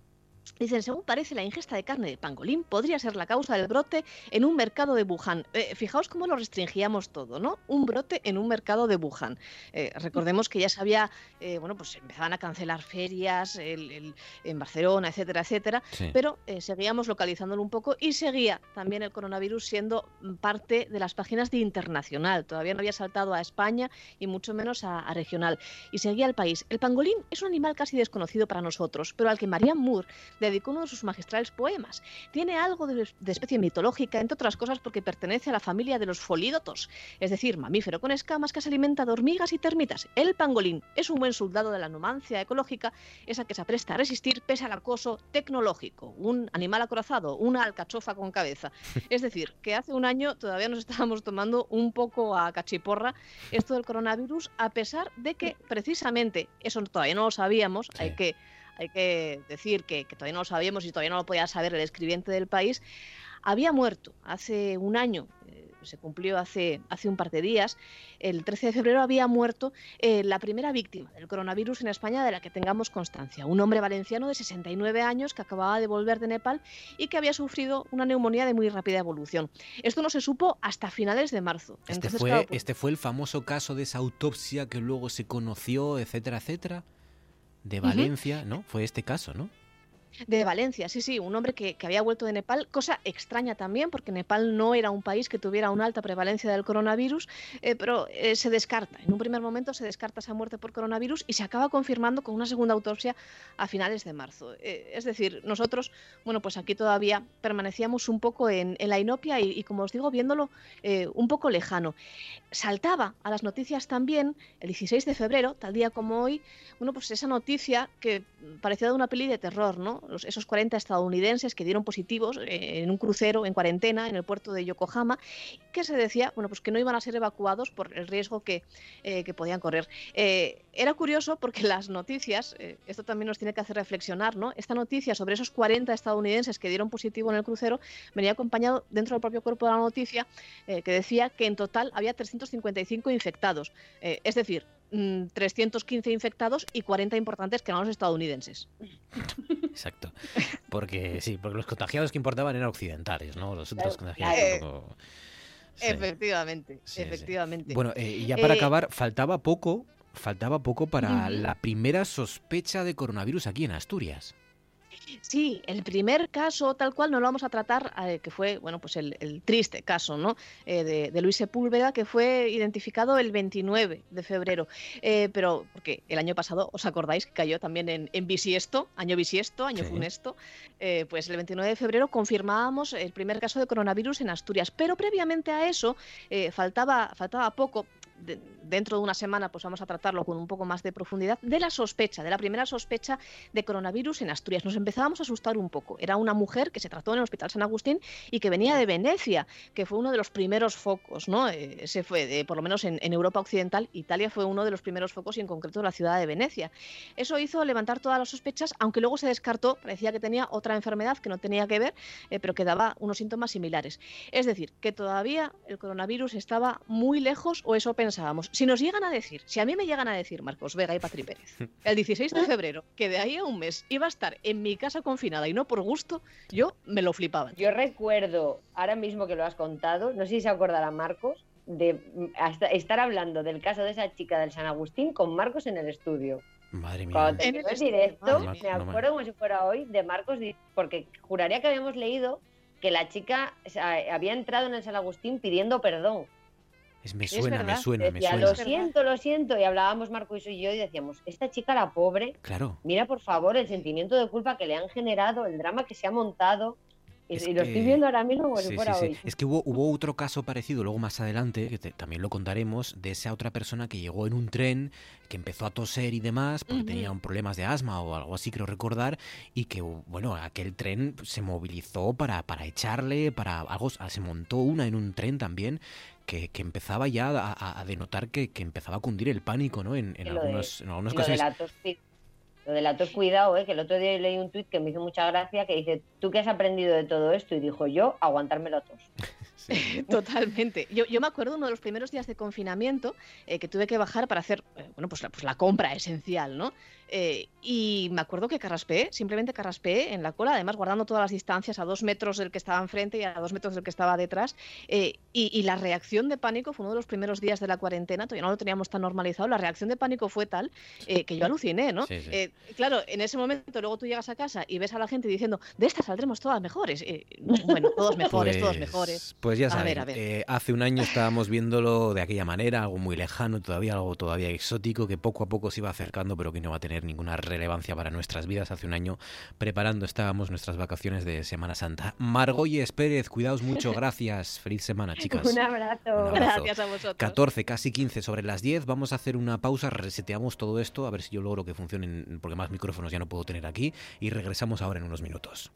Dicen, según parece, la ingesta de carne de pangolín podría ser la causa del brote en un mercado de Wuhan. Eh, fijaos cómo lo restringíamos todo, ¿no? Un brote en un mercado de Wuhan. Eh, recordemos que ya se había, eh, bueno, pues empezaban a cancelar ferias el- el- en Barcelona, etcétera, etcétera, Sí. pero seguíamos localizándolo un poco y seguía también el coronavirus siendo parte de las páginas de internacional. Todavía no había saltado a España y mucho menos a, a regional. Y seguía el país. El pangolín es un animal casi desconocido para nosotros, pero al que Marianne Moore dedicó uno de sus magistrales poemas. Tiene algo de, de especie mitológica, entre otras cosas porque pertenece a la familia de los folídotos, es decir, mamífero con escamas que se alimenta de hormigas y termitas. El pangolín es un buen soldado de la numancia ecológica, esa que se apresta a resistir pese al acoso tecnológico, un animal acorazado, una alcachofa con cabeza. Es decir, que hace un año todavía nos estábamos tomando un poco a cachiporra esto del coronavirus, a pesar de que precisamente eso todavía no lo sabíamos, hay que hay que decir que, que todavía no lo sabíamos y todavía no lo podía saber el escribiente del país, había muerto hace un año, eh, se cumplió hace, hace un par de días, el 13 de febrero había muerto eh, la primera víctima del coronavirus en España de la que tengamos constancia, un hombre valenciano de 69 años que acababa de volver de Nepal y que había sufrido una neumonía de muy rápida evolución. Esto no se supo hasta finales de marzo. Este fue, claro, pues- este fue el famoso caso de esa autopsia que luego se conoció, etcétera, etcétera, de. Valencia, ¿no? Fue este caso, ¿no? De Valencia, sí, sí, un hombre que, que había vuelto de Nepal, cosa extraña también, porque Nepal no era un país que tuviera una alta prevalencia del coronavirus, eh, pero eh, se descarta, en un primer momento se descarta esa muerte por coronavirus y se acaba confirmando con una segunda autopsia a finales de marzo. Eh, es decir, nosotros, bueno, pues aquí todavía permanecíamos un poco en, la inopia y, y, como os digo, viéndolo un poco lejano. Saltaba a las noticias también el 16 de febrero, tal día como hoy, bueno, pues esa noticia que parecía de una peli de terror, ¿no? Los- esos 40 estadounidenses que dieron positivos eh, en un crucero en cuarentena en el puerto de Yokohama, que se decía, bueno, pues que no iban a ser evacuados por el riesgo que, eh, que podían correr. Eh, era curioso porque las noticias, esto también nos tiene que hacer reflexionar, ¿no? Esta noticia sobre esos 40 estadounidenses que dieron positivo en el crucero venía acompañado dentro del propio cuerpo de la noticia que decía que en total había 355 infectados. Es decir, mm, 315 infectados y 40 importantes que eran los estadounidenses. Exacto. Porque sí, porque los contagiados que importaban eran occidentales, ¿no? Los otros contagiados tampoco- Sí. Efectivamente, Sí, sí. efectivamente. Bueno, eh, y ya para Eh, acabar, faltaba poco, faltaba poco para la primera sospecha de coronavirus aquí en Asturias. Sí, el primer caso tal cual no lo vamos a tratar, eh, que fue, bueno, pues el, el triste caso, ¿no? Eh, de, de Luis Sepúlveda, que fue identificado el 29 de febrero. Eh, pero, porque el año pasado, ¿os acordáis que cayó también en, en bisiesto, año bisiesto, año Sí. funesto? Eh, pues el 29 de febrero confirmábamos el primer caso de coronavirus en Asturias. Pero previamente a eso, eh, faltaba, faltaba poco. De- dentro de una semana pues vamos a tratarlo con un poco más de profundidad, de la sospecha, de la primera sospecha de coronavirus en Asturias. Nos empezábamos a asustar un poco. Era una mujer que se trató en el Hospital San Agustín y que venía de Venecia, que fue uno de los primeros focos, ¿no? Eh, ese fue, de- por lo menos en, Europa Occidental, Italia fue uno de los primeros focos y en concreto la ciudad de Venecia. Eso hizo levantar todas las sospechas, aunque luego se descartó, parecía que tenía otra enfermedad que no tenía que ver, eh, pero que daba unos síntomas similares. Es decir, que todavía el coronavirus estaba muy lejos, o eso pensábamos. Si nos llegan a decir, si a mí me llegan a decir Marcos Vega y Patri Pérez, el 16 de febrero, que de ahí a un mes iba a estar en mi casa confinada y no por gusto, yo me lo flipaba. Yo recuerdo, ahora mismo que lo has contado, no sé si se acordará Marcos, de mm, hasta- estar hablando del caso de esa chica del San Agustín con Marcos en el estudio. Madre mía. Cuando En el directo, madre me No acuerdo como si fuera hoy de Marcos, porque juraría que habíamos leído que la chica o sea, había entrado en el San Agustín pidiendo perdón. Es, me Es suena, me verdad. suena, me Decía, suena. lo siento, lo siento. Y hablábamos Marcos y yo y decíamos, esta chica, la pobre, Claro. mira por favor el sentimiento de culpa que le han generado, el drama que se ha montado. Y, Es y lo que- estoy viendo ahora mismo como Sí, si sí, fuera sí. hoy. Es que hubo, hubo otro caso parecido luego más adelante, que te- también lo contaremos, de esa otra persona que llegó en un tren, que empezó a toser y demás, porque Ujú. tenía un problemas de asma o algo así, creo recordar, y que, bueno, aquel tren se movilizó para, para echarle, para algo, se montó una en un tren también, que, que empezaba ya a, denotar que, que empezaba a cundir el pánico, ¿no? En, en de- algunos, en algunas y lo de la tos cuidado, ¿eh? que el otro día leí un tuit que me hizo mucha gracia que dice, ¿tú qué has aprendido de todo esto? Y dijo yo, aguantarme la tos. Totalmente. Yo, yo me acuerdo uno de los primeros días de confinamiento eh, que tuve que bajar para hacer eh, bueno, pues la, pues la compra esencial, ¿no? Eh, y me acuerdo que carraspeé, simplemente carraspeé en la cola, además guardando todas las distancias a dos metros del que estaba enfrente y a dos metros del que estaba detrás. eh, y, y la reacción de pánico fue uno de los primeros días de la cuarentena, todavía no lo teníamos tan normalizado. La reacción de pánico fue tal eh, que yo aluciné, ¿no? Sí, sí. Eh, claro, en ese momento luego tú llegas a casa y ves a la gente diciendo, de estas saldremos todas mejores. Bueno, todos mejores, todos Pues- mejores. Pues ya eh, hace un año estábamos viéndolo de aquella manera, algo muy lejano, todavía algo todavía exótico, que poco a poco se iba acercando, pero que no va a tener ninguna relevancia para nuestras vidas. Hace un año preparando estábamos nuestras vacaciones de Semana Santa. Margolles Pérez, cuidaos mucho, gracias. Feliz semana, chicas. Un abrazo. Un abrazo. Gracias a vosotros. 14, casi 15 sobre las 10. Vamos a hacer una pausa, reseteamos todo esto, a ver si yo logro que funcionen, porque más micrófonos ya no puedo tener aquí, y regresamos ahora en unos minutos.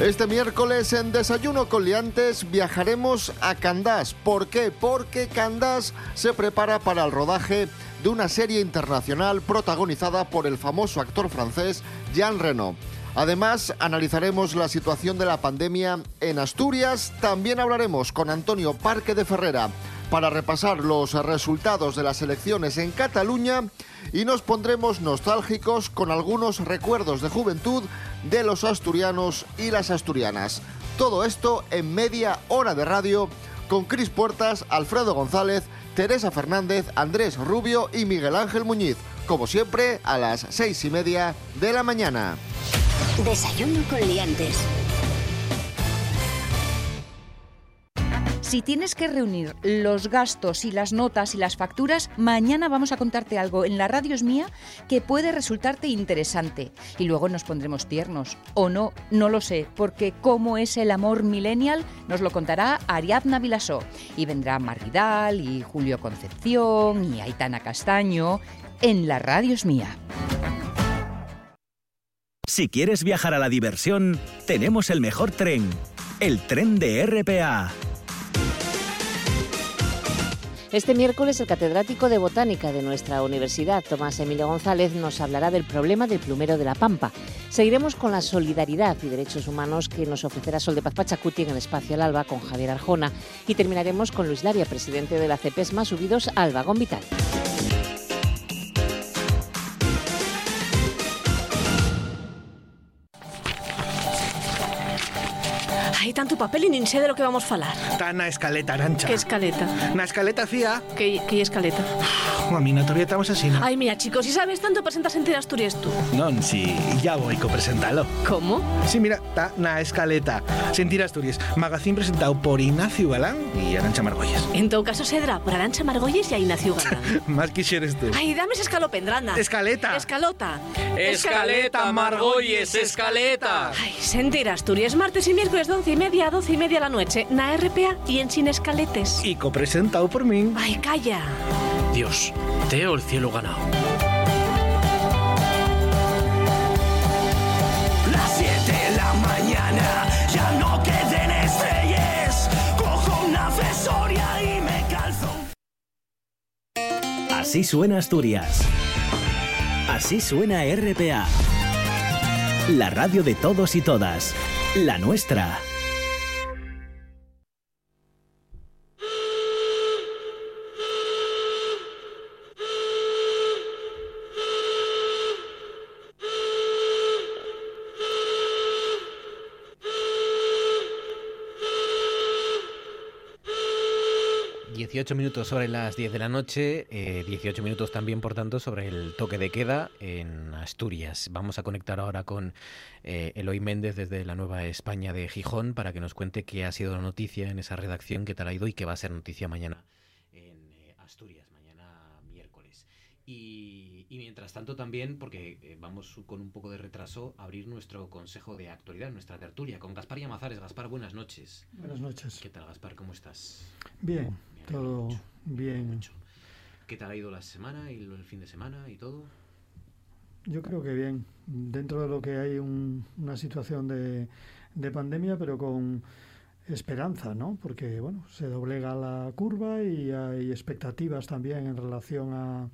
Este miércoles en Desayuno con Liantes viajaremos a Candás. ¿Por qué? Porque Candás se prepara para el rodaje de una serie internacional protagonizada por el famoso actor francés Jean Reno. Además, analizaremos la situación de la pandemia en Asturias. También hablaremos con Antonio Parque de Ferrera para repasar los resultados de las elecciones en Cataluña y nos pondremos nostálgicos con algunos recuerdos de juventud de los asturianos y las asturianas. Todo esto en media hora de radio con Cris Puertas, Alfredo González, Teresa Fernández, Andrés Rubio y Miguel Ángel Muñiz. Como siempre, a las seis y media de la mañana. Desayuno con liantes. Si tienes que reunir los gastos y las notas y las facturas, mañana vamos a contarte algo en la radio es mía que puede resultarte interesante. Y luego nos pondremos tiernos. O no, no lo sé, porque cómo es el amor millennial nos lo contará Ariadna Vilasó. Y vendrá Marvidal y Julio Concepción y Aitana Castaño en la radio es mía. Si quieres viajar a la diversión, tenemos el mejor tren, el tren de RPA. Este miércoles el catedrático de Botánica de nuestra universidad, Tomás Emilio González, nos hablará del problema del plumero de la Pampa. Seguiremos con la solidaridad y derechos humanos que nos ofrecerá Sol de Paz Pachacuti en el Espacio al Alba con Javier Arjona y terminaremos con Luis Laria, presidente de la CEPESMA, subidos al vagón vital. Hai tanto papel e nin sé de lo que vamos falar. Está na escaleta, Arancha. Que escaleta? Na escaleta fía. Que, que escaleta? A mí no todavía estamos así, ¿no? Ai, mira, chicos, si sabes tanto presentas en Asturias tú. Non, si ya voy co presentalo. ¿Cómo? Sí, mira, está na escaleta. Sentir Asturias. Magazín presentado por Ignacio Galán y Arancha Margolles. En todo caso, Sedra, por Arancha Margolles y a Ignacio Galán. Más quisieres tú. Ai, dame ese escalopendrana. Escaleta. Escalota. Escaleta, Margolles, escaleta. Ay, sentir Asturias, martes y miércoles de once y media a doce y media la noche, na RPA y en Sin Escaletes. Y copresentado por mí. Ay, calla. Dios, Teo el cielo ganado. Las 7 de la mañana, ya no queden estrellas. Cojo una fesoria y me calzo. Así suena Asturias. Así suena RPA. La radio de todos y todas. La nuestra. 18 minutos sobre las 10 de la noche, eh, 18 minutos también, por tanto, sobre el toque de queda en Asturias. Vamos a conectar ahora con eh, Eloy Méndez desde la Nueva España de Gijón para que nos cuente qué ha sido la noticia en esa redacción, qué tal ha ido y qué va a ser noticia mañana en eh, Asturias, mañana miércoles. Y, y mientras tanto también, porque eh, vamos con un poco de retraso, abrir nuestro consejo de actualidad, nuestra tertulia, con Gaspar Yamazares. Gaspar, buenas noches. Buenas noches. ¿Qué tal, Gaspar? ¿Cómo estás? Bien, todo bien. ¿Qué tal ha ido la semana y el fin de semana y todo? Yo creo que bien. Dentro de lo que hay un- una situación de, de pandemia, pero con esperanza, ¿no? Porque, bueno, se doblega la curva y hay expectativas también en relación a,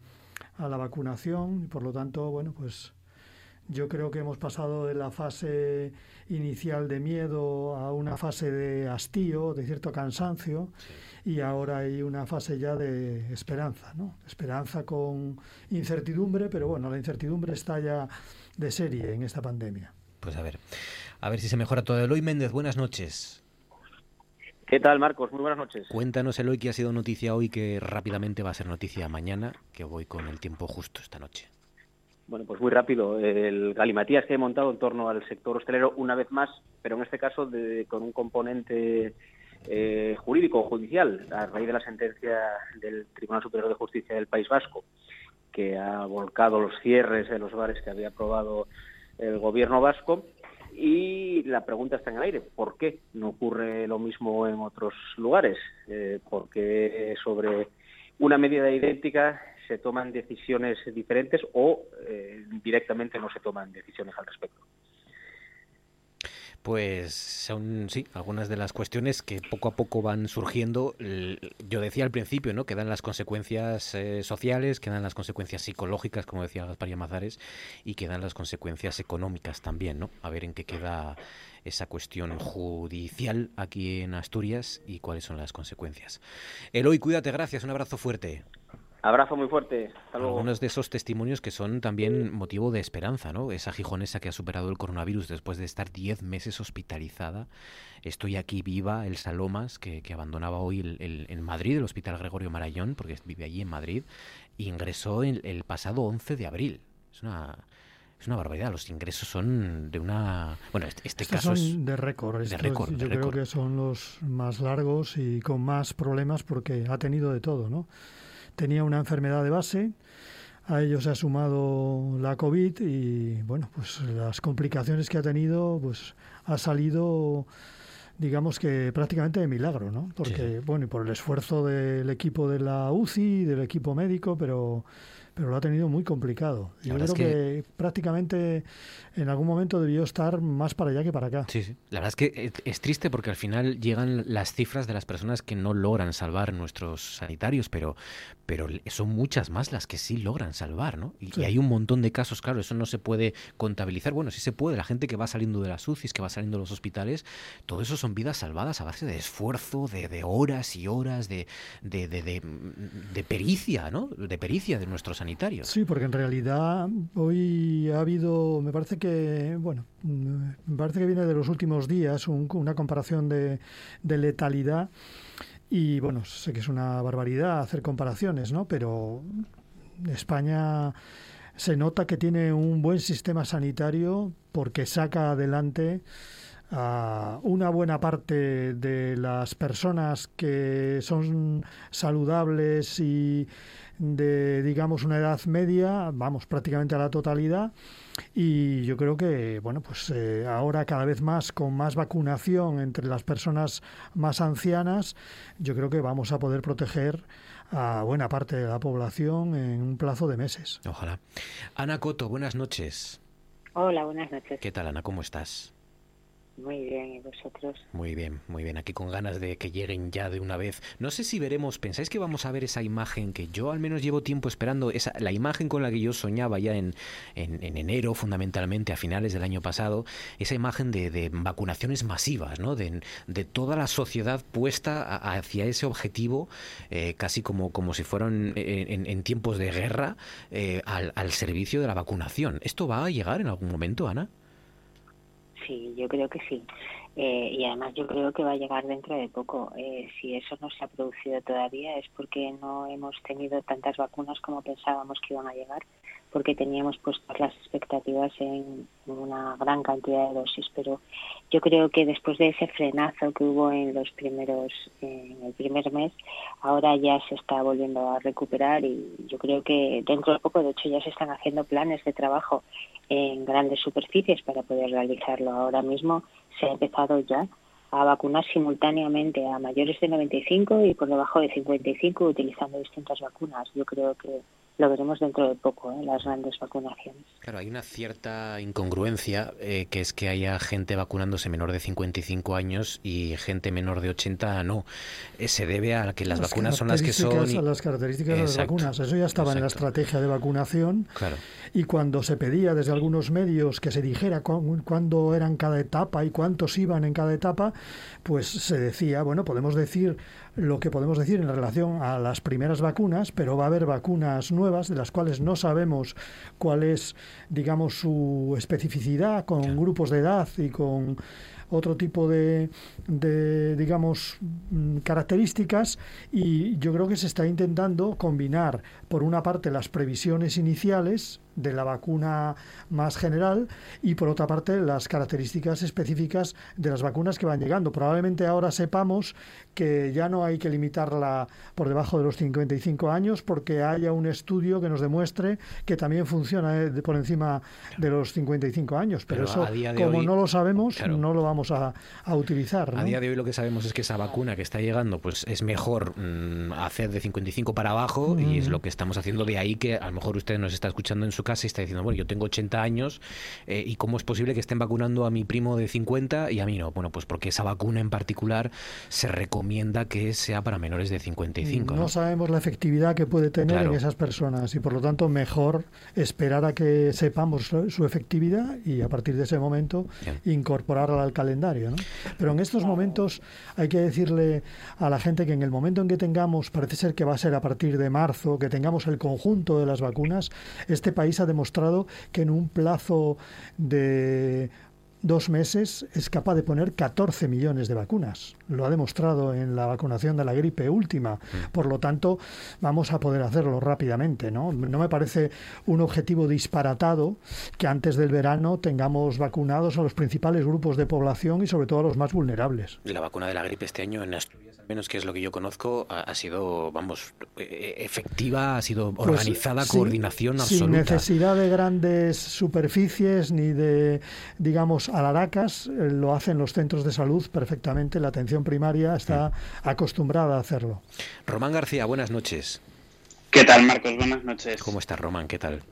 a la vacunación y por lo tanto, bueno, pues yo creo que hemos pasado de la fase inicial de miedo a una fase de hastío, de cierto cansancio, y ahora hay una fase ya de esperanza, ¿no? Esperanza con incertidumbre, pero bueno, la incertidumbre está ya de serie en esta pandemia. Pues a ver, a ver si se mejora todo. Eloy Méndez, buenas noches. ¿Qué tal, Marcos? Muy buenas noches. Cuéntanos, Eloy, que ha sido noticia hoy, que rápidamente va a ser noticia mañana, que voy con el tiempo justo esta noche. Bueno, pues muy rápido. El galimatías que he montado en torno al sector hostelero una vez más, pero en este caso de- con un componente eh, jurídico o judicial, a raíz de la sentencia del Tribunal Superior de Justicia del País Vasco, que ha volcado los cierres de los bares que había aprobado el gobierno vasco. Y la pregunta está en el aire. ¿Por qué no ocurre lo mismo en otros lugares? Eh, ¿Por qué sobre una medida idéntica se toman decisiones diferentes o eh, directamente no se toman decisiones al respecto? Pues son, sí, algunas de las cuestiones que poco a poco van surgiendo. Yo decía al principio, ¿no? Que dan las consecuencias eh, sociales, que dan las consecuencias psicológicas, como decía Gaspar Llamazares, y que dan las consecuencias económicas también, ¿no? A ver en qué queda esa cuestión judicial aquí en Asturias y cuáles son las consecuencias. Eloy, cuídate, gracias, un abrazo fuerte. Abrazo muy fuerte. Hasta luego. Algunos de esos testimonios que son también motivo de esperanza, ¿no? Esa gijonesa que ha superado el coronavirus después de estar 10 meses hospitalizada. Estoy aquí viva, el Salomas, que, que abandonaba hoy el, el- en Madrid, el Hospital Gregorio Marayón, porque vive allí en Madrid, ingresó el, el pasado 11 de abril. Es una, es una barbaridad. Los ingresos son de una... Bueno, este, este Estos caso son es de récord. de récord, yo de creo récord. que son los más largos y con más problemas porque ha tenido de todo, ¿no? Tenía una enfermedad de base, a ello se ha sumado la COVID y, bueno, pues las complicaciones que ha tenido, pues ha salido, digamos que prácticamente de milagro, ¿no? Porque, bueno, y por el esfuerzo del equipo de la UCI, del equipo médico, pero pero lo ha tenido muy complicado. Yo creo es que... prácticamente en algún momento debió estar más para allá que para acá. Sí, sí. La verdad es que es, triste porque al final llegan las cifras de las personas que no logran salvar nuestros sanitarios, pero, pero son muchas más las que sí logran salvar, ¿no? Y, Sí. y hay un montón de casos, claro, eso no se puede contabilizar. Bueno, sí se puede, la gente que va saliendo de las UCIs, que va saliendo de los hospitales, todo eso son vidas salvadas a base de esfuerzo, de, de horas y horas, de, de, de, de- de pericia, ¿no? De pericia de nuestros Sí, porque en realidad hoy ha habido, me parece que, bueno, me parece que viene de los últimos días un- una comparación de, de letalidad y bueno, sé que es una barbaridad hacer comparaciones, ¿no? Pero España se nota que tiene un buen sistema sanitario porque saca adelante a una buena parte de las personas que son saludables y de, digamos, una edad media, vamos, prácticamente a la totalidad. Y yo creo que, bueno, pues eh, ahora cada vez más, con más vacunación entre las personas más ancianas, yo creo que vamos a poder proteger a buena parte de la población en un plazo de meses. Ojalá. Ana Coto, buenas noches. Hola, buenas noches. ¿Qué tal, Ana? ¿Cómo estás? Muy bien, ¿y vosotros? Muy bien, muy bien. Aquí con ganas de que lleguen ya de una vez. No sé si veremos, ¿pensáis que vamos a ver esa imagen que yo al menos llevo tiempo esperando? Esa, la imagen con la que yo soñaba ya en, en, en enero, fundamentalmente, a finales del año pasado, esa imagen de, de vacunaciones masivas, ¿no? De, de toda la sociedad puesta a- hacia ese objetivo, eh, casi como, como si fueran en, en- en tiempos de guerra, eh, al, al servicio de la vacunación. ¿Esto va a llegar en algún momento, Ana? Sí, yo creo que sí. Eh, y además yo creo que va a llegar dentro de poco. Eh, si eso no se ha producido todavía es porque no hemos tenido tantas vacunas como pensábamos que iban a llegar, porque teníamos puestas las expectativas en una gran cantidad de dosis. Pero yo creo que después de ese frenazo que hubo en los primeros, en el primer mes, ahora ya se está volviendo a recuperar y yo creo que dentro de poco, de hecho, ya se están haciendo planes de trabajo en grandes superficies para poder realizarlo. Ahora mismo se ha empezado ya a vacunar simultáneamente a mayores de 95 y por debajo de 55 utilizando distintas vacunas. Yo creo que lo veremos dentro de poco, ¿eh? las grandes vacunaciones. Claro, hay una cierta incongruencia eh, que es que haya gente vacunándose menor de 55 años y gente menor de 80 no. Eh, se debe a que las, vacunas son las que son. A las características de las Exacto, vacunas. Eso ya estaba en la estrategia de vacunación. Claro. Y cuando se pedía desde algunos medios que se dijera cu- cuándo eran cada etapa y cuántos iban en cada etapa, pues se decía, bueno, podemos decir lo que podemos decir en relación a las primeras vacunas, pero va a haber vacunas nuevas de las cuales no sabemos cuál es, digamos, su especificidad con grupos de edad y con otro tipo de, de, digamos, mm, características. Y yo creo que se está intentando combinar, por una parte, las previsiones iniciales de la vacuna más general y por otra parte las características específicas de las vacunas que van llegando. Probablemente ahora sepamos que ya no hay que limitarla por debajo de los 55 años porque haya un estudio que nos demuestre que también funciona eh, por encima de los 55 años. Pero, Pero eso, como hoy- no lo sabemos, Claro. no lo vamos a, a utilizar. A día de hoy lo que sabemos es que esa vacuna que está llegando, pues es mejor mm, hacer de 55 para abajo y es lo que estamos haciendo de ahí que a lo mejor usted nos está escuchando en su casa y está diciendo, bueno, yo tengo 80 años eh, y cómo es posible que estén vacunando a mi primo de 50 y a mí no. Bueno, pues porque esa vacuna en particular se recomienda que sea para menores de 55. no, ¿no? sabemos la efectividad que puede tener Claro. en esas personas y por lo tanto mejor esperar a que sepamos su efectividad y a partir de ese momento incorporarla al calendario. ¿no? Pero en estos momentos hay que decirle a la gente que en el momento en que tengamos, parece ser que va a ser a partir de marzo, que tengamos el conjunto de las vacunas, este país ha demostrado que en un plazo de dos meses es capaz de poner 14 millones de vacunas. Lo ha demostrado en la vacunación de la gripe última. Por lo tanto, vamos a poder hacerlo rápidamente. ¿no? no me parece un objetivo disparatado que antes del verano tengamos vacunados a los principales grupos de población y sobre todo a los más vulnerables. La vacuna de la gripe este año en Asturias, al menos que es lo que yo conozco, ha, ha sido, vamos, eh, efectiva, ha sido Pues, organizada, sin- coordinación Sin absoluta. necesidad de grandes superficies ni de, digamos, alaracas, eh, lo hacen los centros de salud perfectamente. La atención primaria está acostumbrada a hacerlo. Román García, buenas noches. ¿Qué tal, Marcos? Buenas noches. ¿Cómo estás, Román? ¿Qué tal?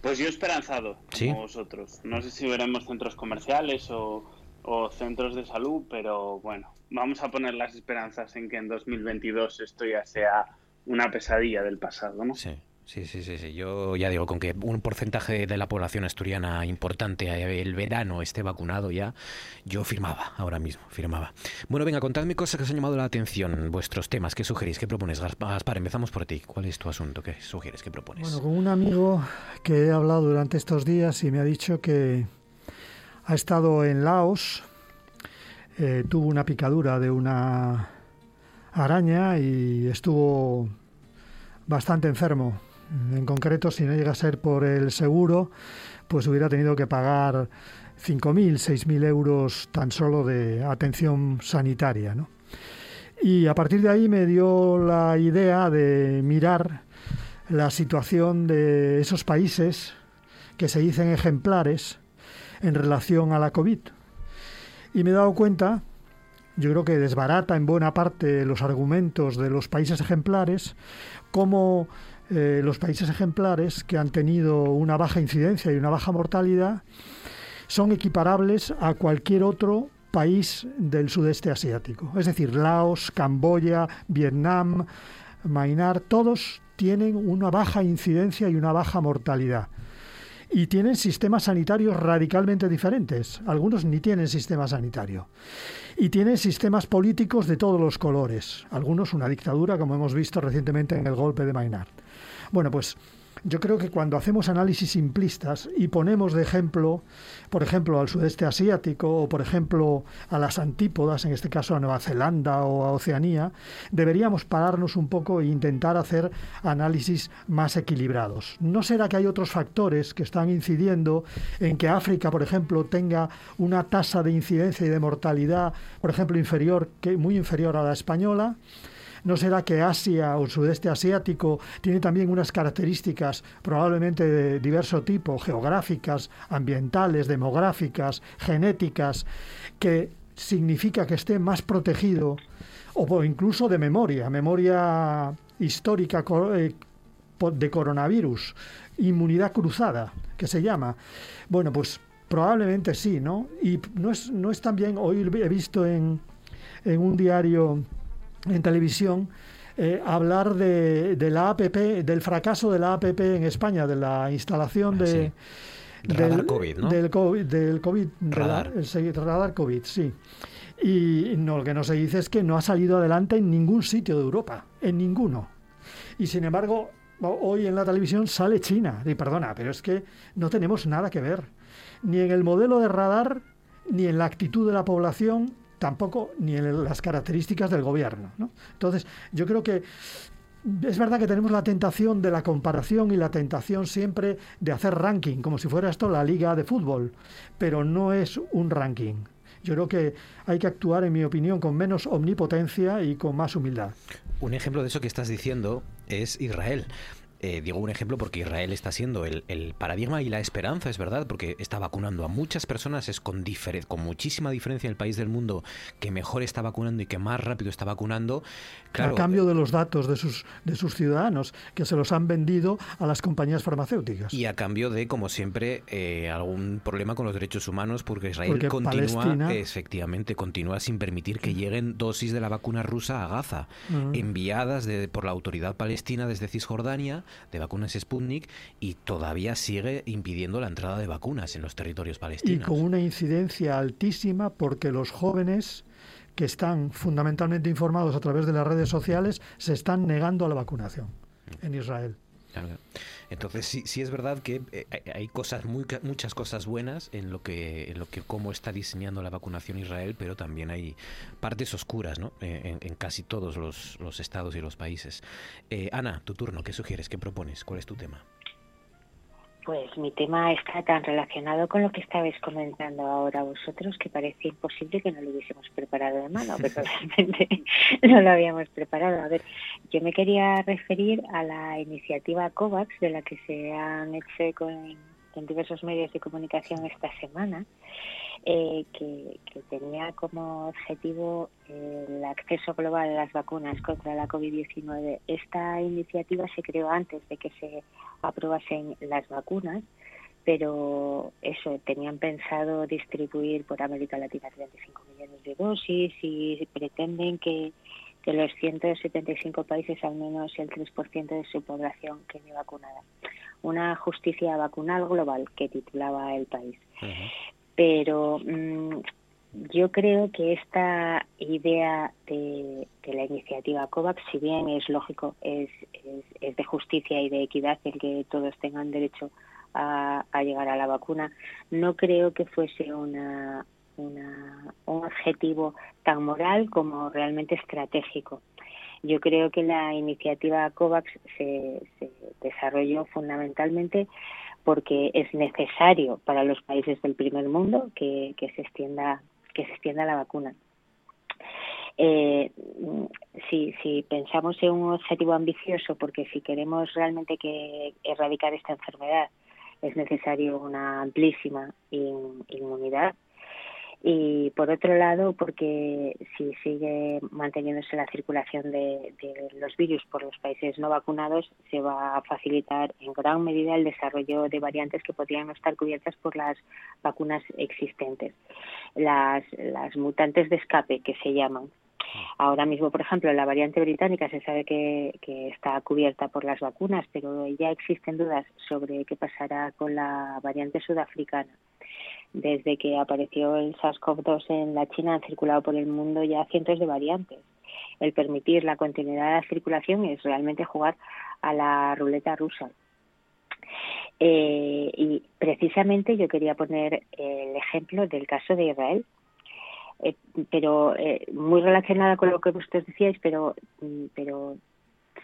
Pues yo esperanzado, ¿Sí? como vosotros. No sé si veremos centros comerciales o, o centros de salud, pero bueno, vamos a poner las esperanzas en que en 2022 esto ya sea una pesadilla del pasado, ¿no? Sí. Sí, sí, sí, sí. Yo ya digo, con que un porcentaje de la población asturiana importante eh, el verano esté vacunado ya, yo firmaba ahora mismo, firmaba. Bueno, venga, contadme cosas que os han llamado la atención, vuestros temas, ¿qué sugerís? ¿Qué propones? Gas- Gaspar, empezamos por ti. ¿Cuál es tu asunto? ¿Qué sugieres? ¿Qué propones? Bueno, con un amigo que he hablado durante estos días y me ha dicho que ha estado en Laos, eh, tuvo una picadura de una araña y estuvo bastante enfermo. En concreto, si no llega a ser por el seguro, pues hubiera tenido que pagar 5.000, 6.000 euros tan solo de atención sanitaria. ¿no? Y a partir de ahí me dio la idea de mirar la situación de esos países que se dicen ejemplares en relación a la COVID. Y me he dado cuenta, yo creo que desbarata en buena parte los argumentos de los países ejemplares, como eh, los países ejemplares que han tenido una baja incidencia y una baja mortalidad son equiparables a cualquier otro país del sudeste asiático. Es decir, Laos, Camboya, Vietnam, Myanmar, todos tienen una baja incidencia y una baja mortalidad. Y tienen sistemas sanitarios radicalmente diferentes. Algunos ni tienen sistema sanitario. Y tienen sistemas políticos de todos los colores. Algunos una dictadura, como hemos visto recientemente en el golpe de Myanmar. Bueno, pues yo creo que cuando hacemos análisis simplistas y ponemos de ejemplo, por ejemplo, al sudeste asiático o, por ejemplo, a las antípodas, en este caso a Nueva Zelanda o a Oceanía, deberíamos pararnos un poco e intentar hacer análisis más equilibrados. ¿No será que hay otros factores que están incidiendo en que África, por ejemplo, tenga una tasa de incidencia y de mortalidad, por ejemplo, inferior, que muy inferior a la española? ¿No será que Asia o el sudeste asiático tiene también unas características probablemente de diverso tipo, geográficas, ambientales, demográficas, genéticas, que significa que esté más protegido o incluso de memoria, memoria histórica eh, de coronavirus, inmunidad cruzada, que se llama. Bueno, pues probablemente sí, ¿no? Y no es, no es también, hoy he visto en, en un diario en televisión eh, hablar de, de la APP, del fracaso de la APP en España, de la instalación de... Radar COVID, ¿no? Del COVID, del COVID Radar. el radar COVID, sí. Y no, lo que no se dice es que no ha salido adelante en ningún sitio de Europa, en ninguno. Y sin embargo, ho- hoy en la televisión sale China. Y perdona, pero es que no tenemos nada que ver. Ni en el modelo de radar, ni en la actitud de la población, tampoco ni en las características del gobierno. ¿no? Entonces, yo creo que es verdad que tenemos la tentación de la comparación y la tentación siempre de hacer ranking, como si fuera esto la liga de fútbol, pero no es un ranking. Yo creo que hay que actuar, en mi opinión, con menos omnipotencia y con más humildad. Un ejemplo de eso que estás diciendo es Israel. Eh, digo un ejemplo porque Israel está siendo el, el paradigma y la esperanza, es verdad, porque está vacunando a muchas personas, es con, con muchísima diferencia el país del mundo que mejor está vacunando y que más rápido está vacunando. Claro, a cambio de los datos de sus, de sus ciudadanos, que se los han vendido a las compañías farmacéuticas. Y a cambio de, como siempre, eh, algún problema con los derechos humanos, porque Israel Porque continúa, Palestina- efectivamente, continúa sin permitir que lleguen dosis de la vacuna rusa a Gaza, enviadas de- por la autoridad palestina desde Cisjordania, de vacunas Sputnik, y todavía sigue impidiendo la entrada de vacunas en los territorios y palestinos. con una incidencia altísima porque los jóvenes que están fundamentalmente informados a través de las redes sociales se están negando a la vacunación en Israel. Claro. Entonces sí, sí es verdad que eh, hay- cosas muy, muchas cosas buenas en lo que en lo que cómo está diseñando la vacunación Israel, pero también hay partes oscuras, ¿no? Eh, en, en casi todos los, los estados y los países. Eh, Ana, tu turno. ¿Qué sugieres? ¿Qué propones? ¿Cuál es tu tema? Pues mi tema está tan relacionado con lo que estabais comentando ahora vosotros que parece imposible que no lo hubiésemos preparado de mano, pero realmente no lo habíamos preparado. A ver, yo me quería referir a la iniciativa COVAX de la que se han hecho eco en, en diversos medios de comunicación esta semana, eh, que, que tenía como objetivo eh, el acceso global a las vacunas contra la COVID-19. Esta iniciativa se creó antes de que se aprobasen las vacunas, pero eso, tenían pensado distribuir por América Latina 35 millones de dosis y pretenden que, que los 175 países, al menos el 3% de su población, quede vacunada. Una justicia vacunal global que titulaba el país pero mm, yo creo que esta idea de, la iniciativa COVAX, si bien es lógico, es, es, es de justicia y de equidad el que todos tengan derecho a, llegar a la vacuna, no creo que fuese una, un objetivo tan moral como realmente estratégico. Yo creo que la iniciativa COVAX se, se desarrolló fundamentalmente porque es necesario para los países del primer mundo que, se extienda que se extienda la vacuna. Eh, si, si pensamos en un objetivo ambicioso, porque si queremos realmente que erradicar esta enfermedad es necesario una amplísima in- inmunidad, y por otro lado porque si sigue manteniéndose la circulación de, los virus por los países no vacunados se va a facilitar en gran medida el desarrollo de variantes que podrían no estar cubiertas por las vacunas existentes. Las, las mutantes de escape que se llaman. Ahora mismo, por ejemplo, la variante británica se sabe que, que está cubierta por las vacunas, pero ya existen dudas sobre qué pasará con la variante sudafricana desde que apareció el SARS-CoV-2 en la China han circulado por el mundo ya cientos de variantes. El permitir la continuidad de la circulación es realmente jugar a la ruleta rusa. Eh, y precisamente yo quería poner el ejemplo del caso de Israel, eh, pero eh, muy relacionada con lo que vosotros decíais, pero, pero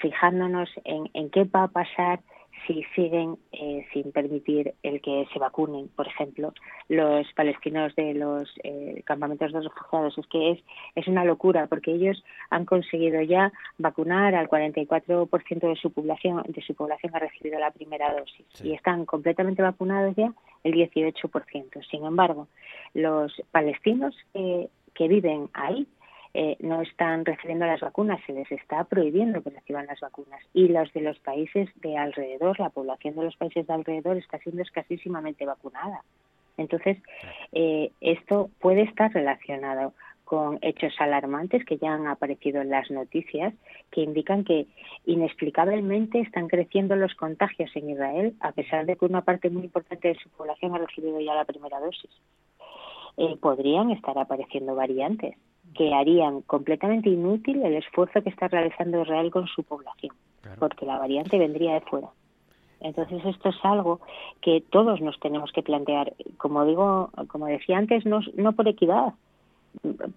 fijándonos en, en qué va a pasar si siguen eh, sin permitir el que se vacunen, por ejemplo, los palestinos de los eh, campamentos de refugiados. Es que es, es una locura porque ellos han conseguido ya vacunar al 44% de su población, de su población ha recibido la primera dosis y están completamente vacunados ya el 18%. Sin embargo, los palestinos que, que viven ahí eh, no están recibiendo las vacunas, se les está prohibiendo que reciban las vacunas. Y los de los países de alrededor, la población de los países de alrededor está siendo escasísimamente vacunada. Entonces, eh, esto puede estar relacionado con hechos alarmantes que ya han aparecido en las noticias que indican que inexplicablemente están creciendo los contagios en Israel a pesar de que una parte muy importante de su población ha recibido ya la primera dosis. Eh, podrían estar apareciendo variantes que harían completamente inútil el esfuerzo que está realizando Israel con su población, porque la variante vendría de fuera. Entonces esto es algo que todos nos tenemos que plantear, como digo, como decía antes, no, no por equidad,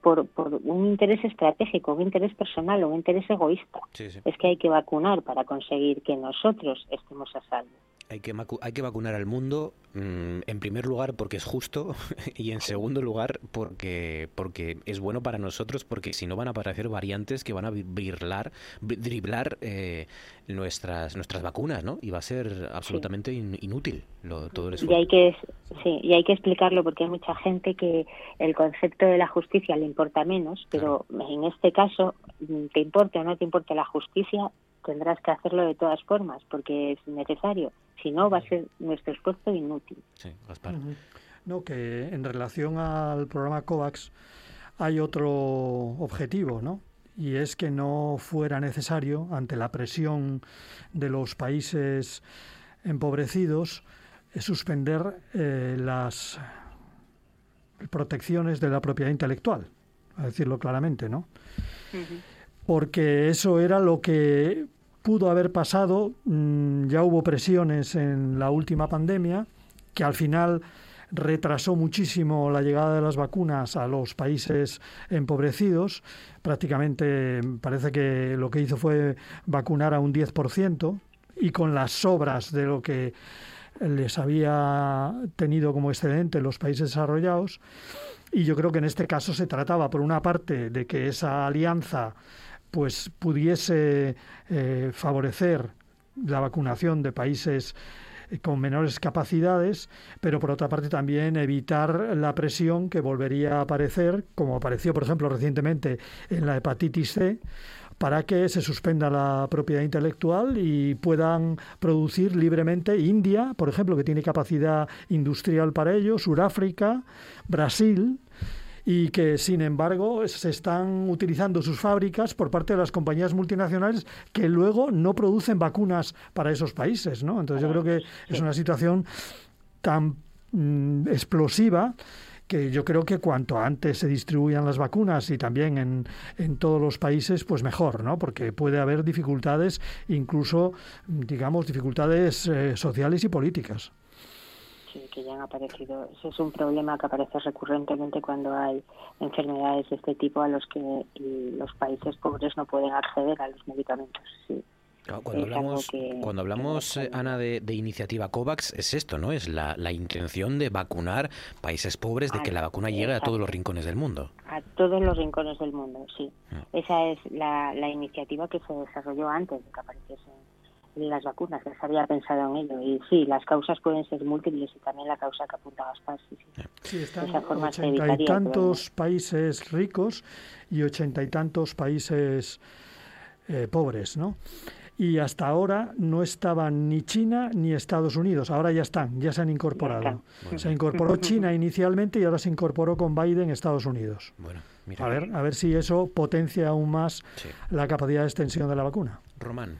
por, por un interés estratégico, un interés personal, un interés egoísta. Es que hay que vacunar para conseguir que nosotros estemos a salvo. Hay que, hay que vacunar al mundo, mm, en primer lugar porque es justo y en segundo lugar porque, porque es bueno para nosotros porque si no van a aparecer variantes que van a driblar, driblar eh, nuestras, nuestras vacunas, ¿no? Y va a ser absolutamente inútil lo, todo eso. Y hay, que, sí, y hay que explicarlo porque hay mucha gente que el concepto de la justicia le importa menos, pero en este caso, mm, te importe o no te importe la justicia, tendrás que hacerlo de todas formas porque es necesario. Si no, va a ser nuestro esfuerzo inútil. Sí, No, que en relación al programa COVAX hay otro objetivo, ¿no? Y es que no fuera necesario, ante la presión de los países empobrecidos, eh, suspender eh, las protecciones de la propiedad intelectual, a decirlo claramente, ¿no? Porque eso era lo que pudo haber pasado, mm, ya hubo presiones en la última pandemia, que al final retrasó muchísimo la llegada de las vacunas a los países empobrecidos. Prácticamente parece que lo que hizo fue vacunar a un 10% y con las sobras de lo que les había tenido como excedente los países desarrollados. Y yo creo que en este caso se trataba, por una parte, de que esa alianza pues pudiese eh, favorecer la vacunación de países eh, con menores capacidades, pero por otra parte también evitar la presión que volvería a aparecer, como apareció, por ejemplo, recientemente en la hepatitis C, para que se suspenda la propiedad intelectual y puedan producir libremente India, por ejemplo, que tiene capacidad industrial para ello, Sudáfrica, Brasil, y que sin embargo se están utilizando sus fábricas por parte de las compañías multinacionales que luego no producen vacunas para esos países, ¿no? Entonces yo creo que es una situación tan mm, explosiva que yo creo que cuanto antes se distribuyan las vacunas y también en, en todos los países, pues mejor, ¿no? Porque puede haber dificultades, incluso, digamos, dificultades eh, sociales y políticas que ya han aparecido. Ese es un problema que aparece recurrentemente cuando hay enfermedades de este tipo a los que los países pobres no pueden acceder a los medicamentos. cuando, hablamos, cuando hablamos, eh, Ana, de, iniciativa COVAX, es esto, ¿no? Es la, la intención de vacunar países pobres, de que la vacuna llegue a todos los rincones del mundo. A todos los rincones del mundo, sí. Ah. Esa es la, la iniciativa que se desarrolló antes de que apareciese las vacunas, que se había pensado en ello. Y sí, las causas pueden ser múltiples y también la causa que apunta Gaspar. Sí, sí. sí están ochenta y tantos países ricos y ochenta y tantos países eh, pobres, ¿no? y hasta ahora no estaban ni China ni Estados Unidos. Ahora ya están, ya se han incorporado. Se incorporó China inicialmente y ahora se incorporó con Biden Estados Unidos. Bueno, A ver, a ver si eso potencia aún más la capacidad de extensión de la vacuna. Román.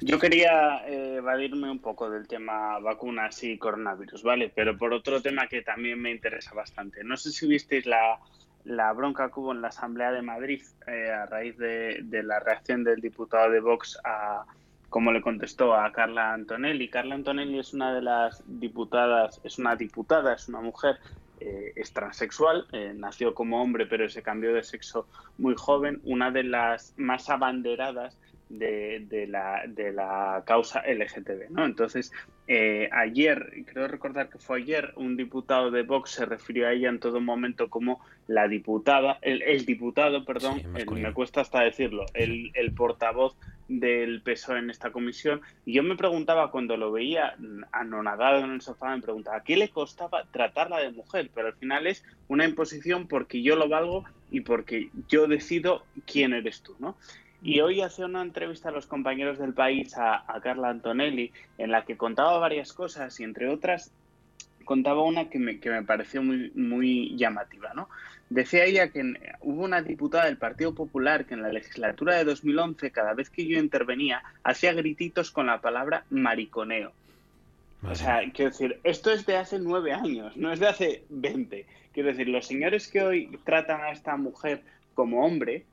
Yo quería eh, evadirme un poco del tema vacunas y coronavirus, ¿vale? Pero por otro tema que también me interesa bastante. No sé si visteis la, la bronca que hubo en la Asamblea de Madrid eh, a raíz de, la reacción del diputado de Vox a cómo le contestó a Carla Antonelli. Carla Antonelli es una de las diputadas, es una diputada, es una mujer eh, es transexual, nació como hombre pero se cambió de sexo muy joven, una de las más abanderadas de, la, de la causa LGTB. ¿no? Entonces, eh, ayer, creo recordar que fue ayer, un diputado de Vox se refirió a ella en todo momento como la diputada, el, diputado, perdón, me cuesta hasta decirlo, el, el portavoz del PSOE en esta comisión. Y yo me preguntaba, cuando lo veía anonadado en el sofá, me preguntaba, ¿qué le costaba tratarla de mujer? Pero al final es una imposición porque yo lo valgo y porque yo decido quién eres tú, ¿no? Y hoy hacía una entrevista a los compañeros del país, a, a Carla Antonelli, en la que contaba varias cosas y entre otras contaba una que me, que me pareció muy, muy llamativa, ¿no? Decía ella que en- hubo una diputada del Partido Popular que en la legislatura de 2011, cada vez que yo intervenía, hacía grititos con la palabra mariconeo. O sea, quiero decir, esto es de hace nueve años, no es de hace 20. Quiero decir, los señores que hoy tratan a esta mujer como hombre,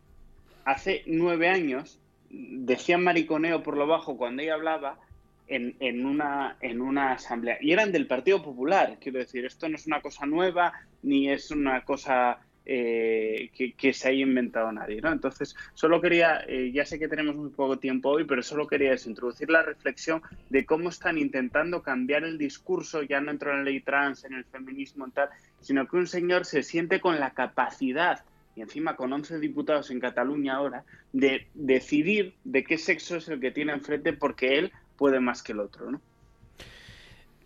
hace nueve años decían mariconeo por lo bajo cuando ella hablaba en, en una, en una asamblea. Y eran del Partido Popular, quiero decir, esto no es una cosa nueva ni es una cosa eh, que, se haya inventado nadie, ¿no? Entonces, solo quería, eh, ya sé que tenemos muy poco tiempo hoy, pero solo quería introducir la reflexión de cómo están intentando cambiar el discurso, ya no entro en la ley trans, en el feminismo, en tal, sino que un señor se siente con la capacidad y encima con 11 diputados en Cataluña ahora, de decidir de qué sexo es el que tiene enfrente porque él puede más que el otro, ¿no?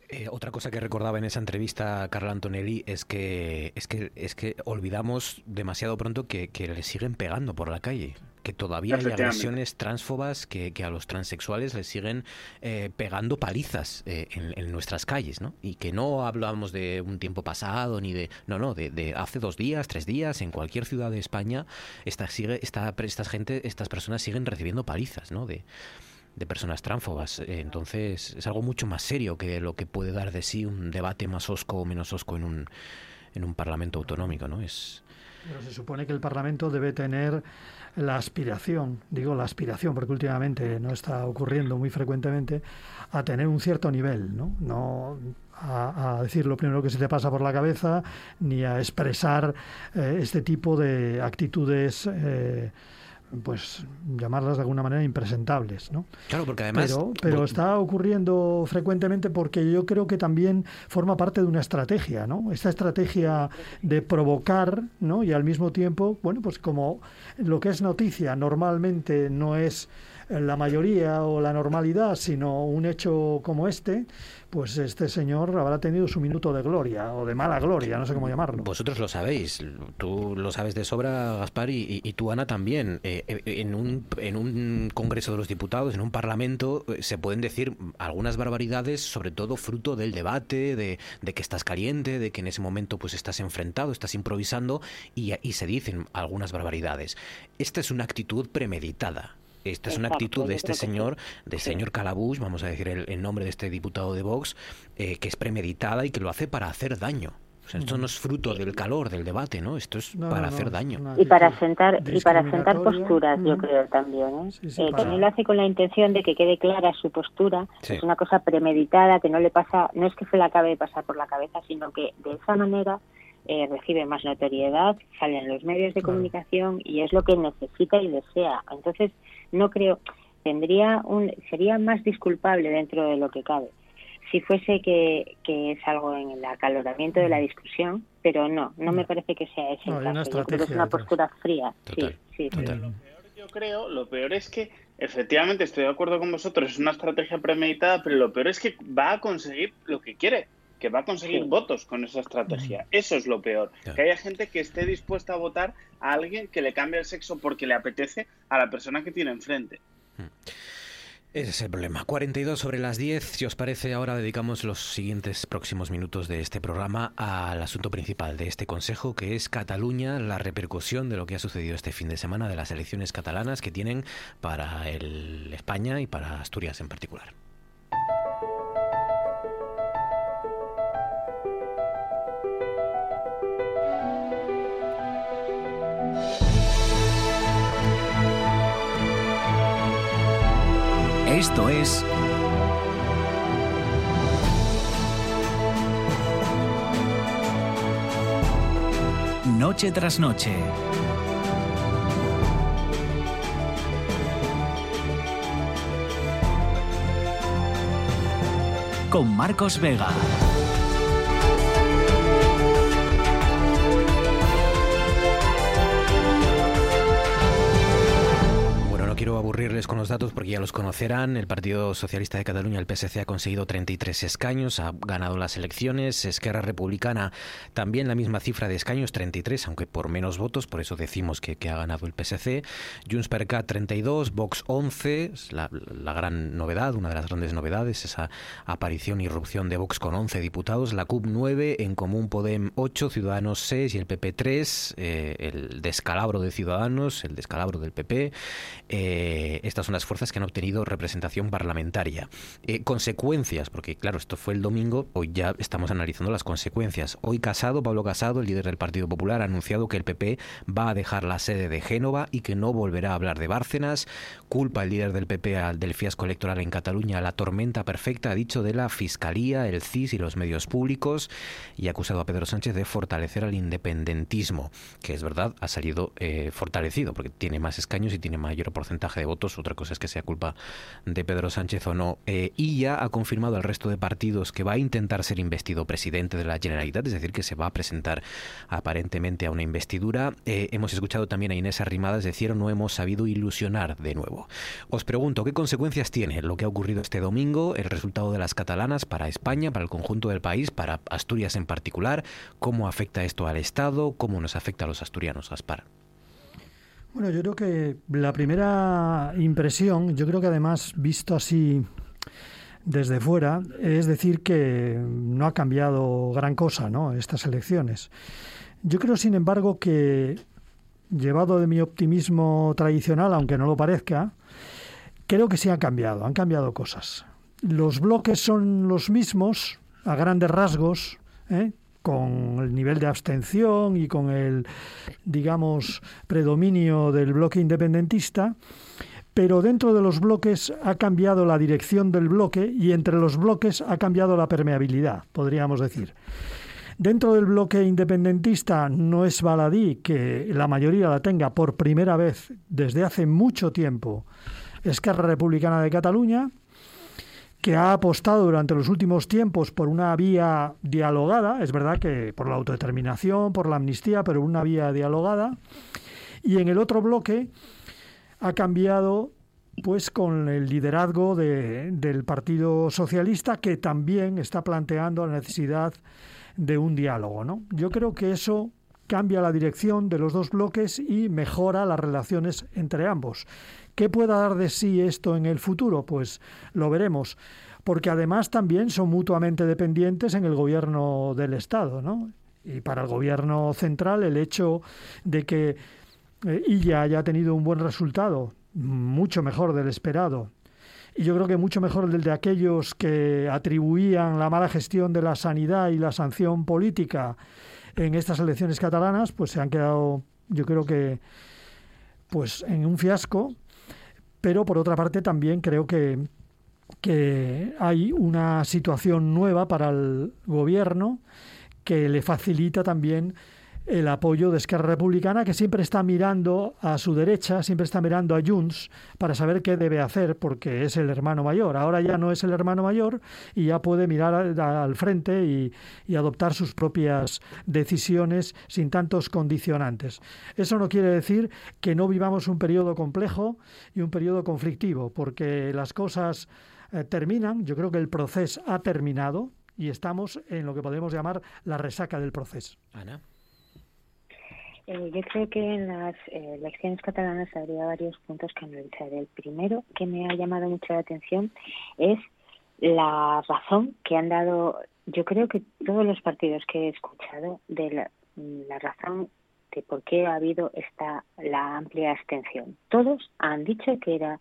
Eh, otra cosa que recordaba en esa entrevista a Carla Antonelli es que es que es que olvidamos demasiado pronto que, que le siguen pegando por la calle. Que todavía hay agresiones transfobas que, que a los transexuales les siguen eh, pegando palizas eh, en, en nuestras calles, ¿no? Y que no hablamos de un tiempo pasado ni de. No, no, de, de hace dos días, tres días, en cualquier ciudad de España, esta, sigue, esta, esta gente, estas personas siguen recibiendo palizas, ¿no? De, de personas tránfobas. Eh, Entonces es algo mucho más serio que lo que puede dar de sí un debate más osco o menos osco en un, en un parlamento autonómico, ¿no? Es, Pero se supone que el Parlamento debe tener la aspiración, digo la aspiración porque últimamente no está ocurriendo muy frecuentemente, a tener un cierto nivel, ¿no? No a, a decir lo primero que se te pasa por la cabeza, ni a expresar eh, este tipo de actitudes, eh, pues llamarlas de alguna manera impresentables, ¿no? Claro, porque además... Pero, pero está ocurriendo frecuentemente porque yo creo que también forma parte de una estrategia, ¿no? Esta estrategia de provocar, ¿no? Y al mismo tiempo, bueno, pues como lo que es noticia normalmente no es la mayoría o la normalidad, sino un hecho como este, pues este señor habrá tenido su minuto de gloria o de mala gloria, no sé cómo llamarlo. Vosotros lo sabéis, tú lo sabes de sobra, Gaspar, y, y- tú, Ana, también. Eh, eh, en, un, en un Congreso de los Diputados, en un Parlamento, eh, se pueden decir algunas barbaridades, sobre todo fruto del debate, de, de que estás caliente, de que en ese momento pues estás enfrentado, estás improvisando, y, y se dicen algunas barbaridades. Esta es una actitud premeditada. Esta es una actitud de este señor, de señor Calabush, vamos a decir el, el nombre de este diputado de Vox, eh, que es premeditada y que lo hace para hacer daño. O sea, esto no es fruto del calor del debate, ¿no? Esto es No, para no, hacer daño. y para sentar y para sentar posturas yo creo también ¿eh? Sí, sí, Eh, para- también lo hace con la intención de que quede clara su postura Sí. es una cosa premeditada que no le pasa no es que se le acabe de pasar por la cabeza sino que de esa manera eh, recibe más notoriedad sale en los medios de comunicación y es lo que necesita y desea. Entonces no creo tendría un sería más disculpable dentro de lo que cabe. Si fuese que, que es algo en el acaloramiento de la discusión, pero no, no me parece que sea ese No, el caso. Yo creo que es una postura fría. Total, sí, sí, total. Yo creo, lo peor es que, efectivamente, estoy de acuerdo con vosotros, es una estrategia premeditada, pero lo peor es que va a conseguir lo que quiere, que va a conseguir Sí. votos con esa estrategia. Eso es lo peor. Que haya gente que esté dispuesta a votar a alguien que le cambie el sexo porque le apetece a la persona que tiene enfrente. Ese es el problema. 42 sobre las 10. Si os parece, ahora dedicamos los siguientes próximos minutos de este programa al asunto principal de este consejo, que es Cataluña, la repercusión de lo que ha sucedido este fin de semana de las elecciones catalanas que tienen para el España y para Asturias en particular. Esto es Noche tras noche. Con Marcos Vega. Aburrirles con los datos porque ya los conocerán. El Partido Socialista de Cataluña, el PSC, ha conseguido 33 escaños, ha ganado las elecciones. Esquerra Republicana también la misma cifra de escaños, 33, aunque por menos votos, por eso decimos que, ha ganado el PSC. Junts per Cat 32, Vox 11, es la, la gran novedad, una de las grandes novedades, esa aparición y irrupción de Vox con 11 diputados. La CUP 9, En Común Podem 8, Ciudadanos 6 y el PP 3. eh, el descalabro de Ciudadanos, el descalabro del PP. Eh, estas son las fuerzas que han obtenido representación parlamentaria. Eh, consecuencias, porque claro, esto fue el domingo, hoy ya estamos analizando las consecuencias. Hoy Casado, Pablo Casado, el líder del Partido Popular, ha anunciado que el PP va a dejar la sede de Génova y que no volverá a hablar de Bárcenas. Culpa el líder del PP al- del fiasco electoral en Cataluña, la tormenta perfecta, ha dicho, de la Fiscalía, el CIS y los medios públicos y ha acusado a Pedro Sánchez de fortalecer al independentismo, que es verdad, ha salido eh, fortalecido porque tiene más escaños y tiene mayor porcentaje de votos. Otra cosa es que sea culpa de Pedro Sánchez o no. Eh, y ya ha confirmado al resto de partidos que va a intentar ser investido presidente de la Generalitat, es decir, que se va a presentar aparentemente a una investidura. Eh, hemos escuchado también a Inés Arrimadas decir no hemos sabido ilusionar de nuevo. Os pregunto, ¿qué consecuencias tiene lo que ha ocurrido este domingo, el resultado de las catalanas para España, para el conjunto del país, para Asturias en particular? ¿Cómo afecta esto al Estado? ¿Cómo nos afecta a los asturianos, Gaspar? Bueno, yo creo que la primera impresión, yo creo que además visto así desde fuera, es decir que no ha cambiado gran cosa, ¿no? Estas elecciones. Yo creo, sin embargo, que llevado de mi optimismo tradicional, aunque no lo parezca, creo que sí han cambiado, han cambiado cosas. Los bloques son los mismos, a grandes rasgos, ¿eh? Con el nivel de abstención y con el, digamos, predominio del bloque independentista, pero dentro de los bloques ha cambiado la dirección del bloque y entre los bloques ha cambiado la permeabilidad, podríamos decir. Dentro del bloque independentista no es baladí que la mayoría la tenga por primera vez desde hace mucho tiempo Esquerra Republicana de Cataluña, que ha apostado durante los últimos tiempos por una vía dialogada, es verdad que por la autodeterminación, por la amnistía, pero una vía dialogada, y en el otro bloque ha cambiado pues con el liderazgo de- del Partido Socialista que también está planteando la necesidad de un diálogo, ¿no? Yo creo que eso cambia la dirección de los dos bloques y mejora las relaciones entre ambos. ¿Qué pueda dar de sí esto en el futuro? Pues lo veremos, porque además también son mutuamente dependientes en el gobierno del Estado, ¿no? Y para el gobierno central el hecho de que eh, Illa haya tenido un buen resultado, mucho mejor del esperado, y yo creo que mucho mejor del de aquellos que atribuían la mala gestión de la sanidad y la sanción política en estas elecciones catalanas, pues se han quedado, yo creo que, pues en un fiasco. Pero por otra parte también creo que, que hay una situación nueva para el gobierno que le facilita también el apoyo de Esquerra Republicana, que siempre está mirando a su derecha, siempre está mirando a Junts para saber qué debe hacer, porque es el hermano mayor. Ahora ya no es el hermano mayor y ya puede mirar al, frente y, y adoptar sus propias decisiones sin tantos condicionantes. Eso no quiere decir que no vivamos un periodo complejo y un periodo conflictivo, porque las cosas eh, terminan. Yo creo que el proceso ha terminado y estamos en lo que podemos llamar la resaca del proceso. Ana. Eh, yo creo que en las eh, elecciones catalanas habría varios puntos que analizar. El primero que me ha llamado mucho la atención es la razón que han dado, yo creo que todos los partidos que he escuchado, de la, la razón de por qué ha habido esta la amplia abstención. Todos han dicho que era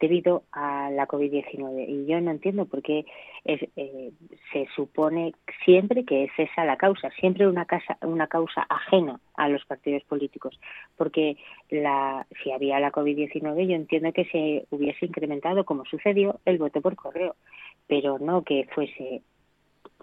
debido a la COVID-19 y yo no entiendo por qué es, eh, se supone siempre que es esa la causa, siempre una, casa, una causa ajena a los partidos políticos, porque la, si había la COVID-19 yo entiendo que se hubiese incrementado, como sucedió, el voto por correo, pero no que fuese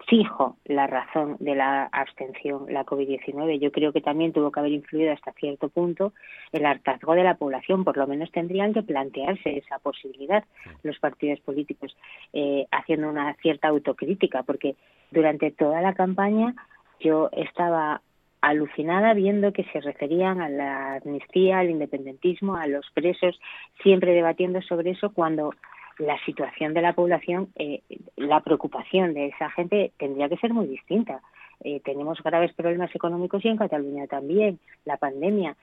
fijo la razón de la abstención, la COVID-19. Yo creo que también tuvo que haber influido hasta cierto punto el hartazgo de la población. Por lo menos tendrían que plantearse esa posibilidad los partidos políticos, eh, haciendo una cierta autocrítica, porque durante toda la campaña yo estaba alucinada viendo que se referían a la amnistía, al independentismo, a los presos, siempre debatiendo sobre eso cuando la situación de la población, eh, la preocupación de esa gente tendría que ser muy distinta. Eh, tenemos graves problemas económicos y en Cataluña también, la pandemia.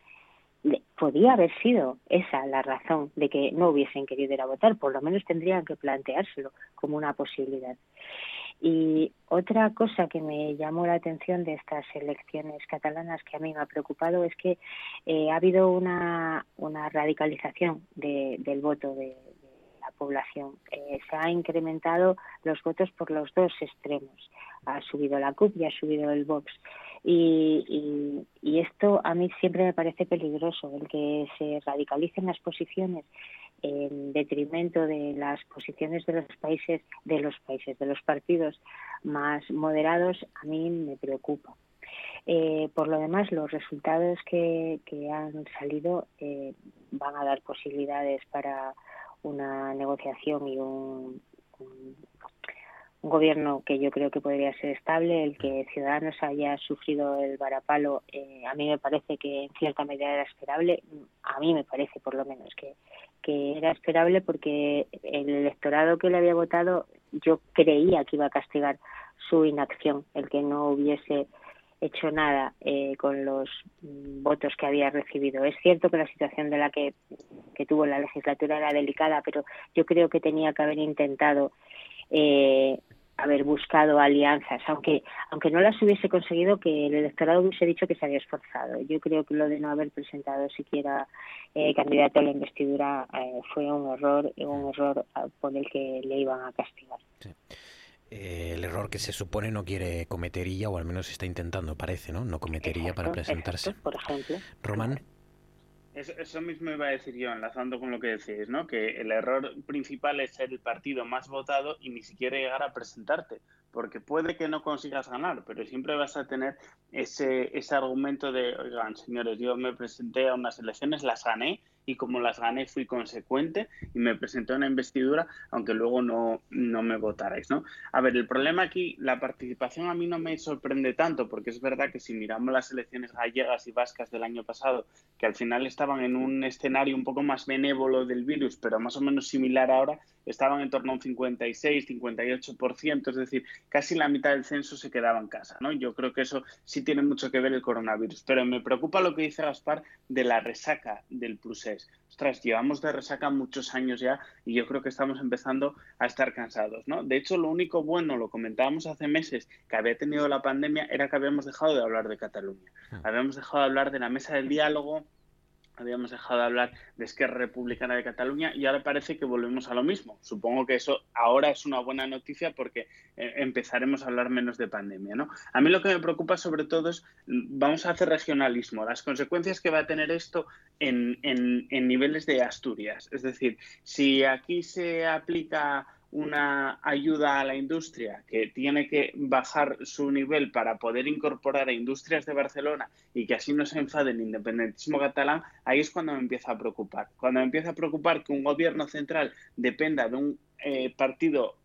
Le- Podía haber sido esa la razón de que no hubiesen querido ir a votar, por lo menos tendrían que planteárselo como una posibilidad. Y otra cosa que me llamó la atención de estas elecciones catalanas que a mí me ha preocupado es que eh, ha habido una, una radicalización de- del voto de, la población. Eh, se ha incrementado los votos por los dos extremos. Ha subido la CUP y ha subido el Vox. Y esto a mí siempre me parece peligroso, el que se radicalicen las posiciones en detrimento de las posiciones de los países, de los países, de los partidos más moderados, a mí me preocupa. Eh, por lo demás, los resultados que, que han salido eh, van a dar posibilidades para una negociación y un, un- gobierno que yo creo que podría ser estable. El que Ciudadanos haya sufrido el varapalo, eh, a mí me parece que en cierta medida era esperable. A mí me parece, por lo menos, que, que era esperable porque el electorado que le había votado, yo creía que iba a castigar su inacción, el que no hubiese hecho nada eh, con los votos que había recibido. Es cierto que la situación de la que, que tuvo la legislatura era delicada, pero yo creo que tenía que haber intentado eh, haber buscado alianzas, aunque aunque no las hubiese conseguido, que el electorado hubiese dicho que se había esforzado. Yo creo que lo de no haber presentado siquiera eh, candidato a la investidura eh, fue un error, un error ah, por el que le iban a castigar. Eh, el error que se supone no quiere cometer ella, o al menos está intentando, parece, ¿no? No cometería para presentarse. exacto, por ejemplo. Román. Eso, eso mismo iba a decir yo, enlazando con lo que decís, ¿no? Que el error principal es ser el partido más votado y ni siquiera llegar a presentarte, porque puede que no consigas ganar, pero siempre vas a tener ese, ese argumento de, oigan, señores, yo me presenté a unas elecciones, las gané y como las gané fui consecuente y me presenté a una investidura, aunque luego no, no me votarais, ¿no? A ver, el problema aquí, la participación a mí no me sorprende tanto, porque es verdad que si miramos las elecciones gallegas y vascas del año pasado, que al final estaban en un escenario un poco más benévolo del virus, pero más o menos similar ahora, estaban en torno a un 56, 58%, es decir, casi la mitad del censo se quedaba en casa, ¿no? Yo creo que eso sí tiene mucho que ver el coronavirus, pero me preocupa lo que dice Gaspar de la resaca del Ostras, llevamos de resaca muchos años ya y yo creo que estamos empezando a estar cansados, ¿no? De hecho, lo único bueno, lo comentábamos hace meses, que había tenido la pandemia era que habíamos dejado de hablar de Cataluña. Habíamos dejado de hablar de la mesa del diálogo, habíamos dejado de hablar de Esquerra Republicana de Cataluña y ahora parece que volvemos a lo mismo. Supongo que eso ahora es una buena noticia porque eh, empezaremos a hablar menos de pandemia, ¿no? A mí lo que me preocupa sobre todo es, vamos a hacer regionalismo, las consecuencias que va a tener esto en, en- en niveles de Asturias. Es decir, si aquí se aplica una ayuda a la industria que tiene que bajar su nivel para poder incorporar a industrias de Barcelona y que así no se enfade el independentismo catalán, ahí es cuando me empieza a preocupar. Cuando me empieza a preocupar que un gobierno central dependa de un eh, partido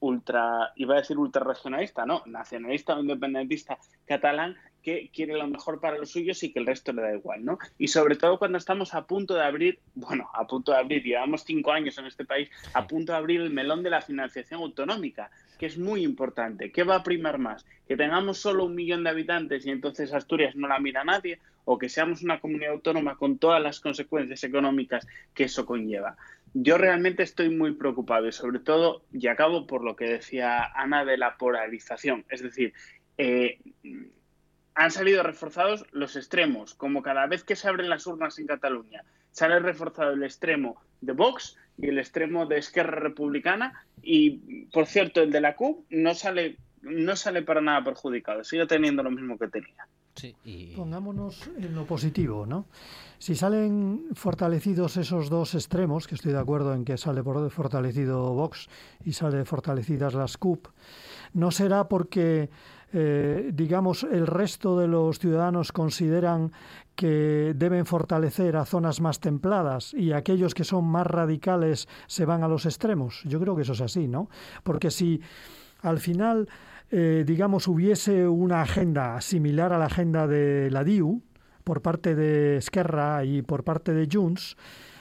ultra, iba a decir ultra regionalista, no, nacionalista o independentista catalán que quiere lo mejor para los suyos y que el resto le da igual, ¿no? Y sobre todo cuando estamos a punto de abrir, bueno, a punto de abrir, llevamos cinco años en este país, a punto de abrir el melón de la financiación autonómica, que es muy importante. ¿Qué va a primar más? ¿Que tengamos solo un millón de habitantes y entonces Asturias no la mira nadie? ¿O que seamos una comunidad autónoma con todas las consecuencias económicas que eso conlleva? Yo realmente estoy muy preocupado y sobre todo, y acabo por lo que decía Ana de la polarización, es decir, eh, han salido reforzados los extremos, como cada vez que se abren las urnas en Cataluña, sale reforzado el extremo de Vox y el extremo de Esquerra Republicana y, por cierto, el de la CUP no sale, no sale para nada perjudicado, sigue teniendo lo mismo que tenía. Pongámonos en lo positivo, ¿no? Si salen fortalecidos esos dos extremos, que estoy de acuerdo en que sale fortalecido Vox y sale fortalecidas las CUP, no será porque, eh, digamos, el resto de los ciudadanos consideran que deben fortalecer a zonas más templadas y aquellos que son más radicales se van a los extremos. Yo creo que eso es así, ¿no? Porque si al final eh, digamos, hubiese una agenda similar a la agenda de la DIU por parte de Esquerra y por parte de Junts,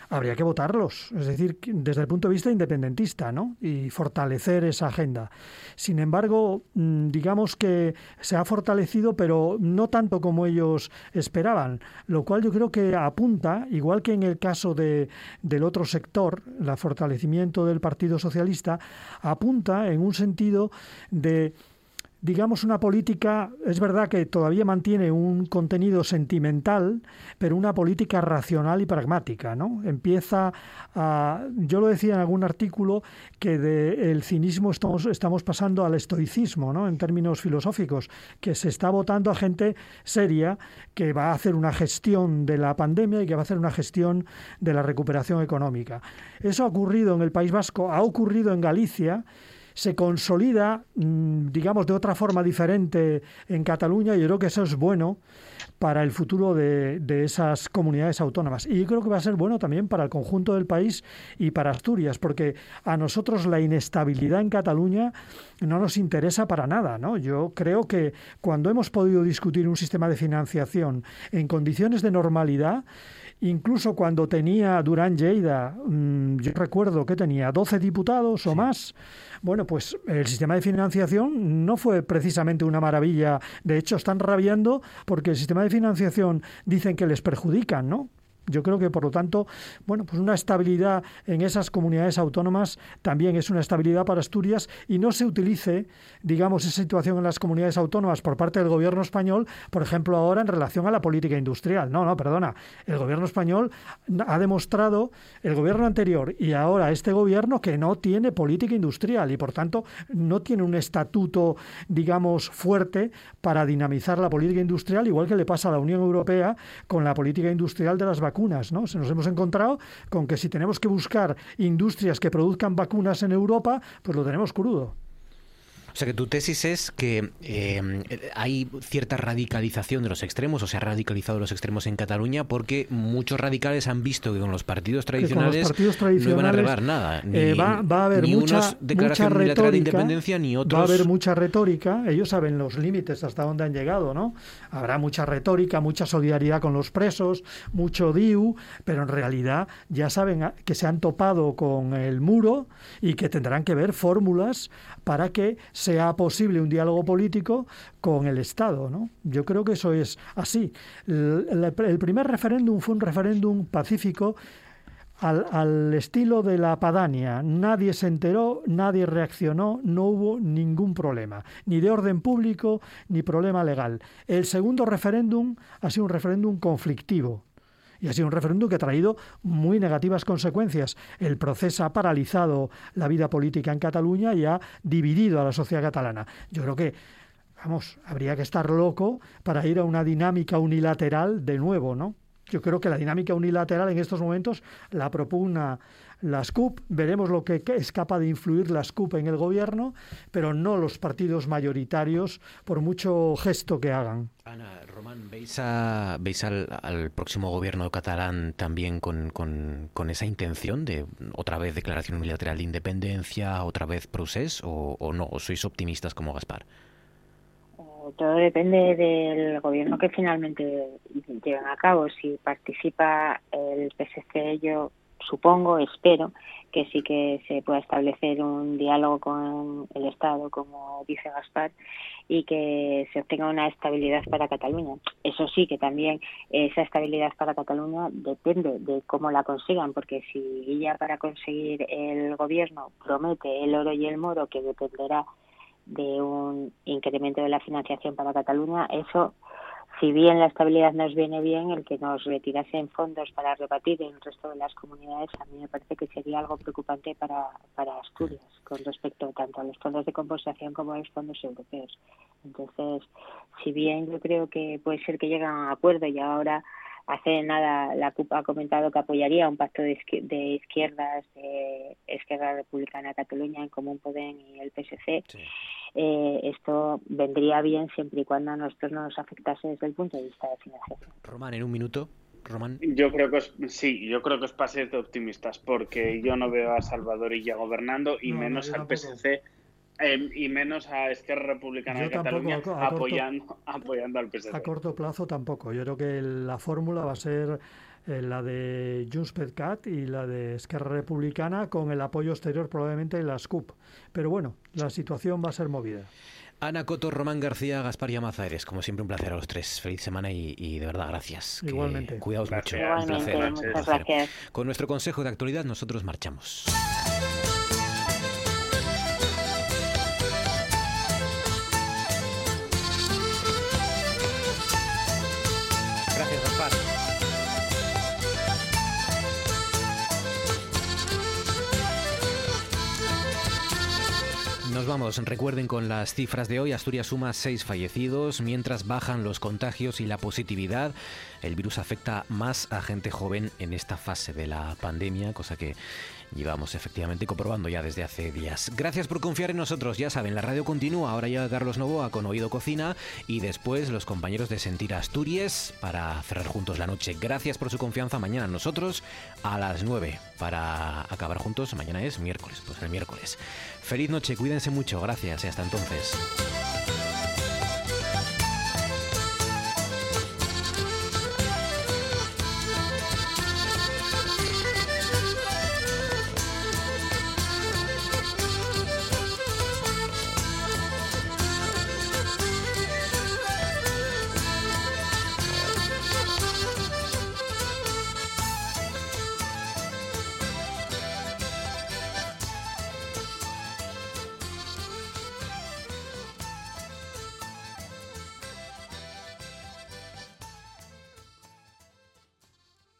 habría que votarlos, es decir, desde el punto de vista independentista, ¿no? Y fortalecer esa agenda. Sin embargo, mm, digamos que se ha fortalecido, pero no tanto como ellos esperaban, lo cual yo creo que apunta, igual que en el caso de, del otro sector, el fortalecimiento del Partido Socialista, apunta en un sentido de digamos, una política, es verdad que todavía mantiene un contenido sentimental, pero una política racional y pragmática, ¿no? Empieza a, yo lo decía en algún artículo, que del cinismo estamos, estamos pasando al estoicismo, ¿no? En términos filosóficos, que se está votando a gente seria que va a hacer una gestión de la pandemia y que va a hacer una gestión de la recuperación económica. Eso ha ocurrido en el País Vasco, ha ocurrido en Galicia, se consolida, mm, digamos, de otra forma diferente en Cataluña y yo creo que eso es bueno para el futuro de, de, esas comunidades autónomas. Y yo creo que va a ser bueno también para el conjunto del país y para Asturias, porque a nosotros la inestabilidad en Cataluña no nos interesa para nada. ¿no? Yo creo que cuando hemos podido discutir un sistema de financiación en condiciones de normalidad, incluso cuando tenía Durán Lleida, mm, yo recuerdo que tenía 12 diputados o más, bueno, pues el sistema de financiación no fue precisamente una maravilla. De hecho, están rabiando porque el sistema de financiación dicen que les perjudican, ¿no? Yo creo que, por lo tanto, bueno, pues una estabilidad en esas comunidades autónomas también es una estabilidad para Asturias y no se utilice, digamos, esa situación en las comunidades autónomas por parte del gobierno español, por ejemplo, ahora en relación a la política industrial. No, no, perdona. El gobierno español ha demostrado, el gobierno anterior y ahora este gobierno, que no tiene política industrial y, por tanto, no tiene un estatuto, digamos, fuerte para dinamizar la política industrial, igual que le pasa a la Unión Europea con la política industrial de las vacunas ¿no? Se nos hemos encontrado con que si tenemos que buscar industrias que produzcan vacunas en Europa, pues lo tenemos crudo. O sea que tu tesis es que eh, hay cierta radicalización de los extremos, o se ha radicalizado los extremos en Cataluña porque muchos radicales han visto que con los partidos tradicionales, no van a arreglar nada. Eh, Ni, va, va, a haber ni mucha, unos declaración mucha de independencia ni otros. Va a haber mucha retórica, ellos saben los límites hasta dónde han llegado, ¿no? Habrá mucha retórica, mucha solidaridad con los presos, mucho DIU, pero en realidad ya saben que se han topado con el muro y que tendrán que ver fórmulas para que sea posible un diálogo político con el Estado, ¿no? Yo creo que eso es así. El, primer referéndum fue un referéndum pacífico al estilo de la Padania. Nadie se enteró, nadie reaccionó, no hubo ningún problema, ni de orden público ni problema legal. El segundo referéndum ha sido un referéndum conflictivo. Y ha sido un referéndum que ha traído muy negativas consecuencias. El proceso ha paralizado la vida política en Cataluña y ha dividido a la sociedad catalana. Yo creo que, vamos, habría que estar loco para ir a una dinámica unilateral de nuevo, ¿no? Yo creo que la dinámica unilateral en estos momentos la propugna la SCUP. Veremos lo que es capaz de influir la SCUP en el gobierno, pero no los partidos mayoritarios, por mucho gesto que hagan. Ana, Román, ¿veis, a- veis al, al próximo gobierno catalán también con, con- con esa intención de otra vez declaración unilateral de independencia, otra vez procés o, o no? ¿O sois optimistas como Gaspar? Todo depende del gobierno que finalmente lleven a cabo. Si participa el PSC, yo supongo, espero que sí que se pueda establecer un diálogo con el Estado, como dice Gaspar, y que se obtenga una estabilidad para Cataluña. Eso sí, que también esa estabilidad para Cataluña depende de cómo la consigan, porque si ella para conseguir el gobierno promete el oro y el moro, que dependerá de un incremento de la financiación para Cataluña, eso, si bien la estabilidad nos viene bien, el que nos retirasen fondos para repartir en el resto de las comunidades, a mí me parece que sería algo preocupante para, para Asturias con respecto tanto a los fondos de compensación como a los fondos europeos. Entonces, si bien yo creo que puede ser que lleguen a un acuerdo y ahora hace nada la CUP ha comentado que apoyaría un pacto de, izquier- de izquierdas de Esquerra Republicana de Cataluña en Común Podem y el PSC, eh, esto vendría bien siempre y cuando a nosotros no nos afectase desde el punto de vista de financiación. Román, en un minuto. Román. Yo creo que os, sí, yo creo que os paséis de optimistas porque yo no veo a Salvador Illa gobernando y No, no, menos al tampoco. PSC Eh, y menos a Esquerra Republicana Yo de Cataluña tampoco, a- a corto- apoyando, apoyando al PSC. A corto plazo tampoco. Yo creo que la fórmula va a ser eh, la de Junts per Cat y la de Esquerra Republicana con el apoyo exterior probablemente de las CUP. Pero bueno, la situación va a ser movida. Ana Coto, Román García, Gaspar y Amazares, como siempre un placer a los tres. Feliz semana y, y de verdad gracias. Que Igualmente. Cuidaos mucho. Gracias. Un placer, Igualmente, un muchas placer. gracias. Con nuestro consejo de actualidad nosotros marchamos. Nos vamos. Recuerden con las cifras de hoy, Asturias suma seis fallecidos, mientras bajan los contagios y la positividad. El virus afecta más a gente joven en esta fase de la pandemia, cosa que llevamos efectivamente comprobando ya desde hace días. Gracias por confiar en nosotros. Ya saben, la radio continúa. Ahora llega Carlos Novoa con Oído Cocina y después los compañeros de Sentir Asturias para cerrar juntos la noche. Gracias por su confianza. Mañana nosotros a las 9 para acabar juntos. Mañana es miércoles, pues el miércoles. Feliz noche, cuídense mucho. Gracias y hasta entonces.